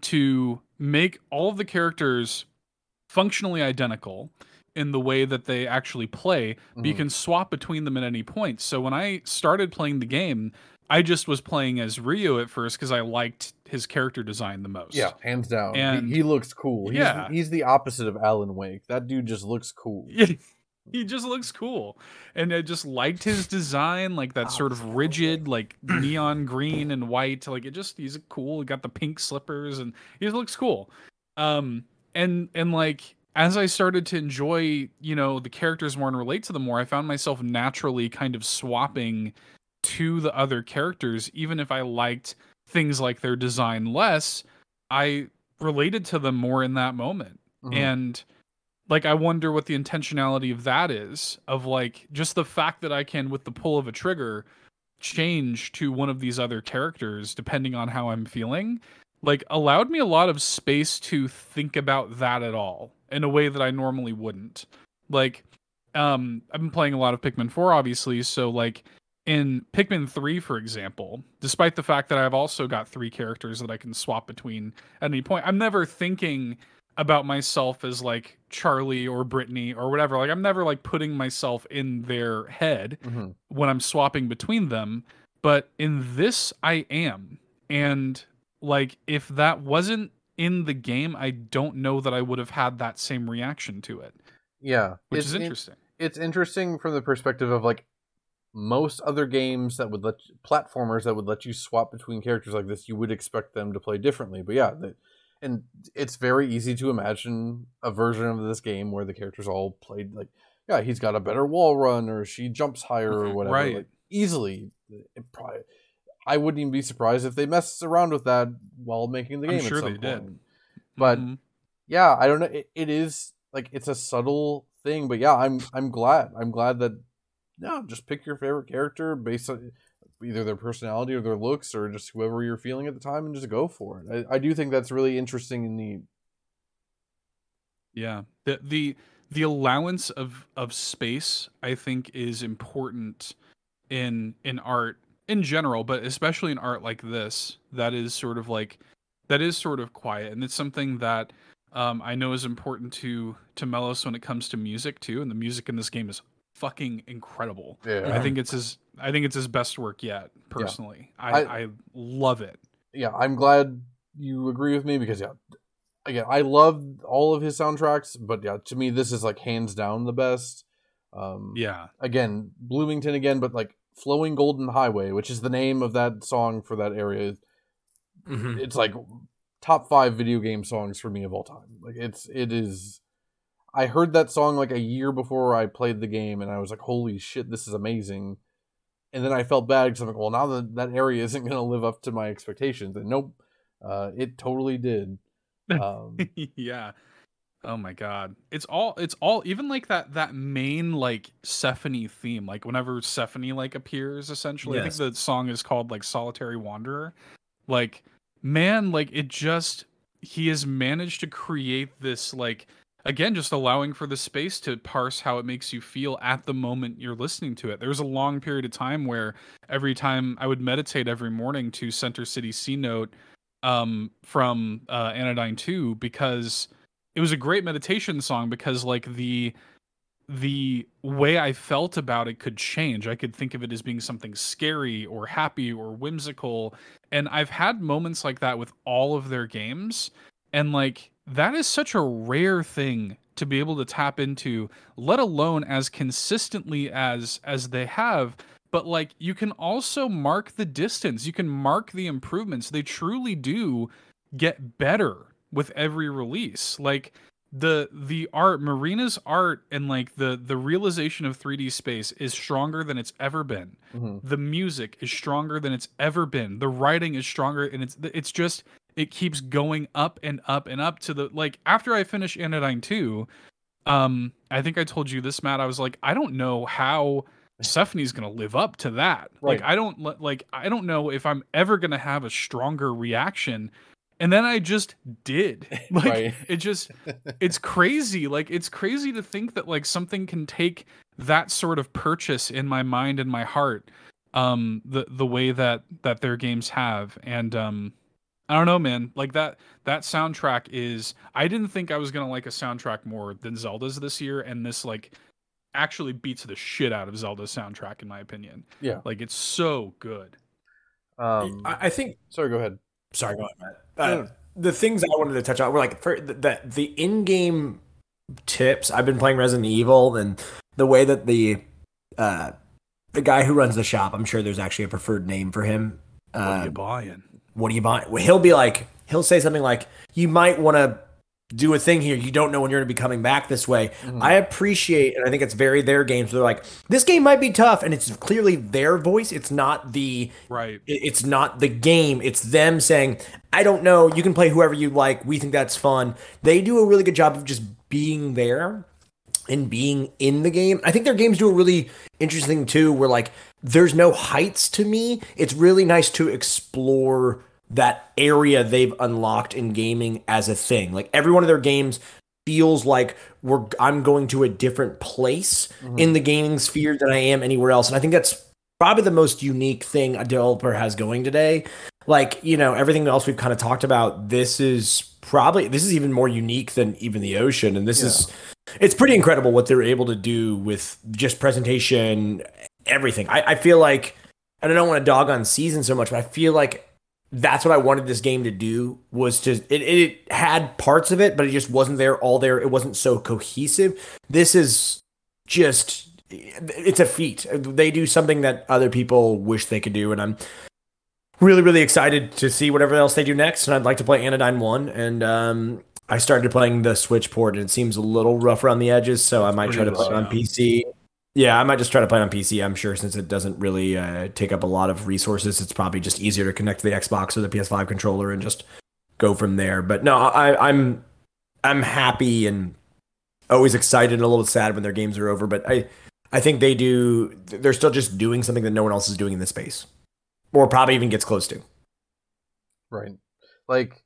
to make all of the characters functionally identical in the way that they actually play but you can swap between them at any point so when i started playing the game i just was playing as Ryu at first because i liked his character design the most yeah, hands down. And- he, he looks cool. He's, Yeah. he's the opposite of Alan Wake. That dude just looks cool. He just looks cool, and I just liked his design, like that sort of rigid, like neon green and white. Like it just he's cool. He got the pink slippers, and he just looks cool. Um, and and like as I started to enjoy, you know, the characters more and relate to them more, I found myself naturally kind of swapping to the other characters, even if I liked things like their design less. I related to them more in that moment Mhm. and like i wonder what the intentionality of that is of like just the fact that i can with the pull of a trigger change to one of these other characters depending on how i'm feeling like allowed me a lot of space to think about that at all in a way that i normally wouldn't like um i've been playing a lot of pikmin 4 obviously so like in pikmin 3 for example despite the fact that i've also got three characters that i can swap between at any point i'm never thinking about myself as like Charlie or Brittany or whatever. Like I'm never like putting myself in their head Mhm. when I'm swapping between them. But in this, I am. And like if that wasn't in the game, I don't know that I would have had that same reaction to it, Yeah, which is in- interesting. it's interesting from the perspective of like most other games that would let platformers that would let you swap between characters like this you would expect them to play differently but yeah and it's very easy to imagine a version of this game where the characters all played like yeah he's got a better wall run or she jumps higher or Mhm, whatever right. like, easily it probably i wouldn't even be surprised if they messed around with that while making the I'm game sure at some they did. point. but Mhm. yeah i don't know it, it is like it's a subtle thing but yeah i'm i'm glad i'm glad that no just pick your favorite character based on either their personality or their looks or just whoever you're feeling at the time and just go for it i, I do think that's really interesting and neat Yeah. The the the allowance of of space I think is important in in art in general, but especially in art like this that is sort of like that is sort of quiet and it's something that um, I know is important to to Melos when it comes to music too, and the music in this game is fucking incredible. Yeah. I think it's his I think it's his best work yet, personally. I, I- I love it. yeah, I'm glad you agree with me because yeah, again, I love all of his soundtracks, but yeah, to me this is like hands down the best. Um, Yeah. again, Bloomington again, but like Flowing Golden Highway, which is the name of that song for that area. Mhm. It's like top five video game songs for me of all time. Like it's it is. I heard that song like a year before I played the game, and I was like, "Holy shit, this is amazing!" And then I felt bad because I'm like, "Well, now that that area isn't going to live up to my expectations." And nope, uh, it totally did. Um, yeah. Oh my god. It's all it's all even like that that main like Sephonie theme. Like whenever Sephonie like appears essentially. I think the song is called like Solitary Wanderer. Like man, like it just he has managed to create this like again just allowing for the space to parse how it makes you feel at the moment you're listening to it. There was a long period of time where every time I would meditate every morning to Center City Cenote um from uh Anodyne 2 because it was a great meditation song because like the the way I felt about it could change. I could think of it as being something scary or happy or whimsical. And I've had moments like that with all of their games. And like that is such a rare thing to be able to tap into, let alone as consistently as as they have. But like you can also mark the distance. You can mark the improvements. They truly do get better with every release. Like the the art marina's art and like the the realization of 3d space is stronger than it's ever been mhm. the music is stronger than it's ever been the writing is stronger and it's it's just it keeps going up and up and up to the like after i finish anodyne 2 um i think i told you this matt i was like i don't know how Sephonie's gonna live up to that. Like I don't like I don't know if I'm ever gonna have a stronger reaction. And then I just did. Like Right. it just it's crazy like it's crazy to think that like something can take that sort of purchase in my mind and my heart um the the way that that their games have and um i don't know man like that that soundtrack is i didn't think i was going to like a soundtrack more than zelda's this year and this like actually beats the shit out of zelda's soundtrack in my opinion Yeah. like it's so good Um, I, I think sorry, go ahead. Sorry, go Matt. Uh. The things I wanted to touch on were like for the, the the in-game tips. I've been playing Resident Evil, and the way that the uh, the guy who runs the shop, I'm sure there's actually a preferred name for him. what are you buying what are you buying? Well, he'll be like, he'll say something like, "You might want to do a thing here. You don't know when you're going to be coming back this way." Mhm. I appreciate, and I think it's very their games. Where they're like, "This game might be tough," and it's clearly their voice. It's not the right it's not the game it's them saying i don't know you can play whoever you like we think that's fun they do a really good job of just being there and being in the game i think their games do a really interesting too where like there's no heights to me it's really nice to explore that area they've unlocked in gaming as a thing like every one of their games feels like we're i'm going to a different place mm-hmm. in the gaming sphere than i am anywhere else and i think that's probably the most unique thing a developer has going today. Like, you know, everything else we've kind of talked about, this is probably this is even more unique than even the ocean. And this is it's pretty incredible what they're able to do with just presentation, everything. I, I feel like and I don't want to dog on season so much, but I feel like that's what I wanted this game to do was to it, it had parts of it, but it just wasn't there all there. It wasn't so cohesive. This is just it's a feat. They do something that other people wish they could do, and I'm really, really excited to see whatever else they do next. And I'd like to play Anodyne One, and um, I started playing the Switch port, and it seems a little rough around the edges, so I might try to play it on. PC. Yeah, I might just try to play on PC. I'm sure since it doesn't really uh, take up a lot of resources, it's probably just easier to connect to the Xbox or the PS5 controller and just go from there. But no, I, I'm I'm happy and always excited and a little sad when their games are over. But I I think they do. They're still just doing something that no one else is doing in this space, or probably even gets close to. Right. Like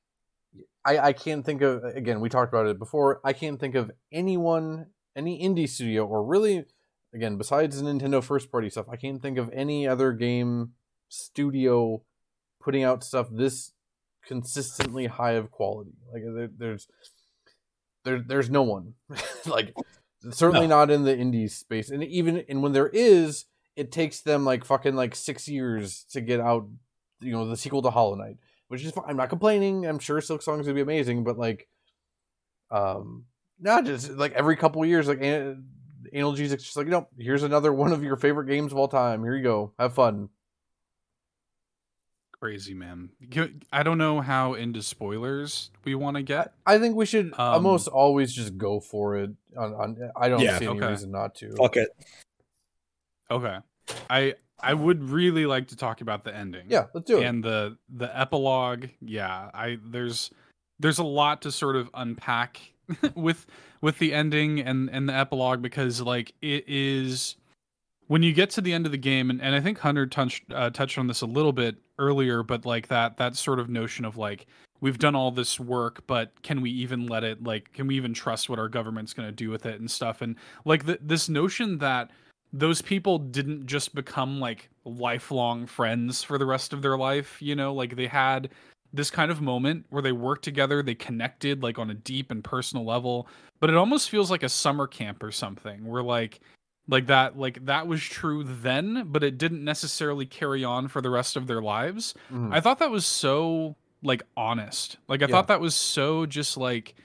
I I can't think of again. We talked about it before. I can't think of anyone, any indie studio, or really, again, besides Nintendo first party stuff, I can't think of any other game studio putting out stuff this consistently high of quality. Like there, there's there there's no one like certainly not in the indie space, and even and when there is, it takes them like fucking like six years to get out. You know, the sequel to Hollow Knight, which is fine. I'm not complaining. I'm sure Silksong's gonna be amazing, but like, um, not just like every couple years, like Analgesics just like, you know, here's another one of your favorite games of all time. Here you go, have fun. Crazy man. I don't know how into spoilers we want to get. I think we should Um, almost always just go for it. On, on I don't Yeah. see any Okay. reason not to. Fuck it. Okay. I I would really like to talk about the ending. Yeah, let's do it. and the the epilogue yeah i there's there's a lot to sort of unpack with with the ending and and the epilogue because like it is when you get to the end of the game and, and i think hunter touched uh, touched on this a little bit earlier but like that that sort of notion of like we've done all this work but can we even let it like can we even trust what our government's going to do with it and stuff? And like this notion that those people didn't just become like lifelong friends for the rest of their life you know? Like they had this kind of moment where they worked together they connected like on a deep and personal level but it almost feels like a summer camp or something where like like that like that was true then but it didn't necessarily carry on for the rest of their lives Mhm. I thought that was so like honest. Like I Yeah. thought that was so just like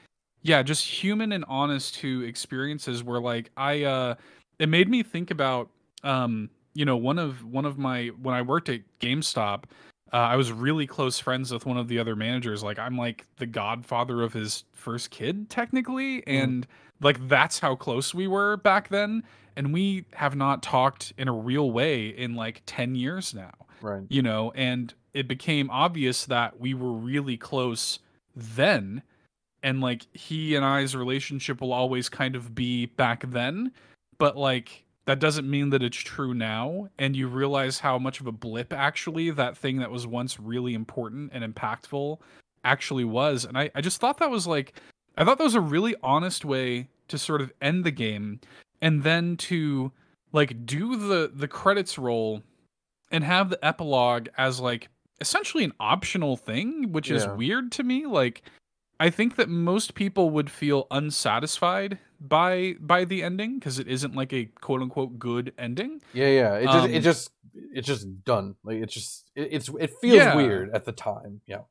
yeah, just human and honest to experiences where like I uh it made me think about um you know one of one of my when I worked at GameStop uh, I was really close friends with one of the other managers. Like I'm like the godfather of his first kid technically. And like that's how close we were back then. And we have not talked in a real way in like 10 years now right. you know, and it became obvious that we were really close then. And like he and I's relationship will always kind of be back then, but like that doesn't mean that it's true now. And you realize how much of a blip actually that thing that was once really important and impactful actually was. And I, I just thought that was like, I thought that was a really honest way to sort of end the game and then to like do the the credits roll and have the epilogue as like essentially an optional thing, which is weird to me. Like I think that most people would feel unsatisfied by by the ending because it isn't like a quote unquote good ending. Yeah, yeah. It just, it Um, just, it's just done. Like it's just, it, it's, it feels Yeah. weird at the time. Yeah.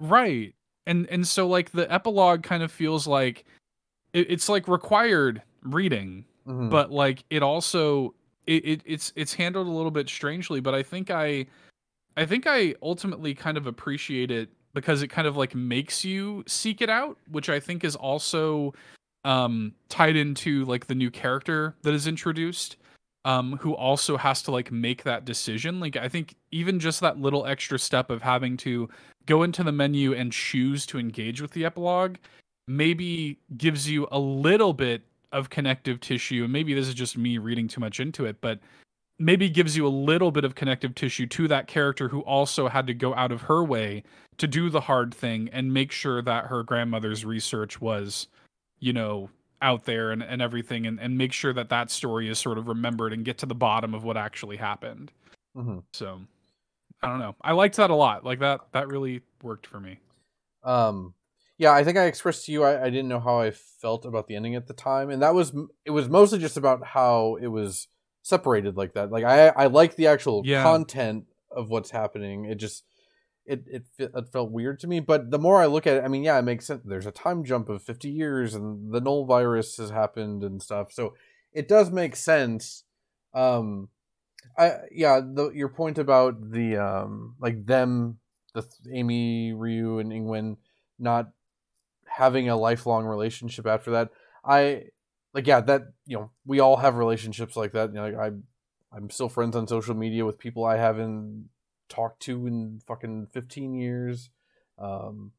Right. And and so like the epilogue kind of feels like it, it's like required reading Mhm. but like it also it, it it's it's handled a little bit strangely but i think i i think i ultimately kind of appreciate it because it kind of like makes you seek it out which i think is also um tied into like the new character that is introduced um who also has to like make that decision. Like i think even just that little extra step of having to go into the menu and choose to engage with the epilogue maybe gives you a little bit of connective tissue and maybe this is just me reading too much into it but maybe gives you a little bit of connective tissue to that character who also had to go out of her way to do the hard thing and make sure that her grandmother's research was you know out there and, and everything and, and make sure that that story is sort of remembered and get to the bottom of what actually happened Mhm. so i don't know i liked that a lot like that that really worked for me Um, yeah, I think I expressed to you I, I didn't know how I felt about the ending at the time, and that was it was mostly just about how it was separated like that. Like I I like the actual Yeah. content of what's happening. It just it it it felt weird to me. But the more I look at it, I mean, yeah, it makes sense. There's a time jump of 50 years, and the null virus has happened and stuff. So it does make sense. Um, I yeah, the your point about the um like them the Amy, Ryu, and Ingwen not having a lifelong relationship after that. I like yeah that you know we all have relationships like that. You know, like I I'm still friends on social media with people I haven't talked to in fucking 15 years. Um,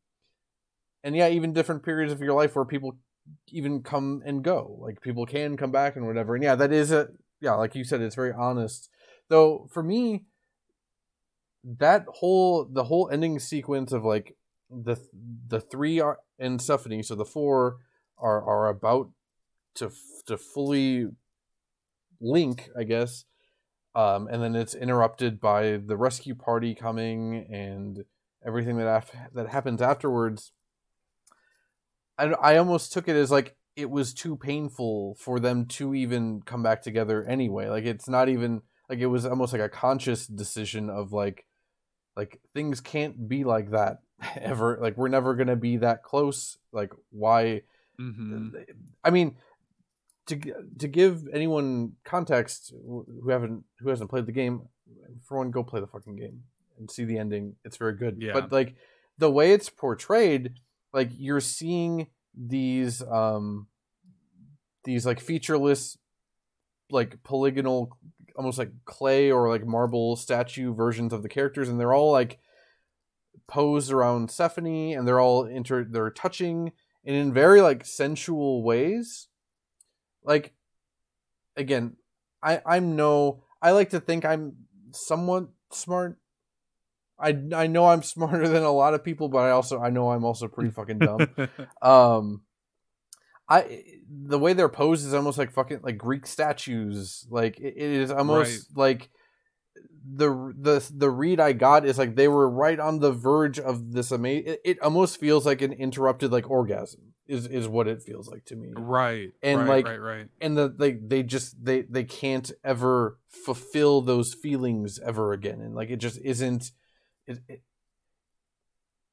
and yeah, even different periods of your life where people even come and go. Like people can come back and whatever. And yeah, that is a yeah, like you said, it's very honest. Though for me, that whole the whole ending sequence of like the the three are in Sephonie, so the four are are about to to fully link, I guess. Um, and then it's interrupted by the rescue party coming and everything that af- that happens afterwards. I I almost took it as like it was too painful for them to even come back together anyway. Like it's not even like it was almost like a conscious decision of like like things can't be like that ever. Like we're never gonna be that close. Like why? Mhm. I mean, to to give anyone context who haven't who hasn't played the game, for one, go play the fucking game and see the ending. It's very good. Yeah. But like the way it's portrayed, like you're seeing these um these like featureless like polygonal almost like clay or like marble statue versions of the characters and they're all like posed around Sephonie and they're all inter they're touching and in very like sensual ways like again i i'm no i like to think i'm somewhat smart. I i know i'm smarter than a lot of people but i also i know i'm also pretty fucking dumb. Um i the way they're posed is almost like fucking like greek statues. Like it, it is almost like the the the read I got is like they were right on the verge of this amazing. It, it almost feels like an interrupted like orgasm is is what it feels like to me. right. And, right, like, right, right. And the like they just they they can't ever fulfill those feelings ever again, and like it just isn't. It, it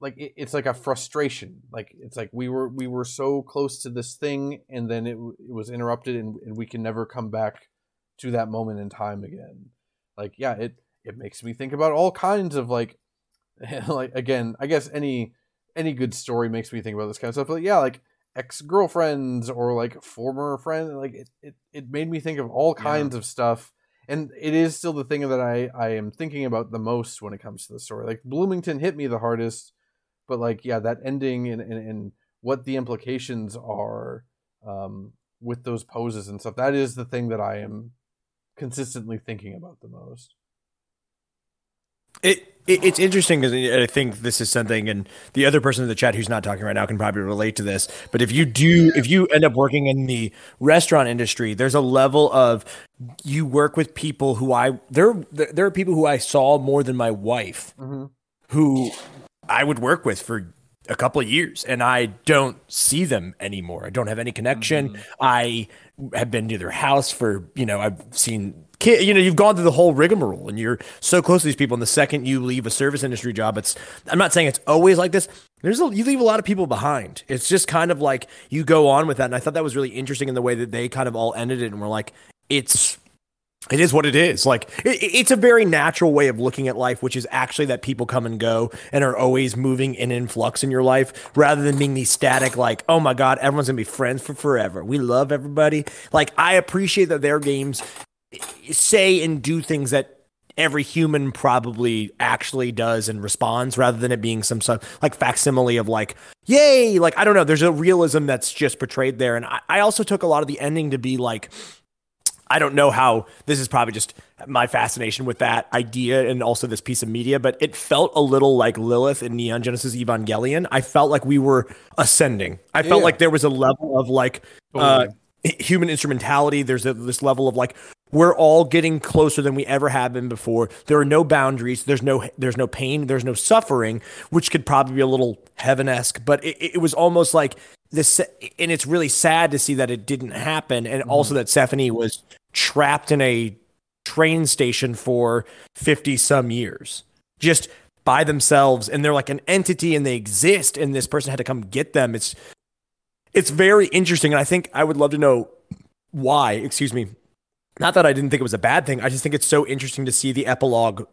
like it, it's like a frustration. Like it's like we were we were so close to this thing, and then it it was interrupted, and, and we can never come back to that moment in time again like yeah it it makes me think about all kinds of like like again i guess any any good story makes me think about this kind of stuff but yeah like ex-girlfriends or like former friends like it, it, it made me think of all Yeah. kinds of stuff and it is still the thing that i i am thinking about the most when it comes to the story like bloomington hit me the hardest but like yeah that ending and and, and what the implications are um with those poses and stuff that is the thing that i am consistently thinking about the most. It, it it's interesting because I think this is something, and the other person in the chat who's not talking right now can probably relate to this. But if you do, if you end up working in the restaurant industry, there's a level of you work with people who I there there are people who I saw more than my wife, Mm-hmm. who I would work with for a couple of years and I don't see them anymore. I don't have any connection. I have been to their house for, you know, I've seen you know, you've gone through the whole rigmarole and you're so close to these people. And the second you leave a service industry job, it's, I'm not saying it's always like this. There's a, you leave a lot of people behind. It's just kind of like you go on with that. And I thought that was really interesting in the way that they kind of all ended it and were like, it's, it is what it is. Like it, it's a very natural way of looking at life, which is actually that people come and go and are always moving in influx in your life, rather than being these static. Like, oh my god, everyone's gonna be friends for forever. We love everybody. Like, I appreciate that their games say and do things that every human probably actually does and responds, rather than it being some sort like facsimile of like, yay, like I don't know. There's a realism that's just portrayed there, and I, I also took a lot of the ending to be like. I don't know how this is probably just my fascination with that idea and also this piece of media, but it felt a little like Lilith in Neon Genesis Evangelion. I felt like we were ascending. I felt Yeah. like there was a level of like uh, human instrumentality. There's a, this level of like we're all getting closer than we ever have been before. There are no boundaries. There's no there's no pain. There's no suffering, which could probably be a little heaven esque. But it, it was almost like this, and it's really sad to see that it didn't happen, and mm-hmm. also that Sephonie was trapped in a train station for fifty some years, just by themselves, and they're like an entity, and they exist, and this person had to come get them. It's it's very interesting, and I think I would love to know why. Excuse me. Not that I didn't think it was a bad thing. I just think it's so interesting to see the epilogue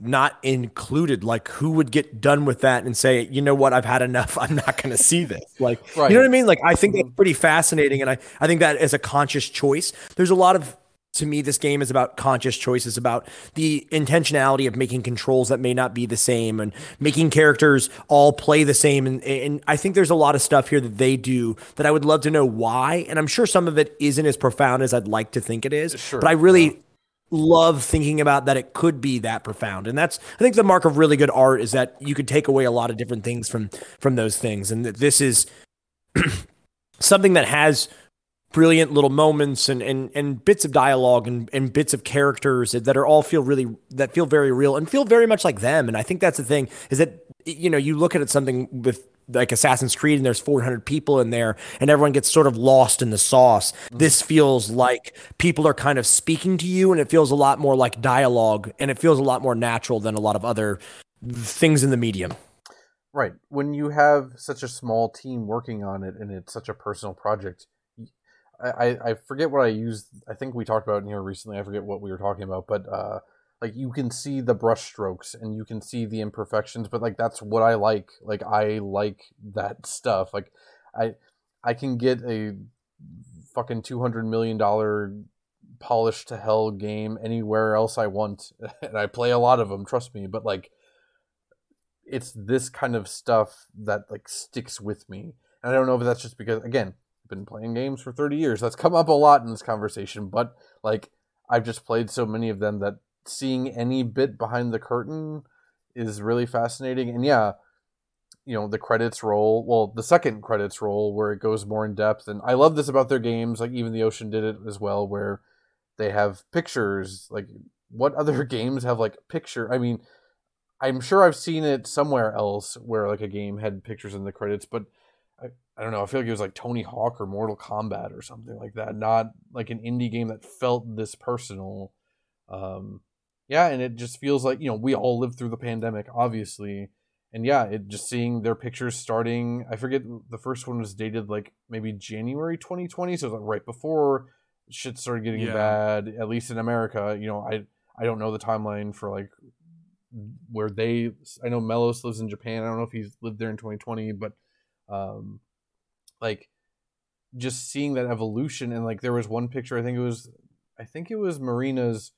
not included. Like, who would get done with that and say, you know what, I've had enough. I'm not going to see this. Like, Right. you know what I mean? Like, I think that's mm-hmm. pretty fascinating, and I I think that is a conscious choice. There's a lot of to me, this game is about conscious choices, about the intentionality of making controls that may not be the same and making characters all play the same. And, and I think there's a lot of stuff here that they do that I would love to know why. And I'm sure some of it isn't as profound as I'd like to think it is. Sure, But I really, love thinking about that it could be that profound and that's i think the mark of really good art is that you could take away a lot of different things from from those things and that this is something that has brilliant little moments and and, and bits of dialogue and, and bits of characters that are all feel really that feel very real and feel very much like them and i think that's the thing is that you know you look at it something with like Assassin's Creed and there's 400 people in there and everyone gets sort of lost in the sauce. Mm-hmm. This feels like people are kind of speaking to you and it feels a lot more like dialogue and it feels a lot more natural than a lot of other things in the medium. Right. When you have such a small team working on it and it's such a personal project, I, I forget what I used. I think we talked about it here recently. I forget what we were talking about, but uh, like you can see the brush strokes and you can see the imperfections but like that's what i like like i like that stuff like i i can get a fucking 200 million dollar polished to hell game anywhere else i want and i play a lot of them trust me but like it's this kind of stuff that like sticks with me and i don't know if that's just because again been playing games for 30 years that's come up a lot in this conversation but like i've just played so many of them that seeing any bit behind the curtain is really fascinating. And yeah, you know, the credits roll, well, the second credits roll where it goes more in depth. And I love this about their games. Like even the Ocean did it as well, where they have pictures. Like what other games have like picture? I mean, I'm sure I've seen it somewhere else where like a game had pictures in the credits, but I, don't know. I feel like it was like Tony Hawk or Mortal Kombat or something like that. Not like an indie game that felt this personal. Um, yeah, and it just feels like you know we all lived through the pandemic, obviously, and yeah, it just seeing their pictures starting. I forget the first one was dated like maybe January 2020, so it was like right before shit started getting yeah. bad, at least in America. You know, I I don't know the timeline for like where they. I know Melos lives in Japan. I don't know if he's lived there in 2020, but um, like just seeing that evolution and like there was one picture. I think it was I think it was Marina's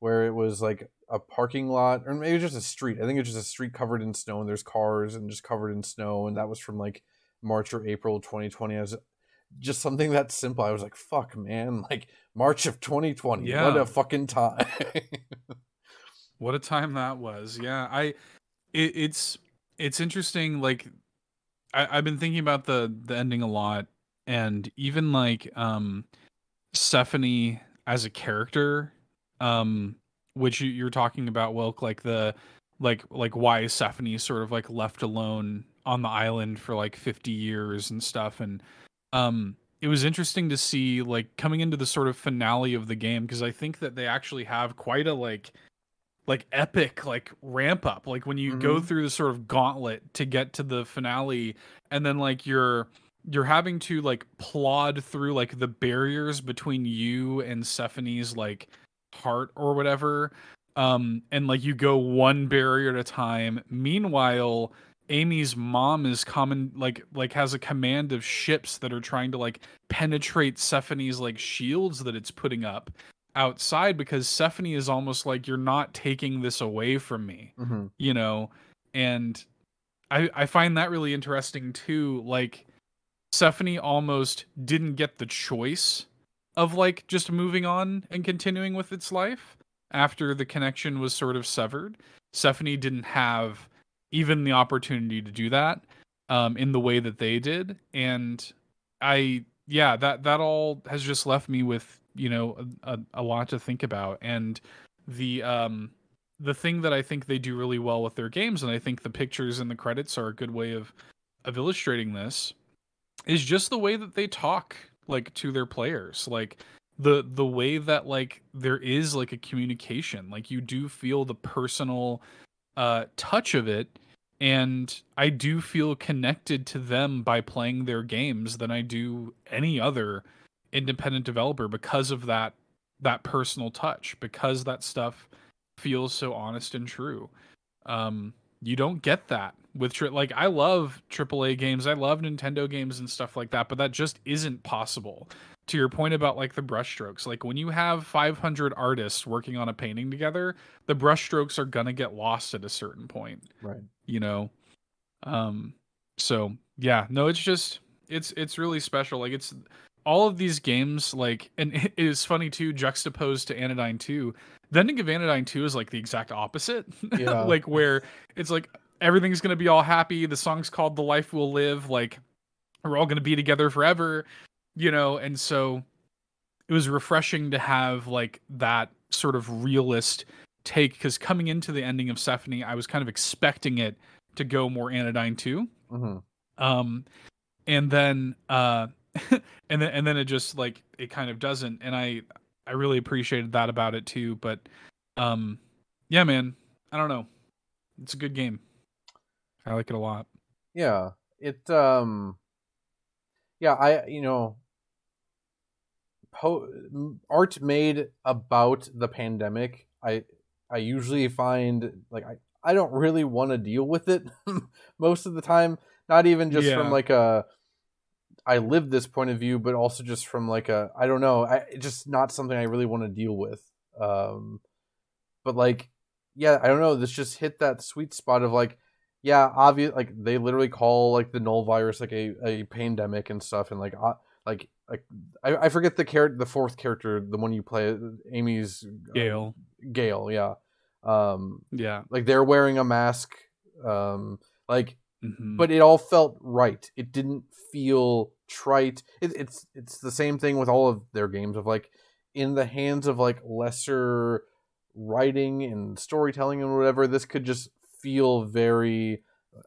where it was like a parking lot or maybe just a street. I think it's just a street covered in snow and there's cars and just covered in snow and that was from like March or April 2020. I was just something that simple. I was like, fuck man, like March of 2020. Yeah. What a fucking time. what a time that was. Yeah. I it, it's it's interesting like I, I've been thinking about the the ending a lot and even like um Sephonie as a character um, which you, are talking about, Wilk, like the like like why is Sephonie sort of like left alone on the island for like 50 years and stuff, and um, it was interesting to see like coming into the sort of finale of the game because I think that they actually have quite a like like epic like ramp up. Like when you mm-hmm. go through the sort of gauntlet to get to the finale and then like you're you're having to like plod through like the barriers between you and Sephonie's like heart or whatever um and like you go one barrier at a time. Meanwhile amy's mom is common like like has a command of ships that are trying to like penetrate Sephonie's like shields that it's putting up outside because Sephonie is almost like you're not taking this away from me mm-hmm. you know and i i find that really interesting too like Sephonie almost didn't get the choice of like just moving on and continuing with its life after the connection was sort of severed. Sephonie didn't have even the opportunity to do that um, in the way that they did, and I yeah that that all has just left me with you know a, a lot to think about. And the um the thing that I think they do really well with their games, and I think the pictures and the credits are a good way of of illustrating this, is just the way that they talk like to their players. Like the the way that like there is like a communication. Like you do feel the personal uh touch of it and I do feel connected to them by playing their games than I do any other independent developer because of that that personal touch because that stuff feels so honest and true. Um you don't get that with tri- like I love AAA games, I love Nintendo games and stuff like that, but that just isn't possible. To your point about like the brushstrokes, like when you have 500 artists working on a painting together, the brushstrokes are gonna get lost at a certain point. Right. You know. Um. So yeah, no, it's just it's it's really special. Like it's all of these games like and it is funny too juxtaposed to anodyne 2 the ending of anodyne 2 is like the exact opposite Yeah. like where it's like everything's gonna be all happy the song's called the life will live like we're all gonna be together forever you know and so it was refreshing to have like that sort of realist take because coming into the ending of Sephonie, I was kind of expecting it to go more anodyne 2 hmm um and then uh and then and then it just like it kind of doesn't and i i really appreciated that about it too but um yeah man i don't know. It's a good game. I like it a lot. Yeah, it um yeah, I you know po- art made about the pandemic. I I usually find like I I don't really want to deal with it most of the time, not even just from like a I live this point of view, but also just from like a I don't know, I just not something I really want to deal with. Um but like yeah, I don't know, this just hit that sweet spot of like yeah, obvious. Like they literally call like the null virus like a, a pandemic and stuff, and like uh, like like I, I forget the character, the fourth character, the one you play, Amy's uh, gale Gale, yeah. Um, yeah like they're wearing a mask, um, like, mhm. but it all felt right. It didn't feel trite. It, it's it's the same thing with all of their games of like in the hands of like lesser writing and storytelling and whatever. This could just feel very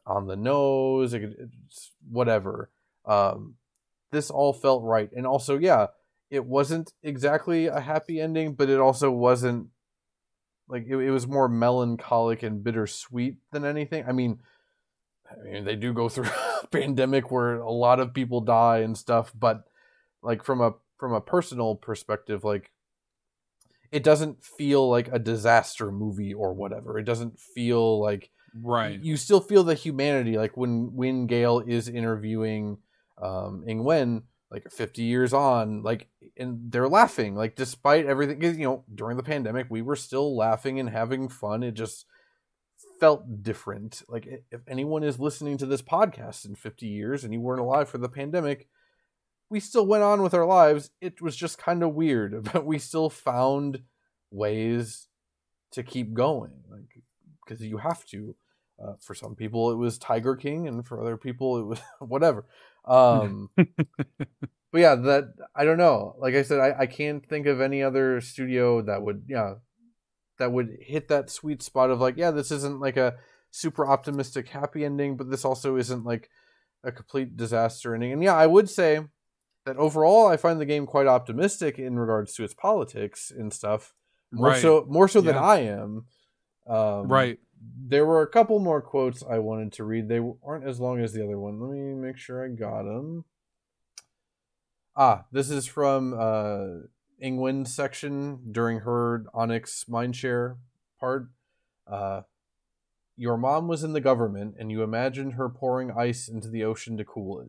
on the nose. It could, it's whatever. Um, this all felt right, and also yeah, it wasn't exactly a happy ending, but it also wasn't like it, it was more melancholic and bittersweet than anything. I mean, I mean they do go through a pandemic where a lot of people die and stuff, but like from a from a personal perspective, like it doesn't feel like a disaster movie or whatever. It doesn't feel like right you still feel the humanity like when when Gale is interviewing um Ing Wen like 50 years on like and they're laughing like despite everything you know during the pandemic we were still laughing and having fun. It just felt different. Like if anyone is listening to this podcast in 50 years and you weren't alive for the pandemic we still went on with our lives. It was just kind of weird but we still found ways to keep going like because you have to. Uh, for some people, it was Tiger King, and for other people, it was whatever. Um, but yeah, that I don't know. Like I said, I, I can't think of any other studio that would, yeah, that would hit that sweet spot of like, yeah, this isn't like a super optimistic happy ending, but this also isn't like a complete disaster ending. And yeah, I would say that overall, I find the game quite optimistic in regards to its politics and stuff. More right so, more so than I am. Um, right there were a couple more quotes I wanted to read. They aren't as long as the other one. Let me make sure I got them. Ah, this is from uh, Ingwen's section during her Onyx Mindshare part. Uh, your mom was in the government, and you imagined her pouring ice into the ocean to cool it.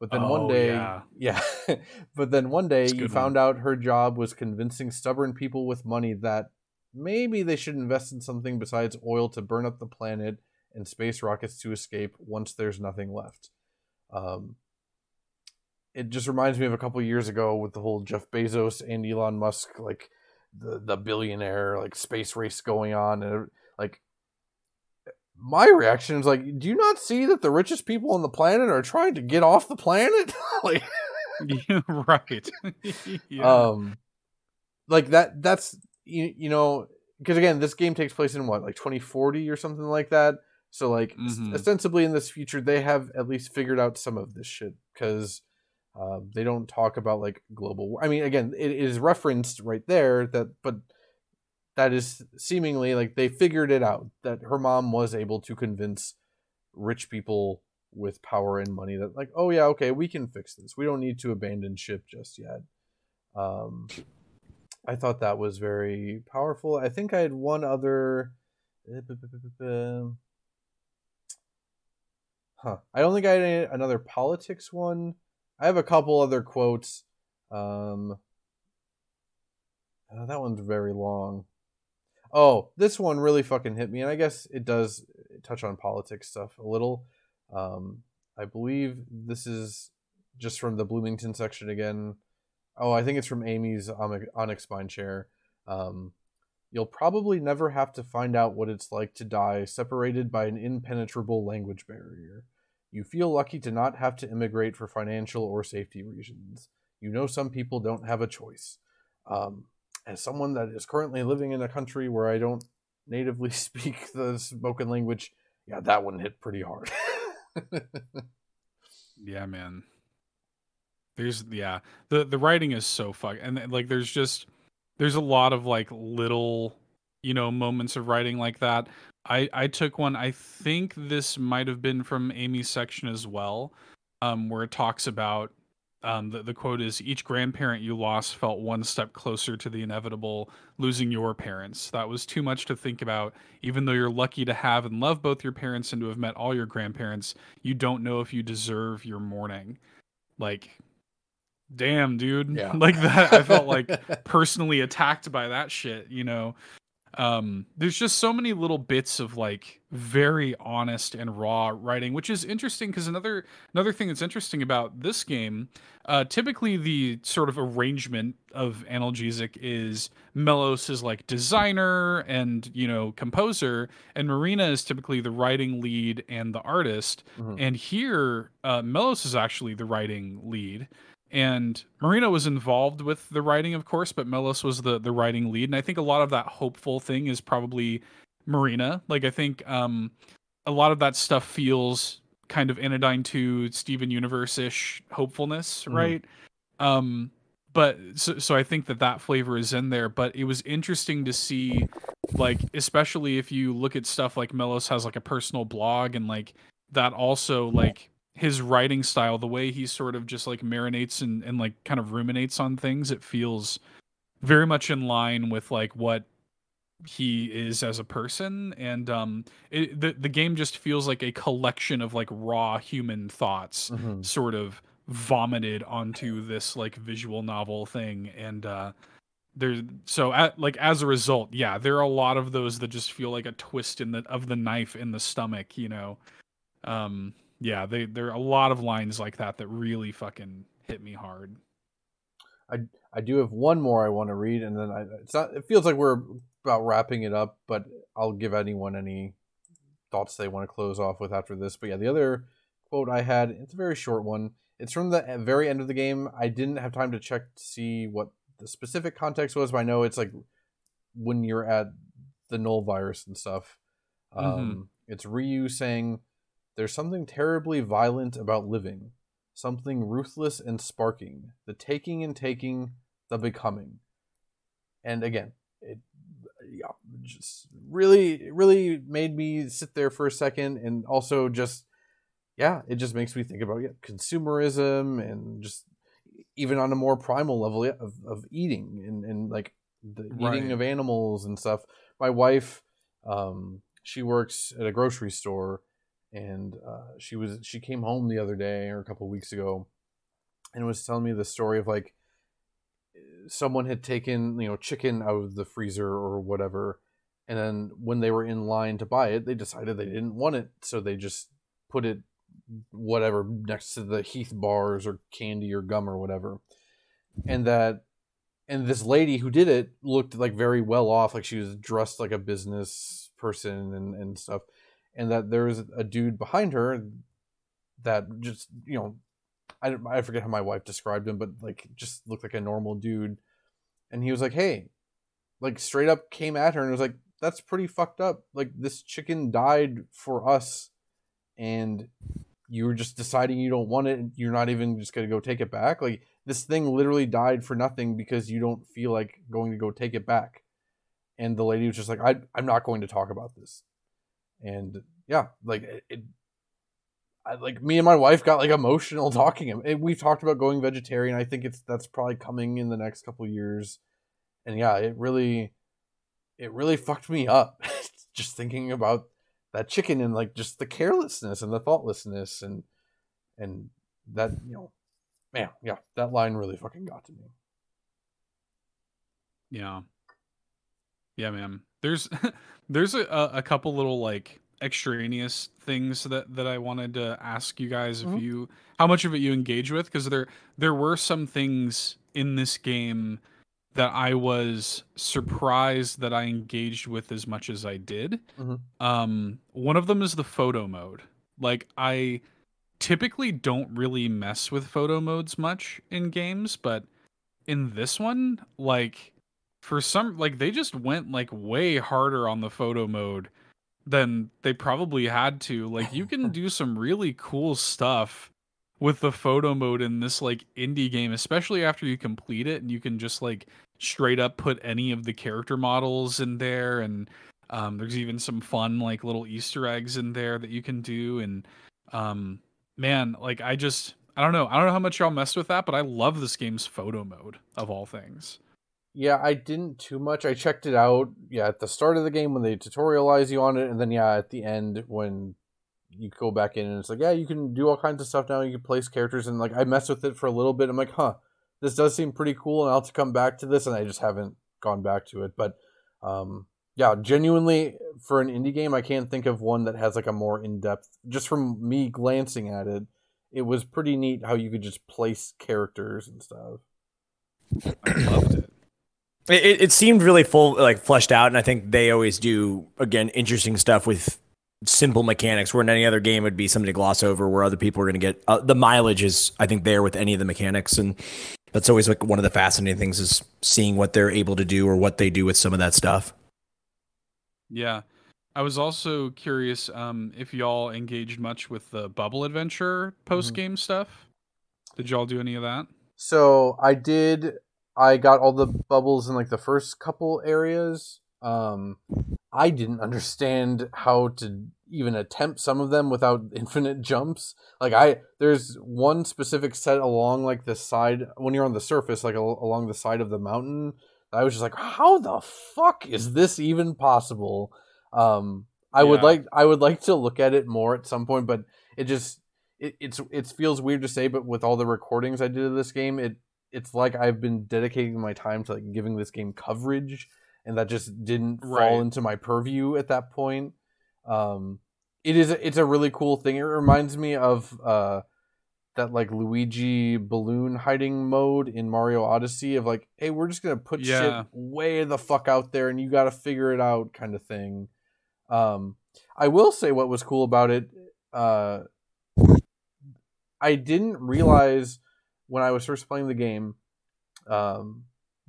But then one Oh, day, yeah. yeah, but then one day you found out her job was convincing stubborn people with money that maybe they should invest in something besides oil to burn up the planet and space rockets to escape once there's nothing left. Um, it just reminds me of a couple years ago with the whole Jeff Bezos and Elon Musk, like the the billionaire like space race going on, and like my reaction is like, do you not see that the richest people on the planet are trying to get off the planet? like, right yeah. um like that that's you, you know because again this game takes place in what like 2040 or something like that so like Mhm. ostensibly in this future they have at least figured out some of this shit because uh, they don't talk about like global war. i mean again it is referenced right there that but that is seemingly like they figured it out that her mom was able to convince rich people with power and money that like oh yeah okay we can fix this we don't need to abandon ship just yet um i thought that was very powerful. I think i had one other huh. I don't think i had another politics one. I have a couple other quotes. Um uh, that one's very long. Oh this one really fucking hit me and i guess it does touch on politics stuff a little. Um, I believe this is just from the Bloomington section again. Oh, I think it's from Amy's Onyx Spine Share. Um, you'll probably never have to find out what it's like to die separated by an impenetrable language barrier. You feel lucky to not have to immigrate for financial or safety reasons. You know some people don't have a choice. Um, as someone that is currently living in a country where I don't natively speak the spoken language, yeah, that one hit pretty hard. Yeah, man. There's yeah. The the writing is so fuck and like there's just there's a lot of like little you know moments of writing like that. I I took one I think this might have been from Amy's section as well um where it talks about um the, the quote is each grandparent you lost felt one step closer to the inevitable losing your parents. That was too much to think about even though you're lucky to have and love both your parents and to have met all your grandparents, you don't know if you deserve your mourning. Like, damn, dude. Yeah. Like that. I felt like personally attacked by that shit, you know? Um, there's just so many little bits of like very honest and raw writing, which is interesting because another another thing that's interesting about this game, uh, typically the sort of arrangement of analgesic is Melos is like designer and you know composer, and Marina is typically the writing lead and the artist. Mhm. And here, uh, Melos is actually the writing lead, and Marina was involved with the writing, of course, but Melos was the the writing lead. And I think a lot of that hopeful thing is probably Marina. Like I think um, a lot of that stuff feels kind of anodyne to Steven Universe ish hopefulness, Mhm. right? Um, but so, so I think that that flavor is in there. But it was interesting to see, like, especially if you look at stuff like Melos has like a personal blog and like that also like his writing style, the way he sort of just like marinates and, and like kind of ruminates on things, it feels very much in line with like what he is as a person. And um it, the the game just feels like a collection of like raw human thoughts Mhm. sort of vomited onto this like visual novel thing. And uh there's so at, like as a result yeah there are a lot of those that just feel like a twist in the of the knife in the stomach you know? Um yeah they there are a lot of lines like that that really fucking hit me hard I I do have one more I want to read, and then I, it's not. It feels like we're about wrapping it up, but I'll give anyone any thoughts they want to close off with after this. But yeah, the other quote I had, it's a very short one. It's from the very end of the game. I didn't have time to check to see what the specific context was, but I know it's like when you're at the null virus and stuff. Um, It's Ryu saying, "There's something terribly violent about living." something ruthless and sparking, the taking and taking, the becoming. And again, it yeah, just really, really made me sit there for a second, and also just yeah, it just makes me think about yeah, consumerism and just even on a more primal level yeah, of of eating and and like the eating of animals and stuff. My wife, um, she works at a grocery store and uh, she was she came home the other day or a couple weeks ago and was telling me the story of like someone had taken you know chicken out of the freezer or whatever and then when they were in line to buy it they decided they didn't want it so they just put it whatever next to the heath bars or candy or gum or whatever. And that and this lady who did it looked like very well off like she was dressed like a business person and, and stuff and that there was a dude behind her that just you know I, I forget how my wife described him but like just looked like a normal dude. And he was like hey like straight up came at her and was like that's pretty fucked up. Like this chicken died for us and you were just deciding you don't want it. You're not even just to go take it back. Like this thing literally died for nothing because you don't feel like going to go take it back. And the lady was just like I, i'm not going to talk about this and yeah like it, it I, like me and my wife got like emotional talking and we've talked about going vegetarian i think it's that's probably coming in the next couple years and yeah it really it really fucked me up just thinking about that chicken and like just the carelessness and the thoughtlessness and and that you know man yeah that line really fucking got to me Yeah. Yeah, man. There's there's a, a couple little like extraneous things that that I wanted to ask you guys if Mhm. you how much of it you engage with because there there were some things in this game that I was surprised that I engaged with as much as I did. Mhm. Um, one of them is the photo mode. Like I typically don't really mess with photo modes much in games, but in this one, like for some like they just went like way harder on the photo mode than they probably had to. Like you can do some really cool stuff with the photo mode in this like indie game, especially after you complete it and you can just like straight up put any of the character models in there and um, there's even some fun like little Easter eggs in there that you can do and um, man, like I just I don't know. I don't know how much y'all messed with that, but I love this game's photo mode of all things. Yeah, I didn't too much. I checked it out. Yeah, at the start of the game when they tutorialize you on it, and then yeah, at the end when you go back in and it's like, yeah, you can do all kinds of stuff now. You can place characters and like I messed with it for a little bit. I'm like, huh, this does seem pretty cool, and I'll have to come back to this, and I just haven't gone back to it. But um, yeah, genuinely for an indie game, I can't think of one that has like a more in depth. Just from me glancing at it, it was pretty neat how you could just place characters and stuff. I loved it. It, it seemed really full, like fleshed out, and I think they always do again interesting stuff with simple mechanics. Where in any other game it would be something to gloss over, where other people are going to get uh, the mileage is I think there with any of the mechanics, and that's always like one of the fascinating things is seeing what they're able to do or what they do with some of that stuff. Yeah. I was also curious um, if y'all engaged much with the bubble adventure post game stuff. Did y'all do any of that? So I did. I got all the bubbles in like the first couple areas. Um, I didn't understand how to even attempt some of them without infinite jumps. Like I, there's one specific set along like the side when you're on the surface, like al- along the side of the mountain. I was just like, how the fuck is this even possible? Um, I would like, I would like to look at it more at some point, but it just, it, it's, it feels weird to say, but with all the recordings I did of this game, it, it's like I've been dedicating my time to like giving this game coverage, and that just didn't fall into my purview at that point. Um, it is, it's a really cool thing. It reminds me of uh, that like Luigi balloon hiding mode in Mario Odyssey of like, hey, we're just gonna put Yeah. shit way the fuck out there, and you got to figure it out, kind of thing. Um, I will say what was cool about it. Uh, I didn't realize when I was first playing the game, um,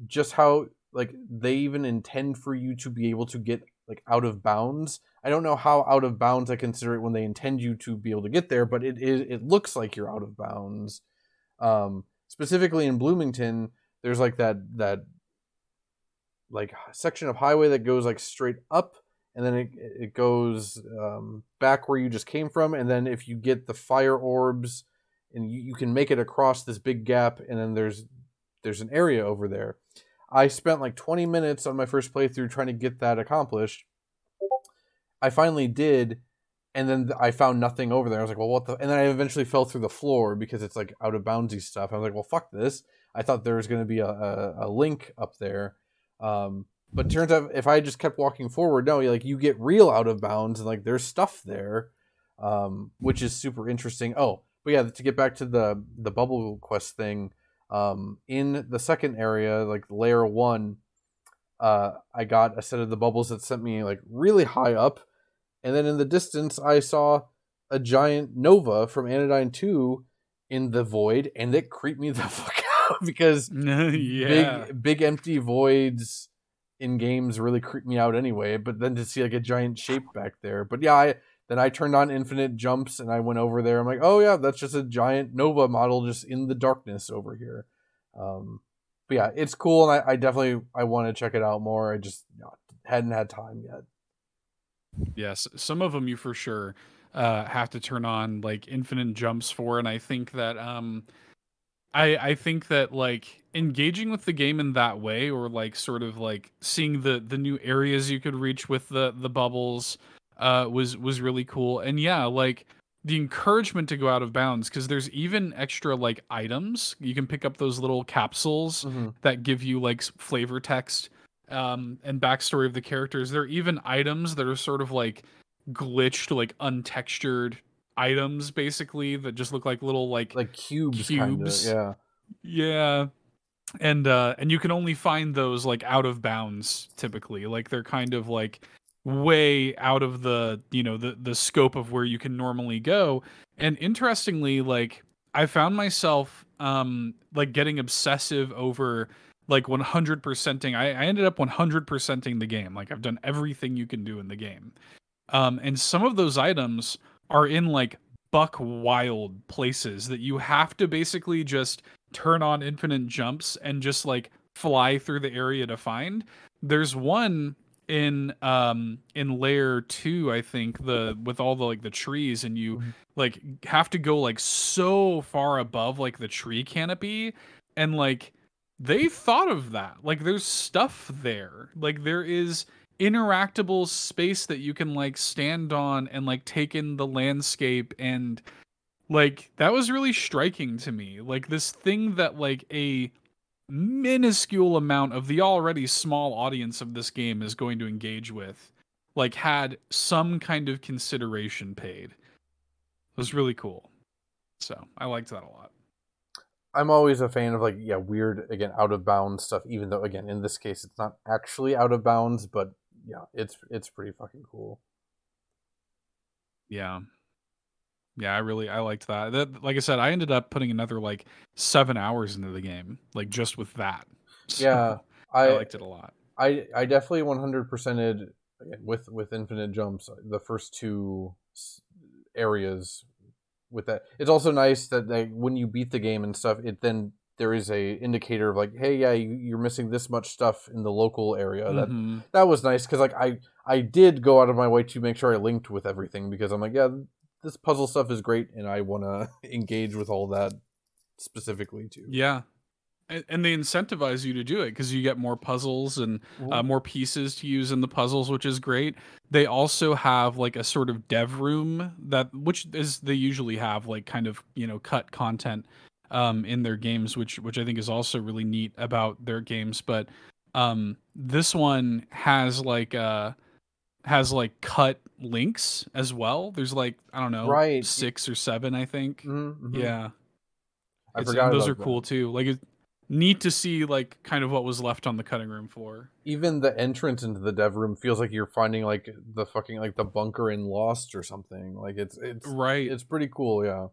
just how like they even intend for you to be able to get like out of bounds. I don't know how out of bounds I consider it when they intend you to be able to get there, but it is it looks like you're out of bounds. Um, specifically in Bloomington, there's like that that like section of highway that goes like straight up and then it it goes um, back where you just came from and then if you get the fire orbs and you, you can make it across this big gap and then there's there's an area over there. I spent like 20 minutes on my first playthrough trying to get that accomplished. I finally did and then i found nothing over there. I was like well what the and then i eventually fell through the floor because it's like out of boundsy stuff. I was like well fuck this. I thought there was going to be a, a, a link up there. Um, but turns out if I just kept walking forward, no, like you get real out of bounds and like there's stuff there, um, which is super interesting. Oh, but yeah, to get back to the the bubble quest thing, um, in the second area, like layer one, uh, I got a set of the bubbles that sent me like really high up, and then in the distance I saw a giant nova from Anodyne Two in the void, and it creeped me the fuck out because yeah. big big empty voids in games really creep me out anyway but then to see like a giant shape back there but yeah i then i turned on infinite jumps and i went over there. I'm like oh yeah that's just a giant nova model just in the darkness over here. Um but yeah it's cool and i, I definitely i want to check it out more. I just know, hadn't had time yet. Yes, some of them you for sure uh, have to turn on like infinite jumps for, and I think that um, I I think that like engaging with the game in that way, or like sort of like seeing the the new areas you could reach with the the bubbles, uh, was was really cool, and yeah, like the encouragement to go out of bounds because there's even extra like items. You can pick up those little capsules that give you like flavor text um, and backstory of the characters. There are even items that are sort of like glitched like untextured items basically that just look like little like like cubes, Cubes. Kinda, yeah. And uh and you can only find those like out of bounds typically. Like they're kind of like way out of the you know the the scope of where you can normally go. And interestingly like i found myself um like getting obsessive over like 100%ing I, I ended up 100%ing the game. Like i've done everything you can do in the game. Um and some of those items are in like buck wild places that you have to basically just turn on infinite jumps and just like fly through the area to find. There's one in um in layer 2 I think the with all the like the trees and you Mhm. like have to go like so far above like the tree canopy and like they thought of that. Like there's stuff there. Like there is interactable space that you can like stand on and like take in the landscape and like that was really striking to me like this thing that like a minuscule amount of the already small audience of this game is going to engage with like had some kind of consideration paid it was really cool so i liked that a lot I'm always a fan of like yeah weird again out of bounds stuff. Even though again in this case it's not actually out of bounds, but yeah, it's it's pretty fucking cool. yeah yeah i really i liked that. that like i said i ended up putting another like seven hours into the game like just with that So, Yeah, I, I liked it a lot I I definitely 100 percented with with infinite jumps the first two areas with that. It's also nice that like, when you beat the game and stuff, it then there is a indicator of like, hey, yeah, you, you're missing this much stuff in the local area. That Mhm. that was nice because like I I did go out of my way to make sure I linked with everything because I'm like, yeah, this puzzle stuff is great and I want to engage with all that specifically too. Yeah. And, they incentivize you to do it because you get more puzzles and uh, more pieces to use in the puzzles, which is great. They also have like a sort of dev room that, which is they usually have like kind of you know cut content um, in their games, which which I think is also really neat about their games. But um, this one has like uh has like cut links as well. There's like I don't know, Right. six or seven, I think. Mhm, mhm. Yeah. I It's- forgot those are that. cool too. Like it's neat to see like kind of what was left on the cutting room floor. even the entrance into the dev room feels like you're finding like the fucking like the bunker in Lost or something. Like it's it's Right. it's pretty cool. Yeah.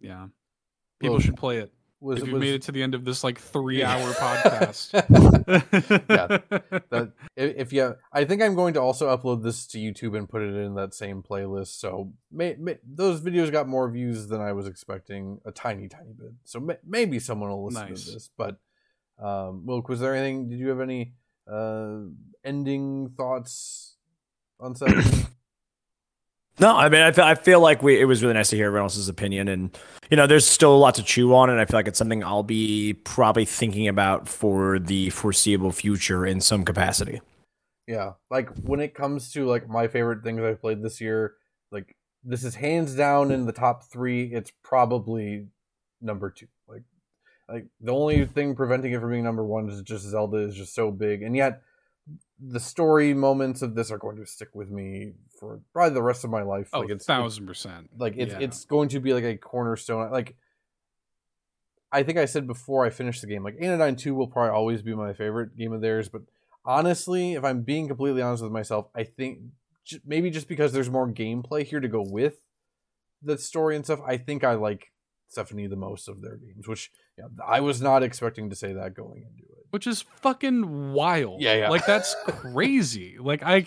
yeah. People should play it. Was if you was- made it to the end of this like three hour Yeah. podcast. that if if you, I think I'm going to also upload this to YouTube and put it in that same playlist. So may, may, those videos got more views than I was expecting, a tiny, tiny bit. So may, maybe someone will listen Nice. to this. But um, Wilk, was there anything? Did you have any uh, ending thoughts on Sephonie? No, I mean, I feel, I feel like we it was really nice to hear everyone else's opinion, and you know, there's still a lot to chew on, and I feel like it's something I'll be probably thinking about for the foreseeable future in some capacity. Yeah, like when it comes to like my favorite things I've played this year, like this is hands down in the top three. It's probably number two. Like, like the only thing preventing it from being number one is just Zelda is just so big, and yet the story moments of this are going to stick with me for probably the rest of my life. oh, like it's thousand percent. like it's Yeah. it's going to be like a cornerstone. Like I think I said before I finished the game, like Anodyne Two will probably always be my favorite game of theirs. But honestly, if I'm being completely honest with myself, I think j- maybe just because there's more gameplay here to go with the story and stuff, I think I like Sephonie the most of their games. Which yeah, I was not expecting to say that going into it. Which is fucking wild. Yeah, yeah. Like that's crazy. like I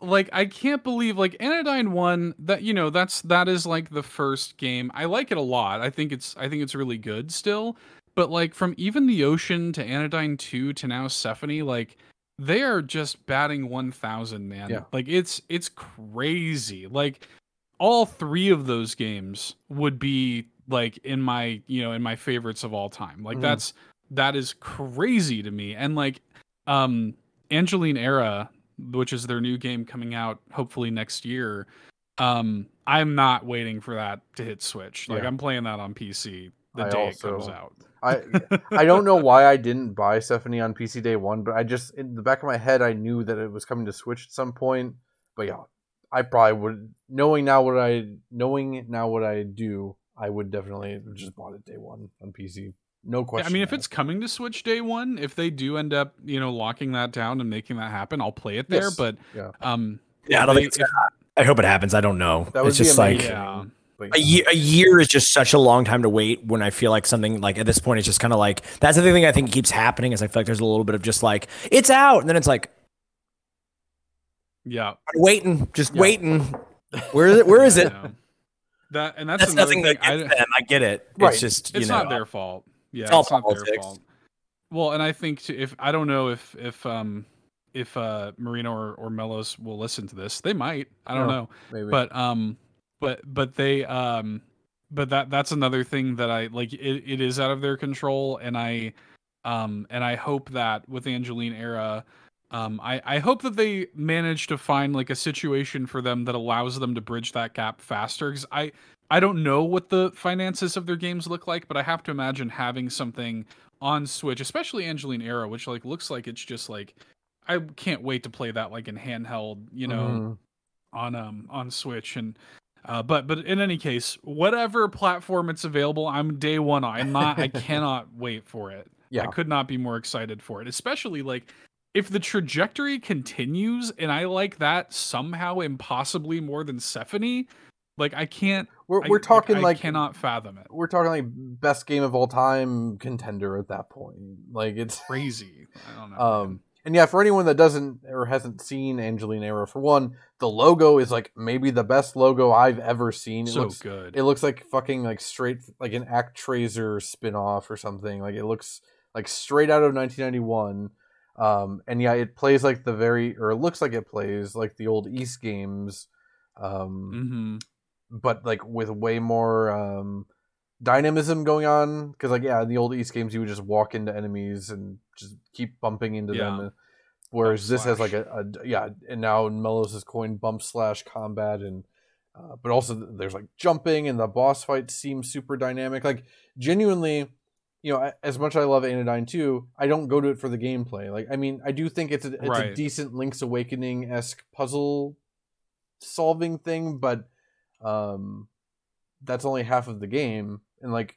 like I can't believe like Anodyne 1 that you know that's that is like the first game. I like it a lot. I think it's I think it's really good still. But like from even the ocean to Anodyne 2 to now Sephonie like they are just batting 1000 man. Yeah. Like it's it's crazy. Like all three of those games would be like in my you know in my favorites of all time like Mhm. that's that is crazy to me and like um angeline era which is their new game coming out hopefully next year um i'm not waiting for that to hit switch like Yeah. i'm playing that on pc the I day also- it comes out I I don't know why I didn't buy Sephonie on PC day one, but I just in the back of my head I knew that it was coming to Switch at some point. But yeah, I probably would knowing now what I knowing now what I do, I would definitely just bought it day one on PC. No question. I mean, if asked. it's coming to Switch day one, if they do end up, you know, locking that down and making that happen, I'll play it there. Yes. But Yeah. um, Yeah, I don't they- think it's, I hope it happens. I don't know. that it's just like Yeah. A year, a year is just such a long time to wait when I feel like something like at this point it's just kind of like that's the thing I think keeps happening is I feel like there's a little bit of just like it's out and then it's like yeah, I'm waiting just Yeah. waiting where is it where is it I. That and that's, that's nothing thing. against I, them I get it Right. it's just you it's know not their fault. Yeah, it's all not their fault. Well, and I think to, if I don't know if if um if uh Marina or, or Melos will listen to this, they might. I don't Yeah. know. maybe. but um but but they um but that that's another thing that i like it, it is out of their control and i um and i hope that with angeline era um i i hope that they manage to find like a situation for them that allows them to bridge that gap faster because i i don't know what the finances of their games look like but i have to imagine having something on switch especially angeline era which like looks like it's just like i can't wait to play that like in handheld you know Mhm. on um on Switch and uh but but in any case, whatever platform it's available, I'm day one. I'm not I cannot wait for it. yeah. I could not be more excited for it. Especially like if the trajectory continues and I like that somehow impossibly more than Sephonie, like I can't we're we're talking I like cannot fathom it. we're talking like best game of all time contender at that point. Like it's Crazy. I don't know. um and yeah, for anyone that doesn't or hasn't seen Angeline Era, for one, the logo is like maybe the best logo I've ever seen. It so looks good. it looks like fucking like straight like an Actraiser spin-off or something. Like it looks like straight out of 1991. Um and yeah, it plays like the very or it looks like it plays like the old Ys games. Um hmm but like with way more um dynamism going on because like yeah in the old Ys games you would just walk into enemies and just keep bumping into Yeah. them whereas Bump this has like a, a yeah and now melos has coined bump slash combat and uh, but also there's like jumping and the boss fights seem super dynamic. Like genuinely you know as much as i love anodyne 2 i don't go to it for the gameplay. Like i mean i do think it's a, it's a decent link's awakening-esque puzzle solving thing but um that's only half of the game and like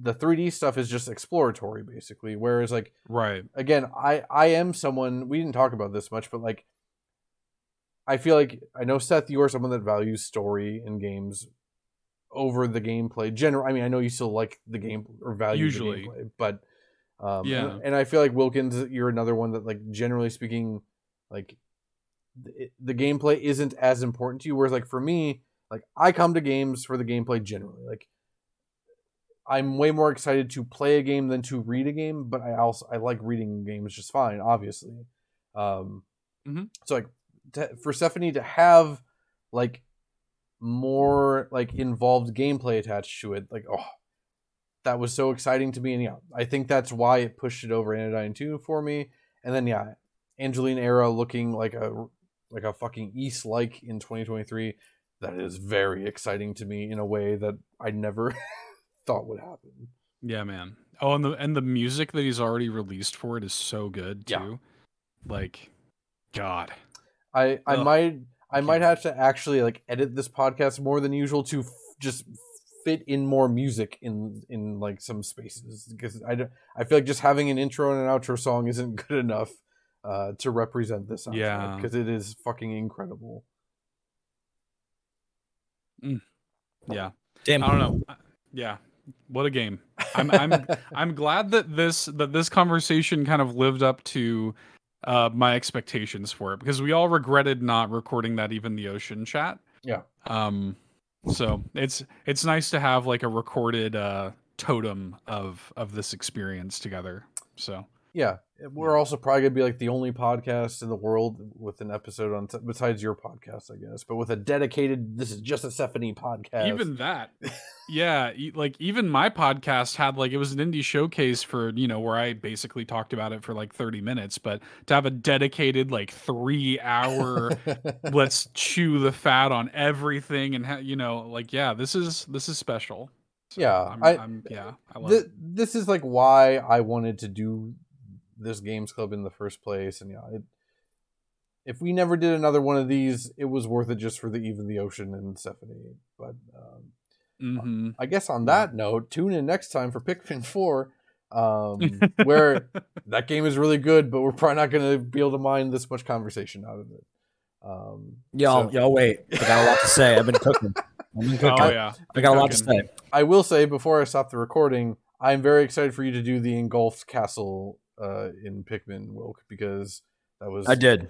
the 3d stuff is just exploratory basically whereas like Right. again i i am someone we didn't talk about this much but like i feel like i know seth you are someone that values story in games over the gameplay general i mean i know you still like the game or value Usually. the gameplay but um Yeah. and, and i feel like wilkins you're another one that like generally speaking like the, the gameplay isn't as important to you whereas like for me like i come to games for the gameplay generally. Like i'm way more excited to play a game than to read a game but i also i like reading games just fine obviously. Um Mhm. so like to, for Sephonie to have like more like involved gameplay attached to it like oh that was so exciting to me and yeah i think that's why it pushed it over anodyne 2 for me. And then yeah angeline era looking like a like a fucking Ys like in 2023 that is very exciting to me in a way that i never thought would happen Yeah, man. Oh, and the and the music that he's already released for it is so good too. Yeah. Like, God. i i Ugh, might i might have to actually like edit this podcast more than usual to f- just fit in more music in in like some spaces because i i feel like just having an intro and an outro song isn't good enough uh to represent this Yeah. because it is fucking incredible Yeah. damn I don't know. Yeah. What a game. I'm I'm I'm glad that this that this conversation kind of lived up to uh my expectations for it because we all regretted not recording that even the ocean chat. Yeah. Um so it's it's nice to have like a recorded uh totem of of this experience together. So Yeah, we're also probably gonna be like the only podcast in the world with an episode on besides your podcast, I guess, but with a dedicated. This is just a Sephonie podcast. even that yeah like even my podcast had like it was an indie showcase for you know where i basically talked about it for like 30 minutes but to have a dedicated like three hour let's chew the fat on everything and ha- you know like yeah this is this is special So Yeah, I'm, I- I'm, yeah, I love Th- it. this is like why I wanted to do this games club in the first place, and yeah, it, if we never did another one of these, it was worth it just for the even the ocean and Sephonie. But um, hmm I guess on that note, tune in next time for Pikmin Four, um, where that game is really good, but we're probably not going to be able to mine this much conversation out of it. Um, Y'all, so- y'all wait. I got a lot to say. I've been cooking. I've been cooking. Oh yeah, I got a lot to say. I will say before I stop the recording, I'm very excited for you to do the engulfed castle uh, in Pikmin Wilk because that was I did.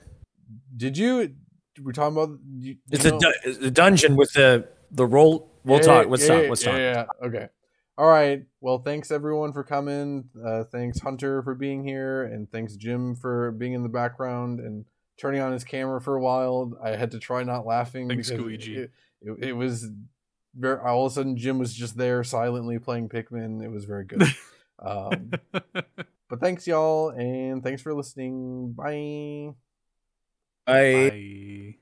Did you? We're talking about. You, It's you a, know- du- it's a dungeon with the the roll. We'll Yeah, talk. yeah, Let's yeah, talk. yeah, Let's yeah, talk. yeah, Okay. All right. Well, thanks everyone for coming. Uh, thanks Hunter for being here, and thanks Jim for being in the background and turning on his camera for a while. I had to try not laughing Thanks, because Squeegee. It, it, it was very. All of a sudden, Jim was just there silently playing Pikmin. It was very good. um, but thanks y'all, and thanks for listening. Bye. I. Bye.